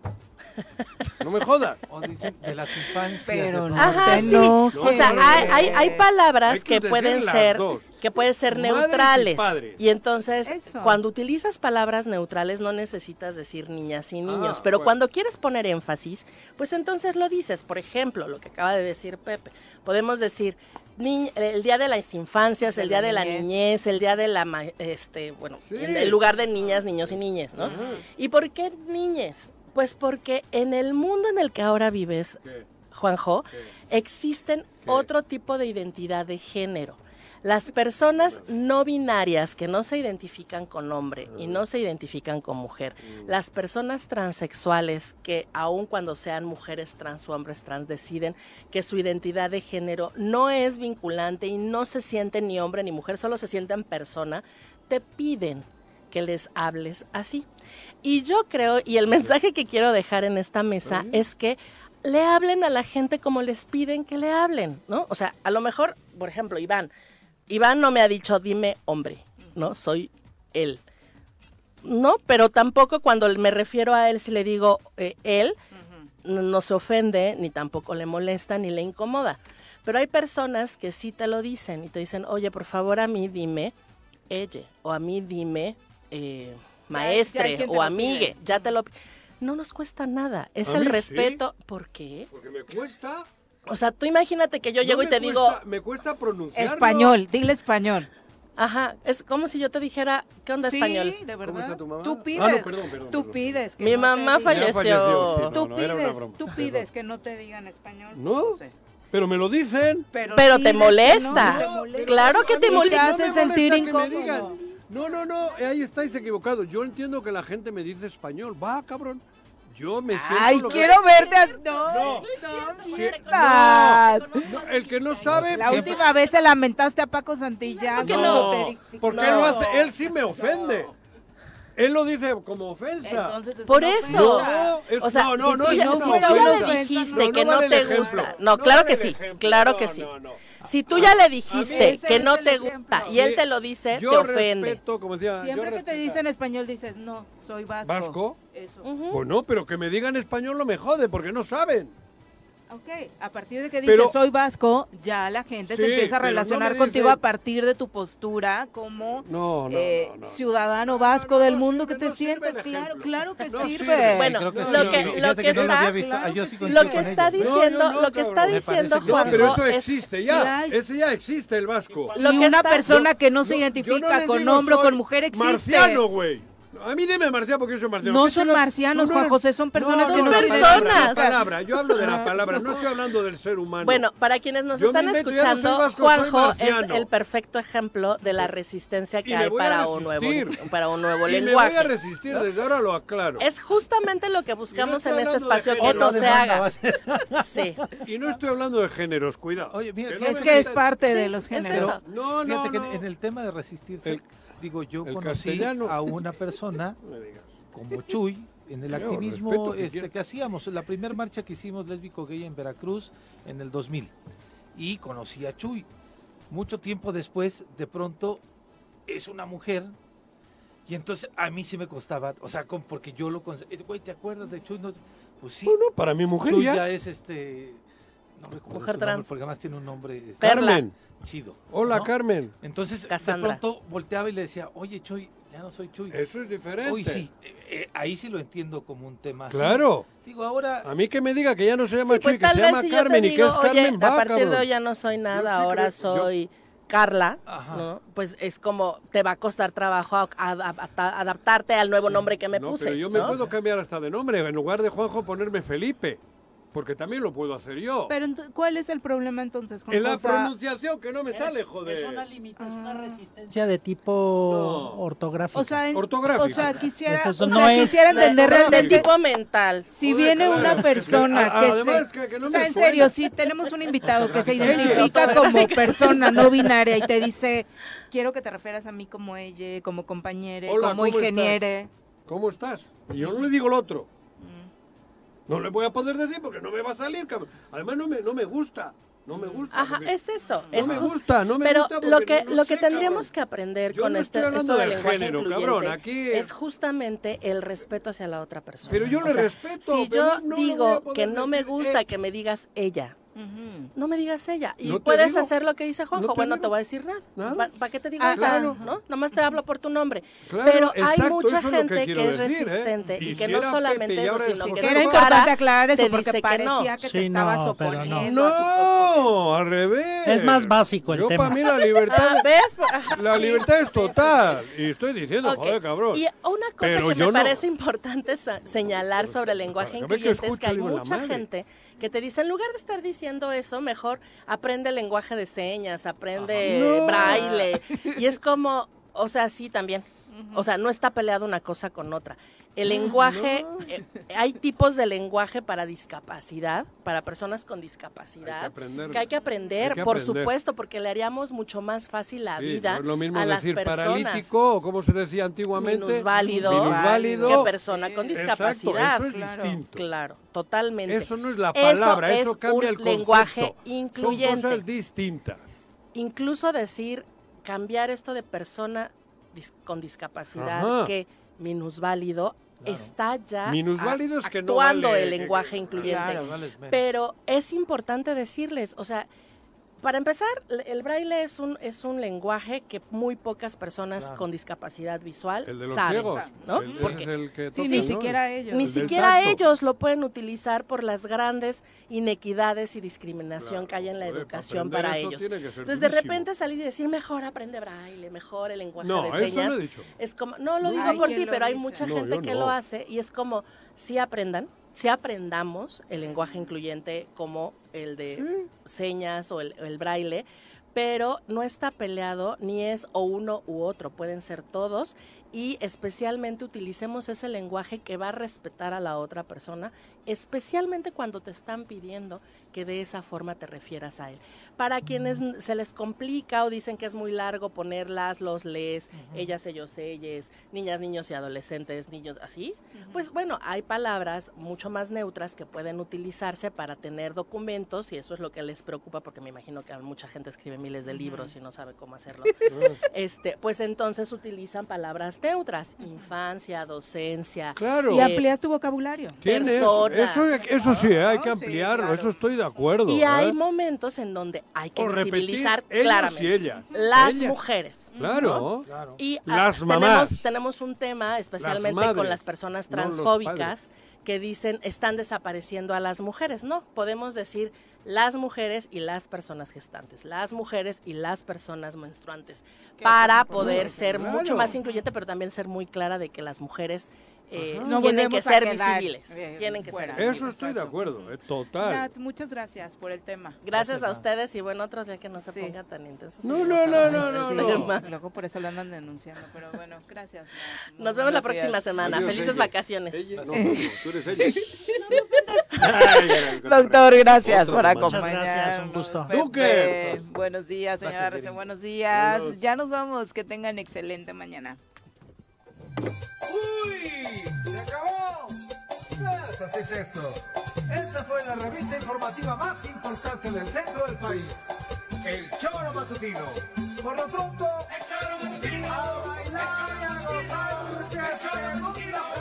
No me jodas. O dicen de las infancias. Pero de no. Ajá, sí. O sea, hay, hay, hay palabras Hay que que, pueden ser dos. que pueden ser Madres neutrales. Y entonces, Eso. cuando utilizas palabras neutrales no necesitas decir niñas y niños, Ah, pero bueno. cuando quieres poner énfasis, pues entonces lo dices. Por ejemplo, lo que acaba de decir Pepe. Podemos decir ni- el día de las infancias, el día de la niñez. niñez, el día de la ma- este, bueno, Sí. en el lugar de niñas, niños y niñes, ¿no? Ajá. ¿Y por qué niñes? Pues porque en el mundo en el que ahora vives, Juanjo, existen otro tipo de identidad de género. Las personas no binarias que no se identifican con hombre y no se identifican con mujer, las personas transexuales que aun cuando sean mujeres trans o hombres trans deciden que su identidad de género no es vinculante y no se sienten ni hombre ni mujer, solo se sienten persona, te piden que les hables así. Y yo creo, y el mensaje que quiero dejar en esta mesa es que le hablen a la gente como les piden que le hablen, ¿no? O sea, a lo mejor, por ejemplo, Iván, Iván no me ha dicho dime hombre, ¿no? Soy él. No, pero tampoco cuando me refiero a él, si le digo eh, él, no se ofende, ni tampoco le molesta, ni le incomoda. Pero hay personas que sí te lo dicen y te dicen, oye, por favor a mí dime ella, o a mí dime eh, maestre ya, ya o amigue, ya te lo... No nos cuesta nada, es a el respeto. Sí. ¿Por qué? Porque me cuesta. O sea, tú imagínate que yo no llego y te cuesta, digo... Me cuesta pronunciar. Español, dile español. Ajá, es como si yo te dijera, ¿qué onda sí, español? de verdad. ¿Cómo está tu mamá? Tú pides. Ah, no, perdón, perdón, tú pides. Que Mi no mamá te... falleció. falleció. Sí, no, tú, pides, tú pides que no te digan español. No. Sé. Pero me lo dicen. Pero, pero sí, te molesta. Te molesta. claro que te molesta. Te hace sentir incómodo. No, no, no, eh, ahí estáis equivocados. Yo entiendo que la gente me dice español. Va, cabrón. Yo me siento. ¡Ay, quiero verte! A... No, no, no, no, El que no sabe. La última vez se lamentaste a Paco Santillán. No, porque él lo hace. Él sí me ofende. Él lo dice como ofensa. Por eso. No, o sea, no, no, si tú, no, si ya le dijiste que no, te gusta. No, claro que sí, claro que sí si tú ya le dijiste que no te gusta y él te lo dice, yo te ofende. Respeto, como decía, Siempre que te dicen español dices, no, soy vasco. ¿Vasco? Eso. Pues pero que me digan español lo me jode, porque no saben. Ok, a partir de que dices soy vasco, ya la gente se empieza a relacionar contigo a partir de tu postura como eh, ciudadano vasco del mundo que te sientes. Claro, claro que sirve. sirve. Bueno, lo que, lo que está, lo que está diciendo, lo que está diciendo Juan. pero eso existe ya, ese ya existe el vasco. Lo que una persona que no se identifica con hombre o con mujer existe. Marciano, güey. A mí deme marciano porque yo soy marciano. No son marcianos, Juan José, son personas que no son personas. Yo hablo de la palabra, no estoy hablando del ser humano. Bueno, para quienes nos están escuchando, Juanjo es el perfecto ejemplo de la resistencia que hay para un, nuevo, para un nuevo y lenguaje. Me voy a resistir, desde ahora lo aclaro. Es justamente lo que buscamos en este espacio que no se haga. (laughs) Sí. Y no estoy hablando de géneros, cuidado. Oye, mira, es que es parte de los géneros. No, no, Fíjate que en el tema de resistirse digo, yo conocí a una persona (laughs) como Chuy en el activismo este, que, hacíamos, la primera marcha que hicimos lésbico gay en Veracruz en el 2000. Y conocí a Chuy. Mucho tiempo después, de pronto, es una mujer y entonces a mí sí me costaba, o sea, porque yo lo... Eh, güey, ¿te acuerdas de Chuy? No, pues sí. Bueno, para mi mujer Chuy ya. es este... No recuerdo mujer su trans. Porque además tiene un nombre... Este, Perla chido. Hola. Carmen. Entonces, de pronto volteaba y le decía, oye, Chuy, ya no soy Chuy. Eso es diferente. Uy, sí, eh, eh, ahí sí lo entiendo como un tema. Claro. Digo, ahora... A mí que me diga que ya no se llama sí, pues Chuy, que se llama Carmen y que es Carmen va, A partir de hoy ya no soy nada, ahora soy... Carla, pues es como te va a costar trabajo a, adaptarte al nuevo nombre que me puse. Pero yo me puedo cambiar hasta de nombre, en lugar de Juanjo ponerme Felipe porque también lo puedo hacer yo. Pero ¿cuál es el problema entonces? Con en la pronunciación que no me es, sale, joder. Es una limitación, una ah. resistencia de tipo no. ortográfico. O sea, en, ortográfico. O sea, quisiera, es eso, o sea, quisiera entender de, tipo mental. Si joder, viene una persona a, que, además, se, que no o sea, en suena. serio, si tenemos un invitado que se identifica como persona no binaria y te dice, "Quiero que te refieras a mí como ella, como compañero, como ingeniero." ¿Cómo estás? Y yo no le digo el otro. No le voy a poder decir porque no me va a salir, cabrón. Además no me, no me gusta. No me gusta. Ajá, es eso. No me gusta, no me Pero gusta lo que, lo que tendríamos que aprender con este, esto del, género, cabrón, aquí... es justamente el respeto hacia la otra persona. Pero yo le o sea, respeto. Si yo digo que no me gusta, eh, que me digas ella, no me digas ella. Y no puedes digo. hacer lo que dice Juanjo. No bueno, te voy a decir nada. ¿Para qué te digo ah, claro. ¿No? Nomás te hablo por tu nombre. Claro, Pero exacto, hay mucha gente que, que, es decir, ¿eh? resistente ¿eh? y, que no solamente Pepe, eso, sino que, que era importante aclarar eso porque parecía que, que sí, te estabas oponiendo. No, al revés. Es más básico el Yo, tema. Para mí la libertad, (laughs) ah, ah, la libertad es total. Y estoy diciendo, joder, cabrón. Y una cosa que me parece importante señalar sobre el lenguaje incluyente es que hay mucha gente que te dice, en lugar de estar diciendo eso, mejor aprende el lenguaje de señas, aprende No. braille. Y es como, o sea, sí también. O sea, no está peleado una cosa con otra. El lenguaje, eh, hay tipos de lenguaje para discapacidad, para personas con discapacidad, Hay que hay que aprender, Hay que por aprender. supuesto, porque le haríamos mucho más fácil la Sí, vida no es lo mismo a las decir personas. paralítico o como se decía antiguamente. Minusválido, minusválido. que persona con Exacto, discapacidad. eso es claro, distinto. Claro, totalmente. Eso no es la palabra, eso, es cambia un el concepto. lenguaje Son incluyente. cosas distintas. Incluso decir, cambiar esto de persona dis- con discapacidad, Ajá. que minusválido, está ya que no actuando vale, el que- lenguaje incluyente. Claro. Pero es importante decirles, o sea, para empezar, el- braille es un, es un lenguaje que muy pocas personas Claro. con discapacidad visual El de los saben, ciegos. ¿no? El- Porque es el que Sí, ni ¿no? siquiera ellos. ni El siquiera ellos lo pueden utilizar por las grandes inequidades y discriminación Claro, que hay en la joder, educación para ellos. Entonces, de repente salir y decir, mejor aprende braille, mejor el lenguaje No, de eso no he señas. dicho. Es como, no lo Ay, digo por ¿quién ti, pero hay mucha No, gente que no. lo hace y es como, sí aprendan, sí aprendamos el lenguaje incluyente como el de señas o el, o el braille, pero no está peleado ni es o uno u otro, pueden ser todos y especialmente utilicemos ese lenguaje que va a respetar a la otra persona, especialmente cuando te están pidiendo que de esa forma te refieras a él. Para quienes se les complica o dicen que es muy largo ponerlas, los les, ellas, ellos, ellas, niñas, niños y adolescentes, niños así, pues bueno, hay palabras mucho más neutras que pueden utilizarse para tener documentos y eso es lo que les preocupa porque me imagino que mucha gente escribe miles de libros y no sabe cómo hacerlo. (laughs) este, pues entonces utilizan palabras neutras, infancia, docencia. Claro. Y amplías tu vocabulario. Personas. Eso, eso sí, hay que sí, ampliarlo, claro. eso estoy de acuerdo. Y hay ¿eh? momentos en donde hay que O repetir visibilizar ellos claramente y las mujeres. Claro. ¿no? Y Las tenemos, mamás. tenemos un tema especialmente madres, con las personas no transfóbicas que dicen están desapareciendo a las mujeres. No, podemos decir las mujeres y las personas gestantes, las mujeres y las personas menstruantes, para poder ser Claro. mucho más incluyente, pero también ser muy clara de que las mujeres eh, No tienen que ser visibles. eh, tienen que fuera. ser Eso estoy de acuerdo, eh, total. Nat, muchas gracias por el tema. Gracias a ustedes y bueno, otro día que no se Sí. ponga tan intenso. No, no, no, no, no, no. Luego por eso lo andan denunciando, pero bueno, gracias. Nat. Nos vemos la próxima días. semana. Adiós, Felices ella. vacaciones. Ella, no, no, tú eres ella. (laughs) Ay, Doctor, gracias Otro por acompañarnos. Muchas gracias, un gusto. Duque. Buenos días, señora Jenny. buenos días. Ya nos vamos, que tengan excelente mañana. ¡Uy! ¡Se acabó! Pues así es esto. Esta fue la revista informativa más importante del centro del país. El Choro Matutino. Por lo pronto... ¡El Choro Matutino! Y a gozar! ¡El Choro Matutino!